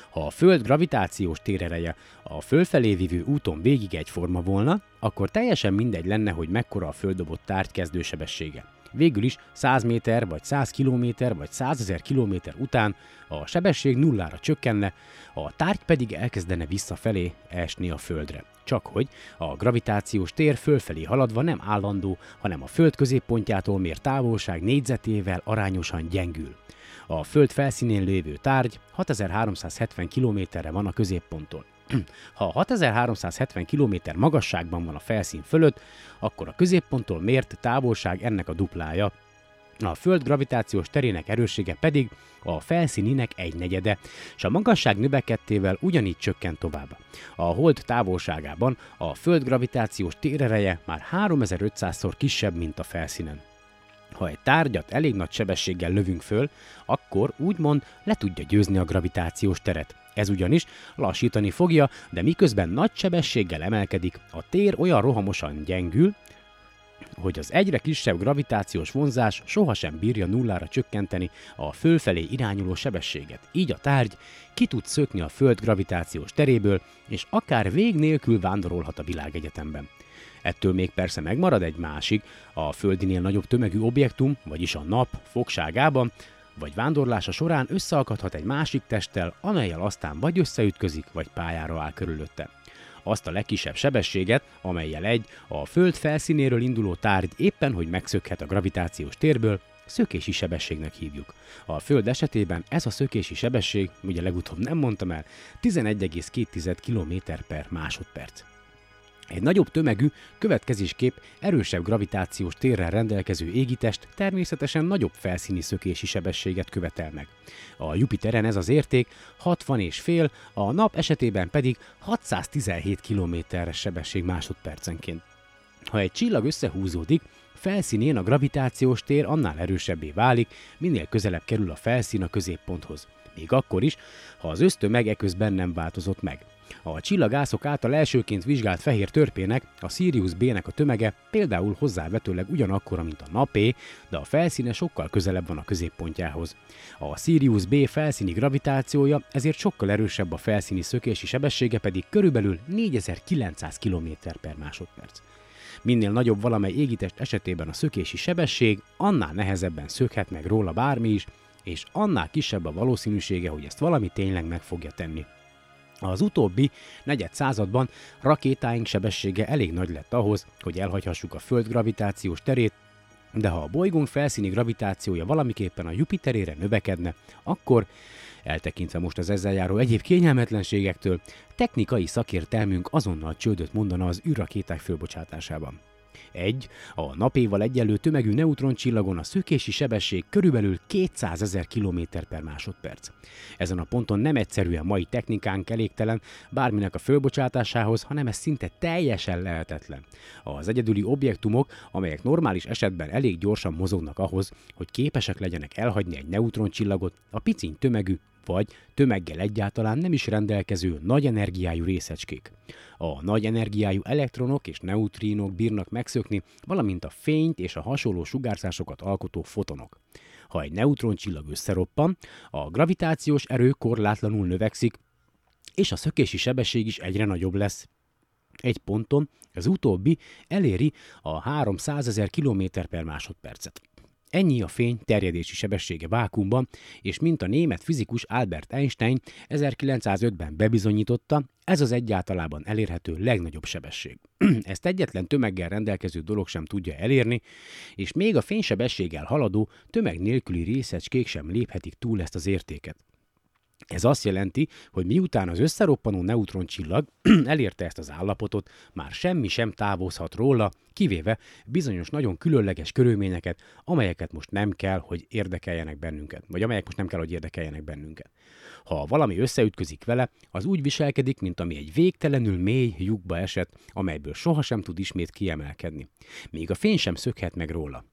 Ha a Föld gravitációs térereje a fölfelé vívő úton végig egyforma volna, akkor teljesen mindegy lenne, hogy mekkora a földdobott tárgy kezdősebessége. Végül is 100 méter, vagy 100 kilométer, vagy 100 ezer kilométer után a sebesség nullára csökkenne, a tárgy pedig elkezdene visszafelé esni a Földre. Csak hogy a gravitációs tér fölfelé haladva nem állandó, hanem a Föld középpontjától mért távolság négyzetével arányosan gyengül. A Föld felszínén lévő tárgy 6370 kilométerre van a középponttól. Ha 6370 km magasságban van a felszín fölött, akkor a középponttól mért távolság ennek a duplája. A Föld gravitációs terének erőssége pedig a felszíninek egy negyede, és a magasság növekedtével ugyanígy csökkent tovább. A hold távolságában a Föld gravitációs térereje már 3500-szor kisebb, mint a felszínen. Ha egy tárgyat elég nagy sebességgel lövünk föl, akkor úgymond le tudja győzni a gravitációs teret. Ez ugyanis lassítani fogja, de miközben nagy sebességgel emelkedik, a tér olyan rohamosan gyengül, hogy az egyre kisebb gravitációs vonzás sohasem bírja nullára csökkenteni a fölfelé irányuló sebességet. Így a tárgy ki tud szökni a Föld gravitációs teréből, és akár vég nélkül vándorolhat a világegyetemben. Ettől még persze megmarad egy másik, a Földinél nagyobb tömegű objektum, vagyis a nap fogságában, vagy vándorlása során összeakadhat egy másik testtel, amelyel aztán vagy összeütközik, vagy pályára áll körülötte. Azt a legkisebb sebességet, amelyel egy a Föld felszínéről induló tárgy éppen hogy megszökhet a gravitációs térből, szökési sebességnek hívjuk. A Föld esetében ez a szökési sebesség, ugye legutóbb nem mondtam el, 11,2 km per másodperc. Egy nagyobb tömegű, következésképp erősebb gravitációs térrel rendelkező égitest természetesen nagyobb felszíni szökési sebességet követel meg. A Jupiteren ez az érték 60 és fél, a nap esetében pedig 617 km-es sebesség másodpercenként. Ha egy csillag összehúzódik, felszínén a gravitációs tér annál erősebbé válik, minél közelebb kerül a felszín a középponthoz. Még akkor is, ha az ösztömeg eközben nem változott meg. A csillagászok által elsőként vizsgált fehér törpének, a Sirius B-nek a tömege például hozzávetőleg ugyanakkora, mint a napé, de a felszíne sokkal közelebb van a középpontjához. A Sirius B felszíni gravitációja ezért sokkal erősebb a felszíni szökési sebessége pedig körülbelül 4900 km per másodperc. Minél nagyobb valamely égitest esetében a szökési sebesség, annál nehezebben szökhet meg róla bármi is, és annál kisebb a valószínűsége, hogy ezt valami tényleg meg fogja tenni. Az utóbbi negyed században rakétáink sebessége elég nagy lett ahhoz, hogy elhagyhassuk a Föld gravitációs terét, de ha a bolygónk felszíni gravitációja valamiképpen a Jupiterére növekedne, akkor, eltekintve most az ezzel járó egyéb kényelmetlenségektől, technikai szakértelmünk azonnal csődöt mondana az űrrakéták fölbocsátásában. Egy, a napéval egyenlő tömegű neutroncsillagon a szökési sebesség körülbelül 200 ezer km per másodperc. Ezen a ponton nem egyszerűen mai technikánk elégtelen bárminek a fölbocsátásához, hanem ez szinte teljesen lehetetlen. Az egyedüli objektumok, amelyek normális esetben elég gyorsan mozognak ahhoz, hogy képesek legyenek elhagyni egy neutroncsillagot, a piciny tömegű vagy tömeggel egyáltalán nem is rendelkező nagy energiájú részecskék. A nagy energiájú elektronok és neutrinok bírnak megszökni, valamint a fényt és a hasonló sugárzásokat alkotó fotonok. Ha egy neutroncsillag összeroppan, a gravitációs erő korlátlanul növekszik, és a szökési sebesség is egyre nagyobb lesz. Egy ponton az utóbbi eléri a 300 ezer km per másodpercet. Ennyi a fény terjedési sebessége vákumban, és mint a német fizikus Albert Einstein 1905-ben bebizonyította, ez az egyáltalában elérhető legnagyobb sebesség. Ezt egyetlen tömeggel rendelkező dolog sem tudja elérni, és még a fénysebességgel haladó, tömeg nélküli részecskék sem léphetik túl ezt az értéket. Ez azt jelenti, hogy miután az összeroppanó neutroncsillag elérte ezt az állapotot, már semmi sem távozhat róla, kivéve bizonyos nagyon különleges körülményeket, amelyeket most nem kell, hogy érdekeljenek bennünket, vagy amelyek most nem kell, hogy érdekeljenek bennünket. Ha valami összeütközik vele, az úgy viselkedik, mint ami egy végtelenül mély lyukba esett, amelyből sohasem tud ismét kiemelkedni. Még a fény sem szökhet meg róla.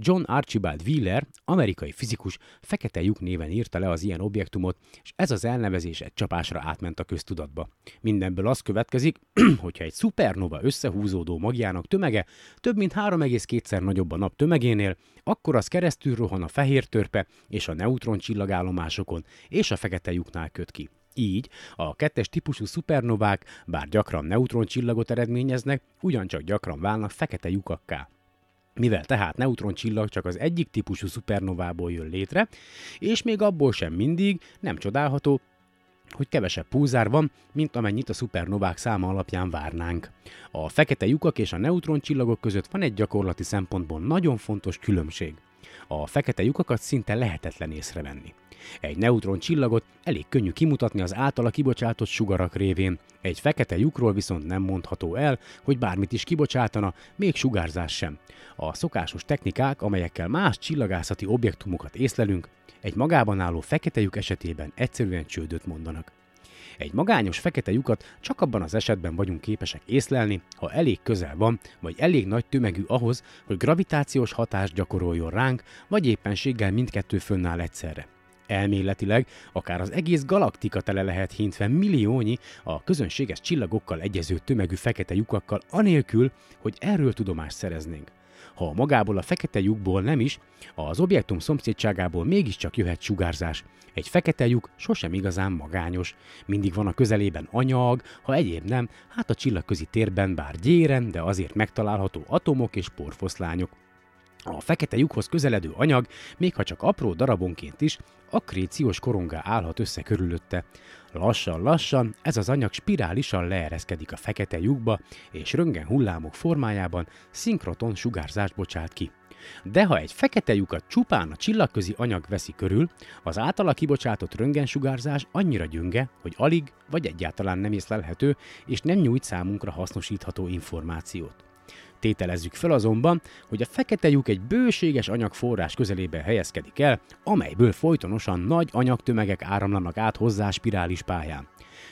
John Archibald Wheeler, amerikai fizikus, fekete lyuk néven írta le az ilyen objektumot, és ez az elnevezés egy csapásra átment a köztudatba. Mindenből az következik, hogyha egy szupernova összehúzódó magjának tömege több mint 3,2-szer nagyobb a nap tömegénél, akkor az keresztül rohan a fehér törpe és a neutron csillagállomásokon, és a fekete lyuknál köt ki. Így a kettes típusú szupernovák, bár gyakran neutroncsillagot eredményeznek, ugyancsak gyakran válnak fekete lyukakká. Mivel tehát neutroncsillag csak az egyik típusú szupernovából jön létre, és még abból sem mindig, nem csodálható, hogy kevesebb pulzár van, mint amennyit a szupernovák száma alapján várnánk. A fekete lyukak és a neutroncsillagok között van egy gyakorlati szempontból nagyon fontos különbség. A fekete lyukakat szinte lehetetlen észrevenni. Egy neutron csillagot elég könnyű kimutatni az általa kibocsátott sugarak révén. Egy fekete lyukról viszont nem mondható el, hogy bármit is kibocsátana, még sugárzás sem. A szokásos technikák, amelyekkel más csillagászati objektumokat észlelünk, egy magában álló fekete lyuk esetében egyszerűen csődöt mondanak. Egy magányos fekete lyukat csak abban az esetben vagyunk képesek észlelni, ha elég közel van, vagy elég nagy tömegű ahhoz, hogy gravitációs hatást gyakoroljon ránk, vagy éppenséggel mindkettő fönnáll egyszerre. Elméletileg akár az egész galaktika tele lehet hintve milliónyi a közönséges csillagokkal egyező tömegű fekete lyukakkal, anélkül, hogy erről tudomást szereznénk. Ha magából a fekete lyukból nem is, az objektum szomszédságából mégiscsak jöhet sugárzás. Egy fekete lyuk sosem igazán magányos. Mindig van a közelében anyag, ha egyéb nem, hát a csillagközi térben bár gyéren, de azért megtalálható atomok és porfoszlányok. A fekete lyukhoz közeledő anyag, még ha csak apró darabonként is, akréciós korongá állhat össze körülötte. Lassan-lassan ez az anyag spirálisan leereszkedik a fekete lyukba, és röngen hullámok formájában szinkroton sugárzást bocsát ki. De ha egy fekete lyukat csupán a csillagközi anyag veszi körül, az általa kibocsátott röntgensugárzás annyira gyönge, hogy alig vagy egyáltalán nem észlelhető, és nem nyújt számunkra hasznosítható információt. Tételezzük fel azonban, hogy a fekete lyuk egy bőséges anyagforrás közelében helyezkedik el, amelyből folytonosan nagy anyagtömegek áramlanak át hozzá spirális pályán.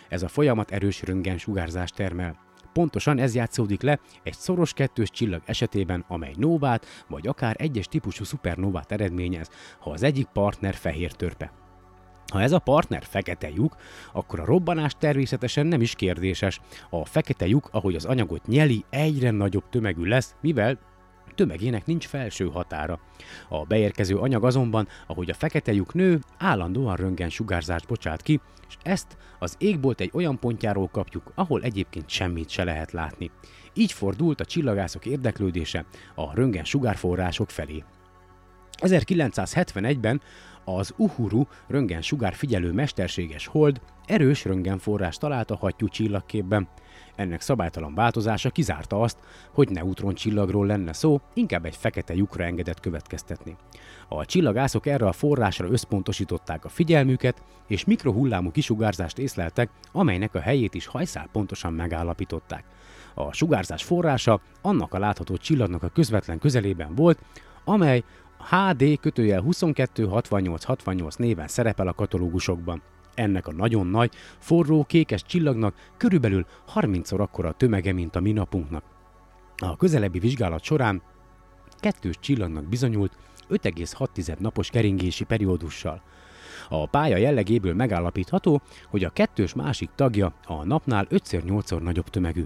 Ez a folyamat erős röntgen sugárzást termel. Pontosan ez játszódik le egy szoros kettős csillag esetében, amely nóvát vagy akár egyes típusú szupernóvát eredményez, ha az egyik partner fehér törpe. Ha ez a partner fekete lyuk, akkor a robbanás természetesen nem is kérdéses. A fekete lyuk, ahogy az anyagot nyeli, egyre nagyobb tömegű lesz, mivel tömegének nincs felső határa. A beérkező anyag azonban, ahogy a fekete lyuk nő, állandóan röntgen sugárzást bocsát ki, és ezt az égbolt egy olyan pontjáról kapjuk, ahol egyébként semmit se lehet látni. Így fordult a csillagászok érdeklődése a röntgen sugárforrások felé. 1971-ben az Uhuru röntgen sugár figyelő mesterséges hold erős röntgenforrás talált a hattyú csillagképben. Ennek szabálytalan változása kizárta azt, hogy neutroncsillagról lenne szó, inkább egy fekete lyukra engedett következtetni. A csillagászok erre a forrásra összpontosították a figyelmüket, és mikrohullámú kisugárzást észleltek, amelynek a helyét is hajszál pontosan megállapították. A sugárzás forrása annak a látható csillagnak a közvetlen közelében volt, amely HD kötőjel 226868 néven szerepel a katalógusokban. Ennek a nagyon nagy, forró, kékes csillagnak körülbelül 30-szor akkora tömege, mint a mi napunknak. A közelebbi vizsgálat során kettős csillagnak bizonyult 5,6 napos keringési periódussal. A pálya jellegéből megállapítható, hogy a kettős másik tagja a napnál 5-8-szor nagyobb tömegű.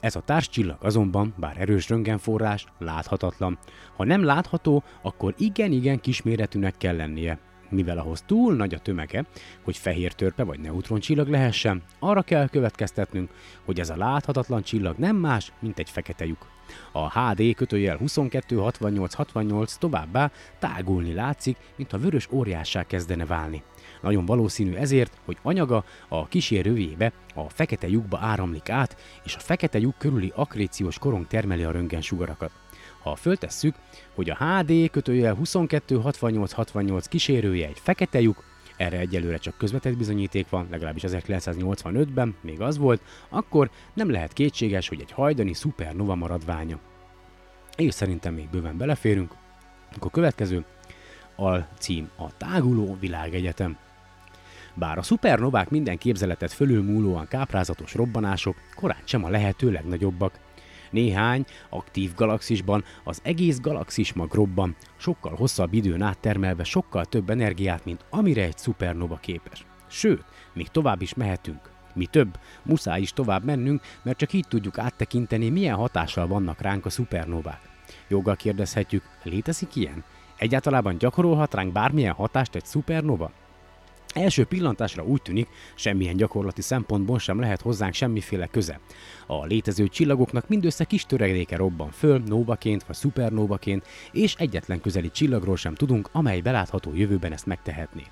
Ez a társcsillag azonban, bár erős röntgenforrás, láthatatlan. Ha nem látható, akkor igen-igen kisméretűnek kell lennie. Mivel ahhoz túl nagy a tömege, hogy fehér törpe vagy neutroncsillag lehessen, arra kell következtetnünk, hogy ez a láthatatlan csillag nem más, mint egy fekete lyuk. A HD kötőjel 226868 továbbá tágulni látszik, mint a vörös óriásság kezdene válni. Nagyon valószínű ezért, hogy anyaga a kísérőjébe, a fekete lyukba áramlik át, és a fekete lyuk körüli akréciós korong termeli a röntgensugarakat. Ha föltesszük, hogy a HD kötőjel 226868 kísérője egy fekete lyuk, erre egyelőre csak közvetett bizonyíték van, legalábbis 1985-ben még az volt, akkor nem lehet kétséges, hogy egy hajdani szupernova maradványa. És szerintem még bőven beleférünk. Akkor következő alcím a Táguló Világegyetem. Bár a szupernovák minden képzeletet fölülmúlóan káprázatos robbanások korán sem a lehető legnagyobbak. Néhány aktív galaxisban az egész galaxis mag robban, sokkal hosszabb időn áttermelve sokkal több energiát, mint amire egy szupernova képes. Sőt, még tovább is mehetünk. Mi több, muszáj is tovább mennünk, mert csak így tudjuk áttekinteni, milyen hatással vannak ránk a szupernovák. Joggal kérdezhetjük, létezik ilyen? Egyáltalában gyakorolhat ránk bármilyen hatást egy szupernova? Első pillantásra úgy tűnik, semmilyen gyakorlati szempontból sem lehet hozzánk semmiféle köze. A létező csillagoknak mindössze kis töredéke robban föl, nóvaként vagy szupernóvaként, és egyetlen közeli csillagról sem tudunk, amely belátható jövőben ezt megtehetné.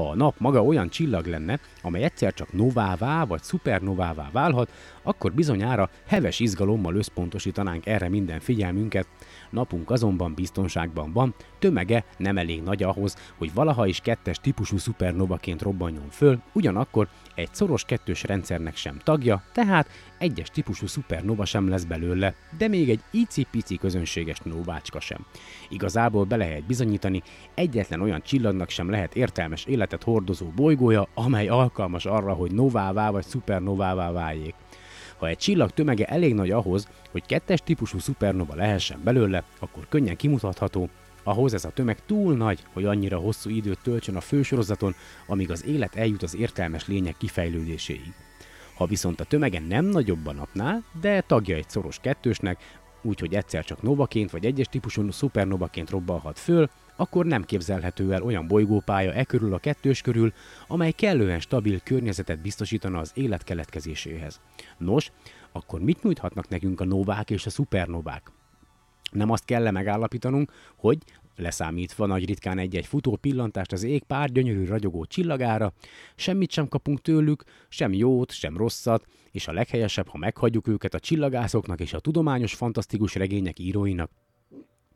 Ha a nap maga olyan csillag lenne, amely egyszer csak novává vagy szupernovává válhat, akkor bizonyára heves izgalommal összpontosítanánk erre minden figyelmünket, napunk azonban biztonságban van, tömege nem elég nagy ahhoz, hogy valaha is kettes típusú szupernovaként robbanjon föl, ugyanakkor egy szoros kettős rendszernek sem tagja, tehát egyes típusú szupernova sem lesz belőle, de még egy icipici közönséges novácska sem. Igazából be lehet bizonyítani, egyetlen olyan csillagnak sem lehet értelmes életet hordozó bolygója, amely alkalmas arra, hogy novává vagy szupernovává váljék. Ha egy csillag tömege elég nagy ahhoz, hogy kettes típusú szupernova lehessen belőle, akkor könnyen kimutatható, ahhoz ez a tömeg túl nagy, hogy annyira hosszú időt töltsön a fősorozaton, amíg az élet eljut az értelmes lények kifejlődéséig. Ha viszont a tömege nem nagyobb a napnál, de tagja egy szoros kettősnek, úgyhogy egyszer csak novaként vagy egyes típusú szupernovaként robbalhat föl, akkor nem képzelhető el olyan bolygópálya e körül a kettős körül, amely kellően stabil környezetet biztosítana az élet keletkezéséhez. Nos, akkor mit nyújthatnak nekünk a novák és a szupernovák? Nem azt kell megállapítanunk, hogy leszámítva nagy ritkán egy-egy futó pillantást az ég pár gyönyörű ragyogó csillagára, semmit sem kapunk tőlük, sem jót, sem rosszat, és a leghelyesebb, ha meghagyjuk őket a csillagászoknak és a tudományos fantasztikus regények íróinak.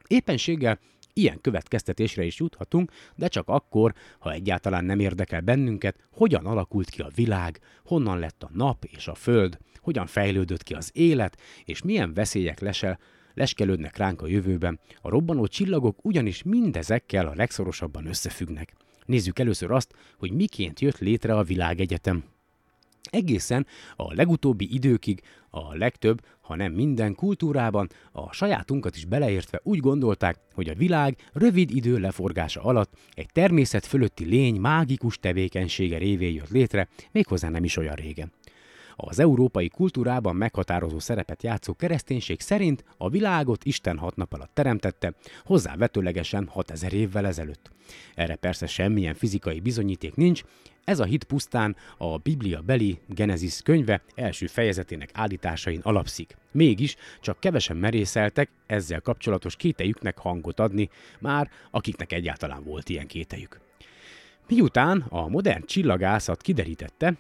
Éppenséggel Ilyen következtetésre is juthatunk, de csak akkor, ha egyáltalán nem érdekel bennünket, hogyan alakult ki a világ, honnan lett a nap és a föld, hogyan fejlődött ki az élet, és milyen veszélyek lesel, leskelődnek ránk a jövőben. A robbanó csillagok ugyanis mindezekkel a legszorosabban összefüggnek. Nézzük először azt, hogy miként jött létre a világegyetem. Egészen a legutóbbi időkig a legtöbb, ha nem minden kultúrában, a sajátunkat is beleértve úgy gondolták, hogy a világ rövid idő leforgása alatt egy természet fölötti lény mágikus tevékenysége révén jött létre, méghozzá nem is olyan régen. Az európai kultúrában meghatározó szerepet játszó kereszténység szerint a világot Isten hat nap alatt teremtette, hozzávetőlegesen 6000 évvel ezelőtt. Erre persze semmilyen fizikai bizonyíték nincs, ez a hit pusztán a Biblia beli Genesis könyve első fejezetének állításain alapszik. Mégis csak kevesen merészeltek ezzel kapcsolatos kétejüknek hangot adni, már akiknek egyáltalán volt ilyen kétejük. Miután a modern csillagászat kiderítette,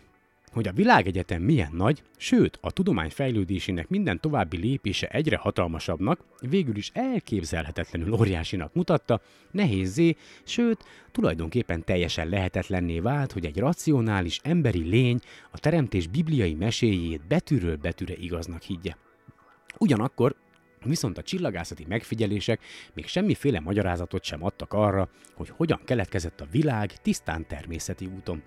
hogy a világegyetem milyen nagy, sőt, a tudomány fejlődésének minden további lépése egyre hatalmasabbnak, végül is elképzelhetetlenül óriásinak mutatta, nehézé, sőt, tulajdonképpen teljesen lehetetlenné vált, hogy egy racionális emberi lény a teremtés bibliai meséjét betűről betűre igaznak higgye. Ugyanakkor Viszont a csillagászati megfigyelések még semmiféle magyarázatot sem adtak arra, hogy hogyan keletkezett a világ tisztán természeti úton.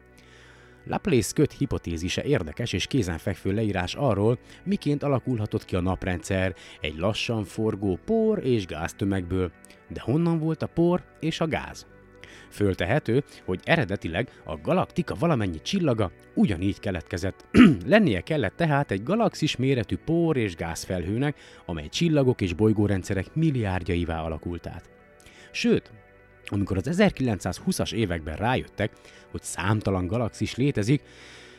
Laplace köt hipotézise érdekes és kézenfekvő leírás arról, miként alakulhatott ki a naprendszer egy lassan forgó por és gáztömegből. De honnan volt a por és a gáz? Föltehető, hogy eredetileg a galaktika valamennyi csillaga ugyanígy keletkezett. Lennie kellett tehát egy galaxis méretű por és gázfelhőnek, amely csillagok és bolygórendszerek milliárdjaivá alakult át. Sőt, amikor az 1920-as években rájöttek, hogy számtalan galaxis létezik,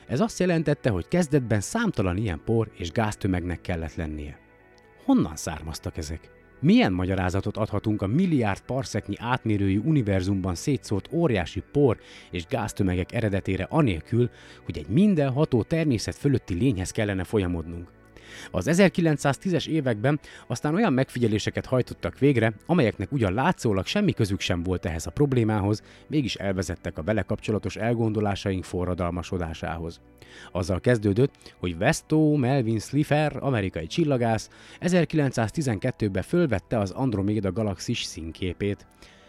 ez azt jelentette, hogy kezdetben számtalan ilyen por és gáztömegnek kellett lennie. Honnan származtak ezek? Milyen magyarázatot adhatunk a milliárd parszeknyi átmérőjű univerzumban szétszólt óriási por és gáztömegek eredetére anélkül, hogy egy minden ható természet fölötti lényhez kellene folyamodnunk? Az 1910-es években aztán olyan megfigyeléseket hajtottak végre, amelyeknek ugyan látszólag semmi közük sem volt ehhez a problémához, mégis elvezettek a vele kapcsolatos elgondolásaink forradalmasodásához. Azzal kezdődött, hogy Vesto Melvin Slipher, amerikai csillagász, 1912-ben fölvette az Andromeda galaxis színképét.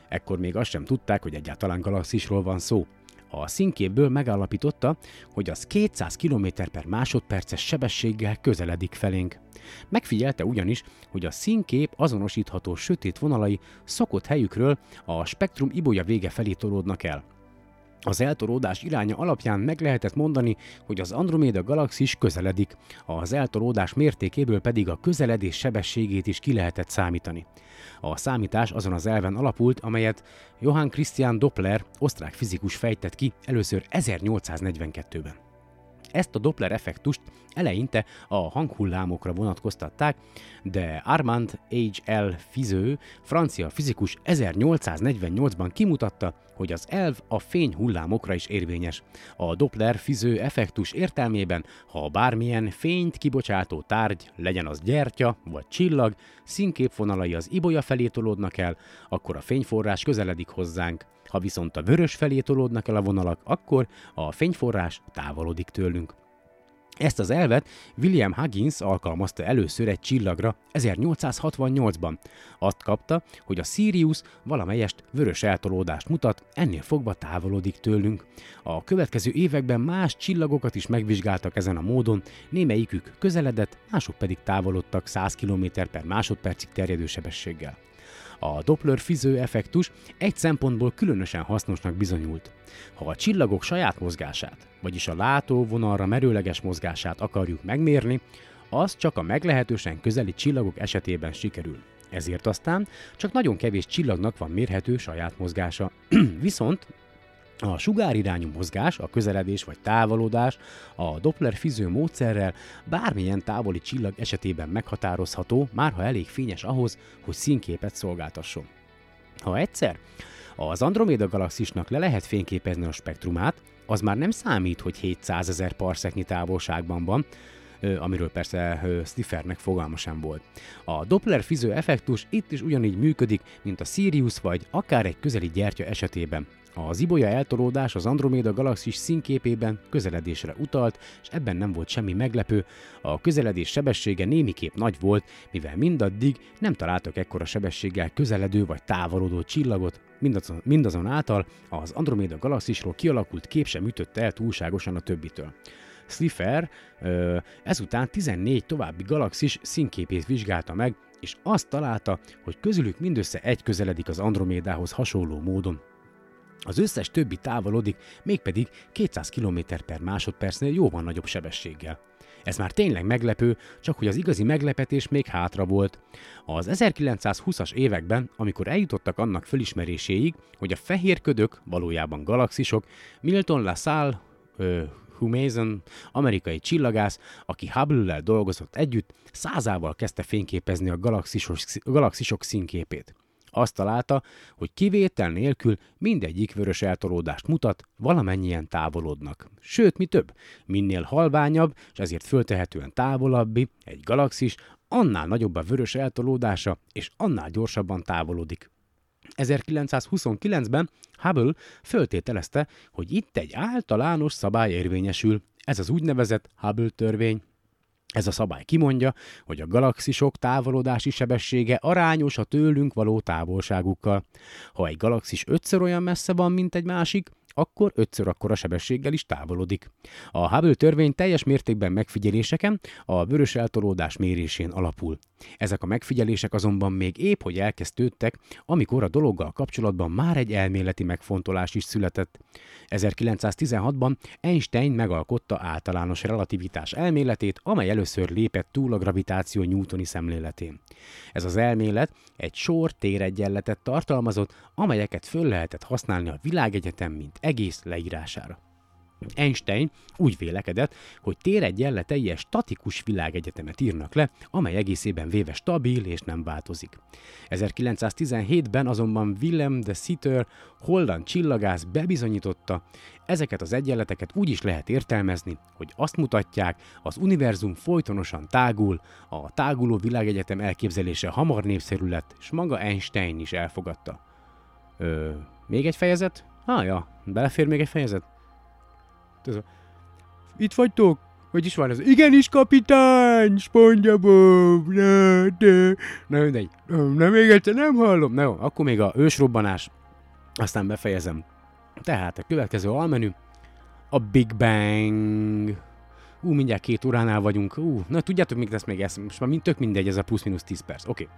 Ekkor még azt sem tudták, hogy egyáltalán galaxisról van szó. A színképből megállapította, hogy az 200 km per másodperces sebességgel közeledik felénk. Megfigyelte ugyanis, hogy a színkép azonosítható sötét vonalai szokott helyükről a spektrum ibolya vége felé tolódnak el. Az eltolódás iránya alapján meg lehetett mondani, hogy az Androméda galaxis közeledik, az eltolódás mértékéből pedig a közeledés sebességét is ki lehetett számítani. A számítás azon az elven alapult, amelyet Johann Christian Doppler, osztrák fizikus fejtett ki először 1842-ben. Ezt a Doppler effektust eleinte a hanghullámokra vonatkoztatták, de Armand H.L. Fiző, francia fizikus 1848-ban kimutatta, hogy az elv a fényhullámokra is érvényes. A Doppler-Fiző effektus értelmében, ha bármilyen fényt kibocsátó tárgy, legyen az gyertya vagy csillag, színképvonalai az ibolya felé tolódnak el, akkor a fényforrás közeledik hozzánk. Ha viszont a vörös felé tolódnak el a vonalak, akkor a fényforrás távolodik tőlünk. Ezt az elvet William Huggins alkalmazta először egy csillagra 1868-ban. Azt kapta, hogy a Sirius valamelyest vörös eltolódást mutat, ennél fogva távolodik tőlünk. A következő években más csillagokat is megvizsgáltak ezen a módon, némelyikük közeledett, mások pedig távolodtak 100 km per másodpercig terjedő sebességgel. A Doppler fiző effektus egy szempontból különösen hasznosnak bizonyult. Ha a csillagok saját mozgását, vagyis a látóvonalra merőleges mozgását akarjuk megmérni, az csak a meglehetősen közeli csillagok esetében sikerül. Ezért aztán csak nagyon kevés csillagnak van mérhető saját mozgása. Viszont a sugárirányú mozgás, a közeledés vagy távolodás a Doppler fiző módszerrel bármilyen távoli csillag esetében meghatározható, már ha elég fényes ahhoz, hogy színképet szolgáltasson. Ha egyszer az Andromeda galaxisnak le lehet fényképezni a spektrumát, az már nem számít, hogy 700 ezer parszeknyi távolságban van, amiről persze Stiffernek fogalma sem volt. A Doppler fiző effektus itt is ugyanígy működik, mint a Sirius vagy akár egy közeli gyertya esetében. Az ibolya eltolódás az Androméda galaxis színképében közeledésre utalt, és ebben nem volt semmi meglepő. A közeledés sebessége némiképp nagy volt, mivel mindaddig nem találtak ekkora sebességgel közeledő vagy távolodó csillagot, mindazon, mindazonáltal az Androméda galaxisról kialakult kép sem ütötte el túlságosan a többitől. Slipher ezután 14 további galaxis színképét vizsgálta meg, és azt találta, hogy közülük mindössze egy közeledik az Andromédához hasonló módon. Az összes többi távolodik, mégpedig 200 km per másodpercnél jóval nagyobb sebességgel. Ez már tényleg meglepő, csak hogy az igazi meglepetés még hátra volt. Az 1920-as években, amikor eljutottak annak fölismeréséig, hogy a fehér ködök valójában galaxisok, Milton LaSalle, Humason, amerikai csillagász, aki Hubble-lel dolgozott együtt, százával kezdte fényképezni a galaxisok, galaxisok színképét. Azt találta, hogy kivétel nélkül mindegyik vörös eltolódást mutat, valamennyien távolodnak. Sőt, mi több, minél halványabb, és ezért föltehetően távolabbi egy galaxis, annál nagyobb a vörös eltolódása, és annál gyorsabban távolodik. 1929-ben Hubble föltételezte, hogy itt egy általános szabály érvényesül, ez az úgynevezett Hubble törvény. Ez a szabály kimondja, hogy a galaxisok távolodási sebessége arányos a tőlünk való távolságukkal. Ha egy galaxis ötször olyan messze van, mint egy másik, akkor ötször akkora sebességgel is távolodik. A Hubble törvény teljes mértékben megfigyeléseken, a vörös eltolódás mérésén alapul. Ezek a megfigyelések azonban még épp hogy elkezdődtek, amikor a dologgal kapcsolatban már egy elméleti megfontolás is született. 1916-ban Einstein megalkotta általános relativitás elméletét, amely először lépett túl a gravitáció newtoni szemléletén. Ez az elmélet egy sor téregyenletet tartalmazott, amelyeket föl lehetett használni a világegyetem mint egész leírására. Einstein úgy vélekedett, hogy téregyenletei egy statikus világegyetemet írnak le, amely egészében véve stabil és nem változik. 1917-ben azonban Willem de Sitter, holland csillagász bebizonyította, ezeket az egyenleteket úgy is lehet értelmezni, hogy azt mutatják, az univerzum folytonosan tágul, a táguló világegyetem elképzelése hamar népszerű lett, és maga Einstein is elfogadta. Ö, még egy fejezet? Ah, ja, belefér még egy fejezet? Itt vagytok? Hogy is van ez? Igenis, kapitány! Spongyabob! Ne, de... Na mindegy. Nem még egyszer, nem hallom. Na jó, akkor még a ősrobbanás. Aztán befejezem. Tehát a következő almenü a Big Bang. Ú, mindjárt két óránál vagyunk. Ú, na tudjátok, még lesz még ez, most már mind, tök mindegy, ez a plusz-minusz 10 perc. Oké. Okay.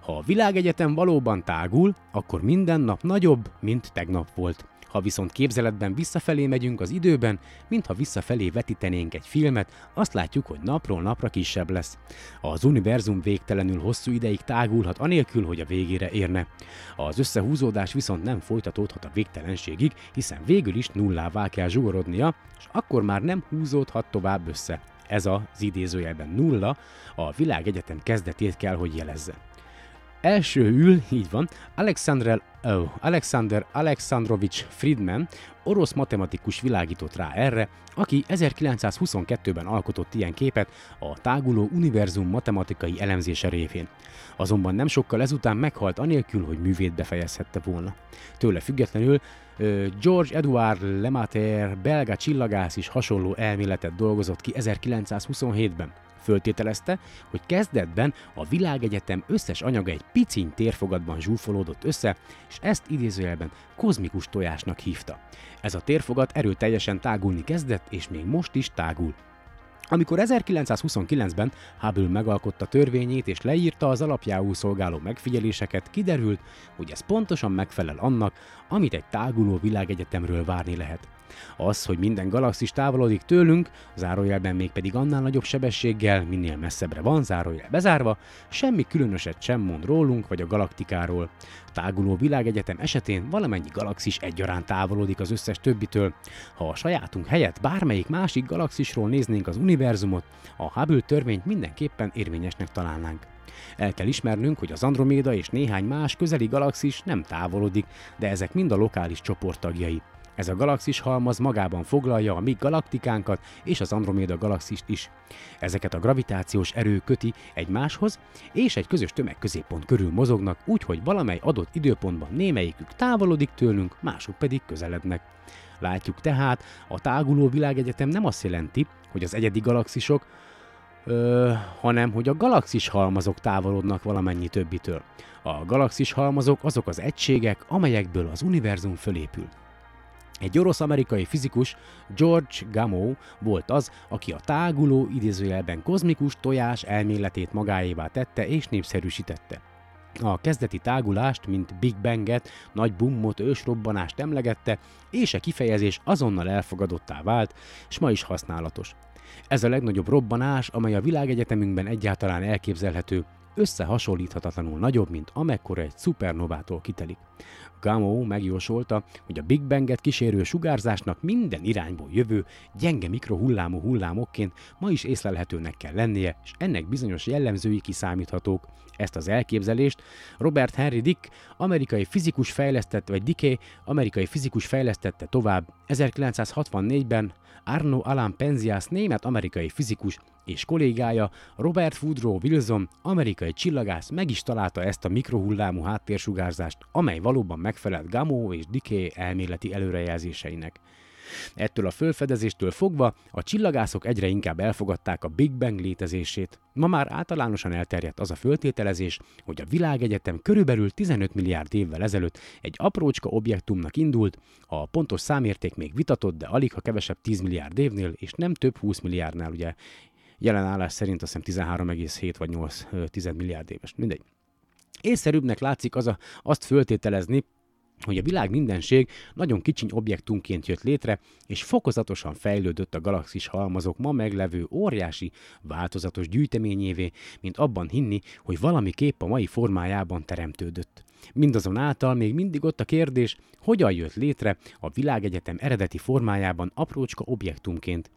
Ha a világegyetem valóban tágul, akkor minden nap nagyobb, mint tegnap volt. Ha viszont képzeletben visszafelé megyünk az időben, mintha visszafelé vetítenénk egy filmet, azt látjuk, hogy napról napra kisebb lesz. Az univerzum végtelenül hosszú ideig tágulhat anélkül, hogy a végére érne. Az összehúzódás viszont nem folytatódhat a végtelenségig, hiszen végül is nullává kell zsugorodnia, és akkor már nem húzódhat tovább össze. Ez az idézőjelben nulla a világegyetem kezdetét kell, hogy jelezze. Első ül, így van, Alexander, oh, Alexander Alexandrovich Friedman, orosz matematikus világított rá erre, aki 1922-ben alkotott ilyen képet a táguló univerzum matematikai elemzése révén. Azonban nem sokkal ezután meghalt anélkül, hogy művét befejezhette volna. Tőle függetlenül George Edward Lemater, belga csillagász is hasonló elméletet dolgozott ki 1927-ben. Föltételezte, hogy kezdetben a világegyetem összes anyaga egy piciny térfogatban zsúfolódott össze, és ezt idézőjelben kozmikus tojásnak hívta. Ez a térfogat erőteljesen tágulni kezdett, és még most is tágul. Amikor 1929-ben Hubble megalkotta törvényét és leírta az alapjául szolgáló megfigyeléseket, kiderült, hogy ez pontosan megfelel annak, amit egy táguló világegyetemről várni lehet. Az, hogy minden galaxis távolodik tőlünk, zárójelben még pedig annál nagyobb sebességgel, minél messzebbre van, zárójel bezárva, semmi különöset sem mond rólunk vagy a galaktikáról. A táguló világegyetem esetén valamennyi galaxis egyaránt távolodik az összes többitől. Ha a sajátunk helyett bármelyik másik galaxisról néznénk az univerzumot, a Hubble törvényt mindenképpen érvényesnek találnánk. El kell ismernünk, hogy az Androméda és néhány más közeli galaxis nem távolodik, de ezek mind a lokális csoport tagjai. Ez a galaxis halmaz magában foglalja a mi galaktikánkat és az Androméda galaxist is. Ezeket a gravitációs erő köti egymáshoz, és egy közös tömegközéppont körül mozognak, úgyhogy valamely adott időpontban némelyikük távolodik tőlünk, mások pedig közelednek. Látjuk tehát, a táguló világegyetem nem azt jelenti, hogy az egyedi galaxisok, ö, hanem hogy a galaxis halmazok távolodnak valamennyi többitől. A galaxis halmazok azok az egységek, amelyekből az univerzum fölépül. Egy orosz-amerikai fizikus, George Gamow volt az, aki a táguló idézőjelben kozmikus tojás elméletét magáévá tette és népszerűsítette. A kezdeti tágulást, mint Big Banget, nagy bummot, ősrobbanást emlegette, és a kifejezés azonnal elfogadottá vált, és ma is használatos. Ez a legnagyobb robbanás, amely a világegyetemünkben egyáltalán elképzelhető, összehasonlíthatatlanul nagyobb, mint amekkora egy szupernovától kitelik. Gamow megjósolta, hogy a Big Banget kísérő sugárzásnak minden irányból jövő, gyenge mikrohullámú hullámokként ma is észlelhetőnek kell lennie, és ennek bizonyos jellemzői kiszámíthatók. Ezt az elképzelést Robert Henry Dick, amerikai fizikus fejlesztette, vagy Dicke, amerikai fizikus fejlesztette tovább 1964-ben Arno Alan Penzias német-amerikai fizikus és kollégája Robert Woodrow Wilson, amerikai csillagász meg is találta ezt a mikrohullámú háttérsugárzást, amely valóban megfelelt Gamow és Dicke elméleti előrejelzéseinek. Ettől a fölfedezéstől fogva a csillagászok egyre inkább elfogadták a Big Bang létezését. Ma már általánosan elterjedt az a föltételezés, hogy a világegyetem körülbelül 15 milliárd évvel ezelőtt egy aprócska objektumnak indult, a pontos számérték még vitatott, de alig ha kevesebb 10 milliárd évnél, és nem több 20 milliárdnál, ugye jelen állás szerint azt hiszem 13,7 vagy 8 milliárd éves. Mindegy. Észszerűbbnek látszik az a, azt föltételezni, hogy a világ mindenség nagyon kicsiny objektumként jött létre, és fokozatosan fejlődött a galaxis halmazok ma meglevő óriási, változatos gyűjteményévé, mint abban hinni, hogy valami kép a mai formájában teremtődött. Mindazonáltal még mindig ott a kérdés, hogyan jött létre a világegyetem eredeti formájában aprócska objektumként.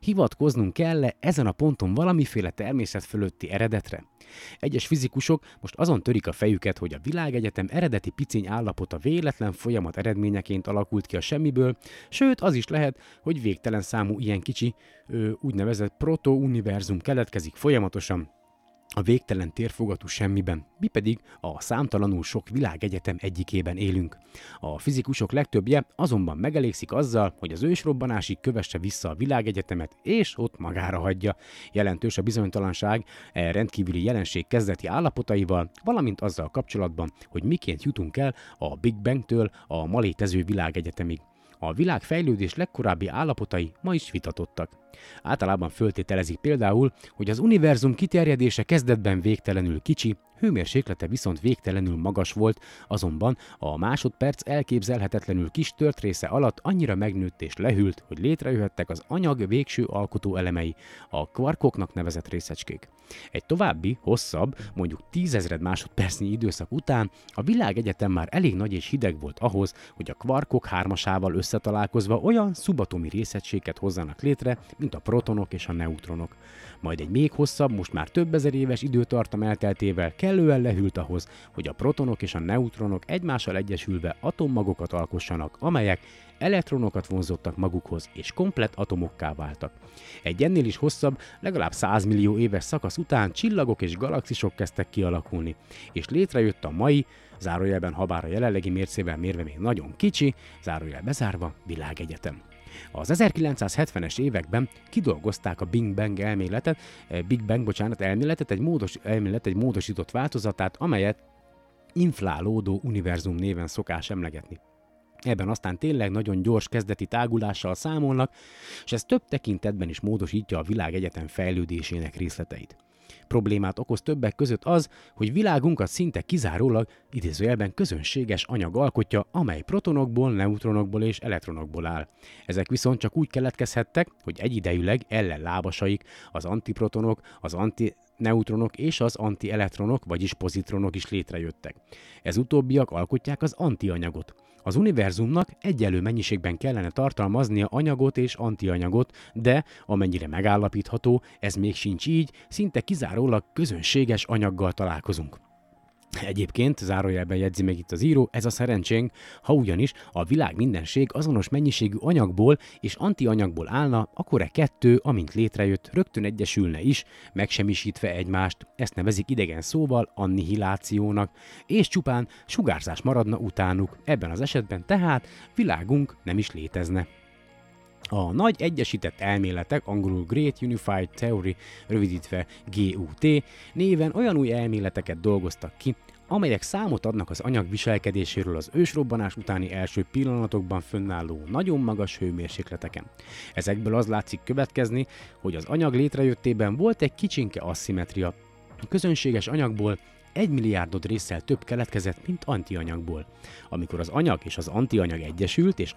Hivatkoznunk kell-e ezen a ponton valamiféle természet fölötti eredetre? Egyes fizikusok most azon törik a fejüket, hogy a világegyetem eredeti piciny állapota véletlen folyamat eredményeként alakult ki a semmiből, sőt az is lehet, hogy végtelen számú ilyen kicsi, ö, úgynevezett proto-univerzum keletkezik folyamatosan, a végtelen térfogatú semmiben, mi pedig a számtalanul sok világegyetem egyikében élünk. A fizikusok legtöbbje azonban megelégszik azzal, hogy az ősrobbanásig kövesse vissza a világegyetemet, és ott magára hagyja. Jelentős a bizonytalanság e rendkívüli jelenség kezdeti állapotaival, valamint azzal kapcsolatban, hogy miként jutunk el a Big Bangtől a ma létező világegyetemig. A világ fejlődés legkorábbi állapotai ma is vitatottak. Általában föltételezik például, hogy az univerzum kiterjedése kezdetben végtelenül kicsi, hőmérséklete viszont végtelenül magas volt, azonban a másodperc elképzelhetetlenül kis tört része alatt annyira megnőtt és lehűlt, hogy létrejöhettek az anyag végső alkotó elemei, a kvarkoknak nevezett részecskék. Egy további, hosszabb, mondjuk tízezred másodpercnyi időszak után a világegyetem már elég nagy és hideg volt ahhoz, hogy a kvarkok hármasával összetalálkozva olyan szubatomi részecskéket hozzanak létre, mint a protonok és a neutronok. Majd egy még hosszabb, most már több ezer éves időtartam elteltével kellően lehűlt ahhoz, hogy a protonok és a neutronok egymással egyesülve atommagokat alkossanak, amelyek elektronokat vonzottak magukhoz, és komplet atomokká váltak. Egy ennél is hosszabb, legalább 100 millió éves szakasz után csillagok és galaxisok kezdtek kialakulni, és létrejött a mai, zárójelben habár a jelenlegi mércével mérve még nagyon kicsi, zárójel bezárva, világegyetem. Az 1970-es években kidolgozták a Big Bang elméletet, eh, Big Bang, bocsánat, elméletet, egy, módos, elmélet, egy módosított változatát, amelyet inflálódó univerzum néven szokás emlegetni. Ebben aztán tényleg nagyon gyors kezdeti tágulással számolnak, és ez több tekintetben is módosítja a világegyetem fejlődésének részleteit. Problémát okoz többek között az, hogy világunkat szinte kizárólag idézőjelben közönséges anyag alkotja, amely protonokból, neutronokból és elektronokból áll. Ezek viszont csak úgy keletkezhettek, hogy egyidejűleg ellenlábasaik, az antiprotonok, az anti neutronok és az antielektronok, vagyis pozitronok is létrejöttek. Ez utóbbiak alkotják az antianyagot. Az univerzumnak egyelő mennyiségben kellene tartalmaznia anyagot és antianyagot, de amennyire megállapítható, ez még sincs így, szinte kizárólag közönséges anyaggal találkozunk. Egyébként, zárójelben jegyzi meg itt az író, ez a szerencsénk, ha ugyanis a világ mindenség azonos mennyiségű anyagból és antianyagból állna, akkor e kettő, amint létrejött, rögtön egyesülne is, megsemmisítve egymást, ezt nevezik idegen szóval annihilációnak, és csupán sugárzás maradna utánuk, ebben az esetben tehát világunk nem is létezne. A nagy egyesített elméletek, angolul Great Unified Theory, rövidítve GUT, néven olyan új elméleteket dolgoztak ki, amelyek számot adnak az anyag viselkedéséről az ősrobbanás utáni első pillanatokban fönnálló nagyon magas hőmérsékleteken. Ezekből az látszik következni, hogy az anyag létrejöttében volt egy kicsinke asszimetria. A közönséges anyagból egy milliárdod résszel több keletkezett, mint antianyagból. Amikor az anyag és az antianyag egyesült és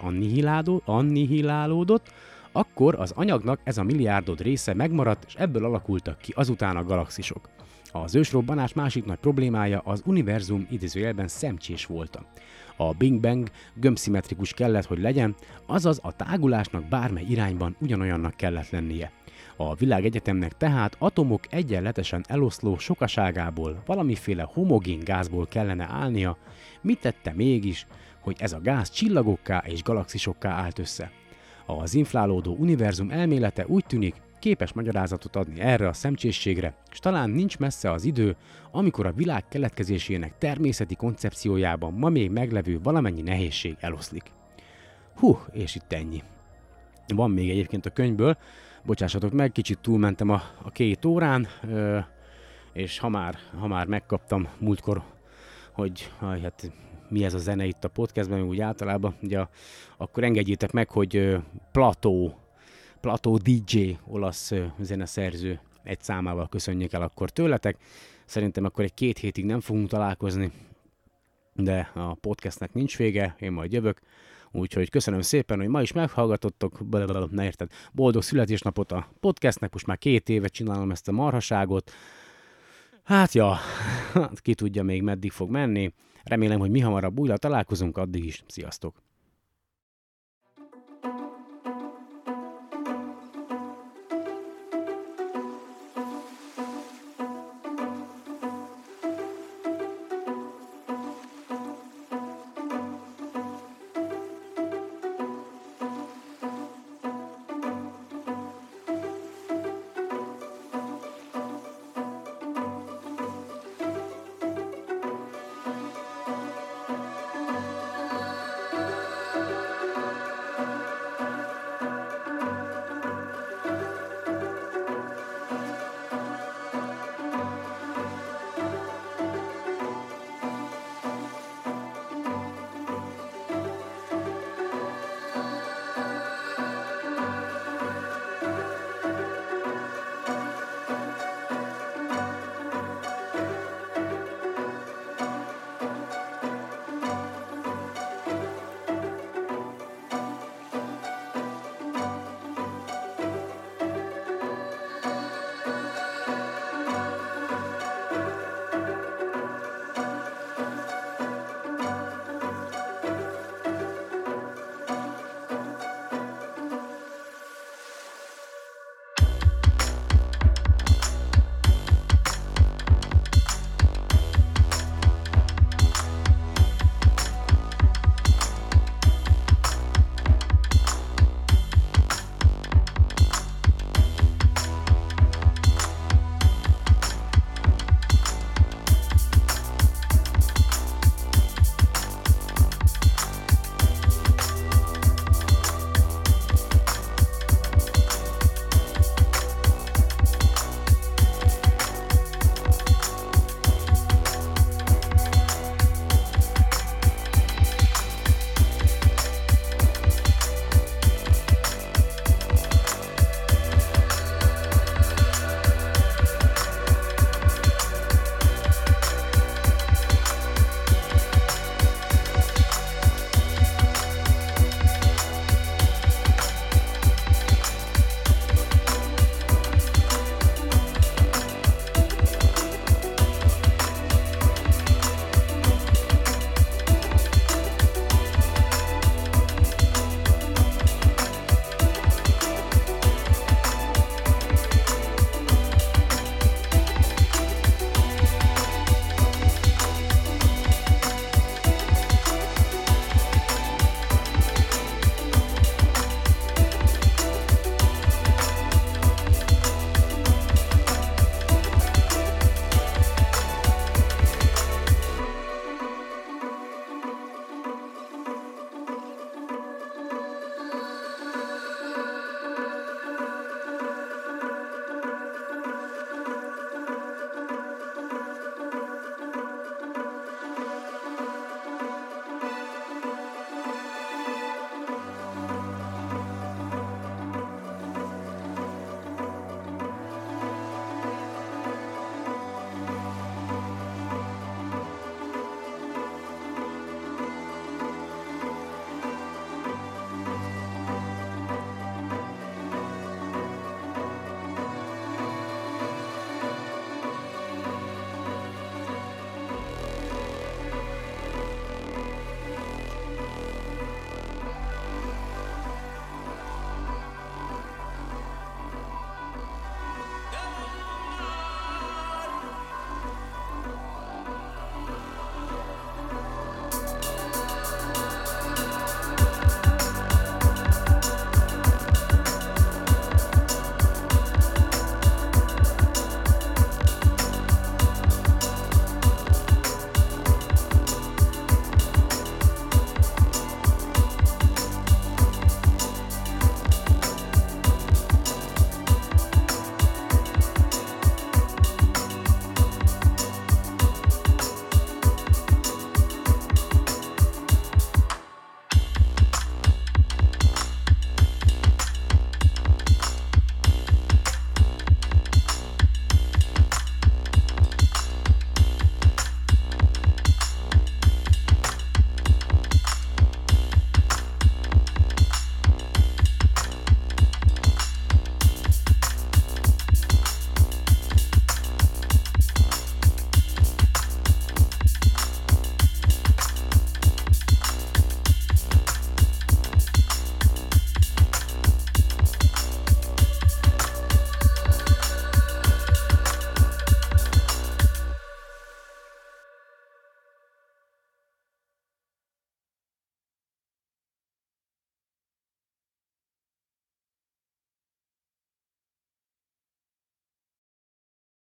annihilálódott, akkor az anyagnak ez a milliárdod része megmaradt, és ebből alakultak ki azután a galaxisok. Az ősrobbanás másik nagy problémája az univerzum idézőjelben szemcsés volt. A Big Bang gömbszimmetrikus kellett, hogy legyen, azaz a tágulásnak bármely irányban ugyanolyannak kellett lennie. A világegyetemnek tehát atomok egyenletesen eloszló sokaságából, valamiféle homogén gázból kellene állnia, mit tette mégis, hogy ez a gáz csillagokká és galaxisokká állt össze. Az inflálódó univerzum elmélete úgy tűnik, képes magyarázatot adni erre a szemcsészségre, és talán nincs messze az idő, amikor a világ keletkezésének természeti koncepciójában ma még meglevő valamennyi nehézség eloszlik. Hú, és itt ennyi. Van még egyébként a könyvből, bocsássatok meg, kicsit túlmentem a, a két órán, ö, és ha már, ha már megkaptam múltkor, hogy hát mi ez a zene itt a podcastben, úgy általában, ugye, akkor engedjétek meg, hogy Plató, Plató DJ, olasz zeneszerző egy számával köszönjük el akkor tőletek. Szerintem akkor egy két hétig nem fogunk találkozni, de a podcastnek nincs vége, én majd jövök. Úgyhogy köszönöm szépen, hogy ma is meghallgatottok, ne érted, boldog születésnapot a podcastnek, most már két éve csinálom ezt a marhaságot. Hát ja, ki tudja még meddig fog menni. Remélem, hogy mi hamarabb újra találkozunk, addig is. Sziasztok!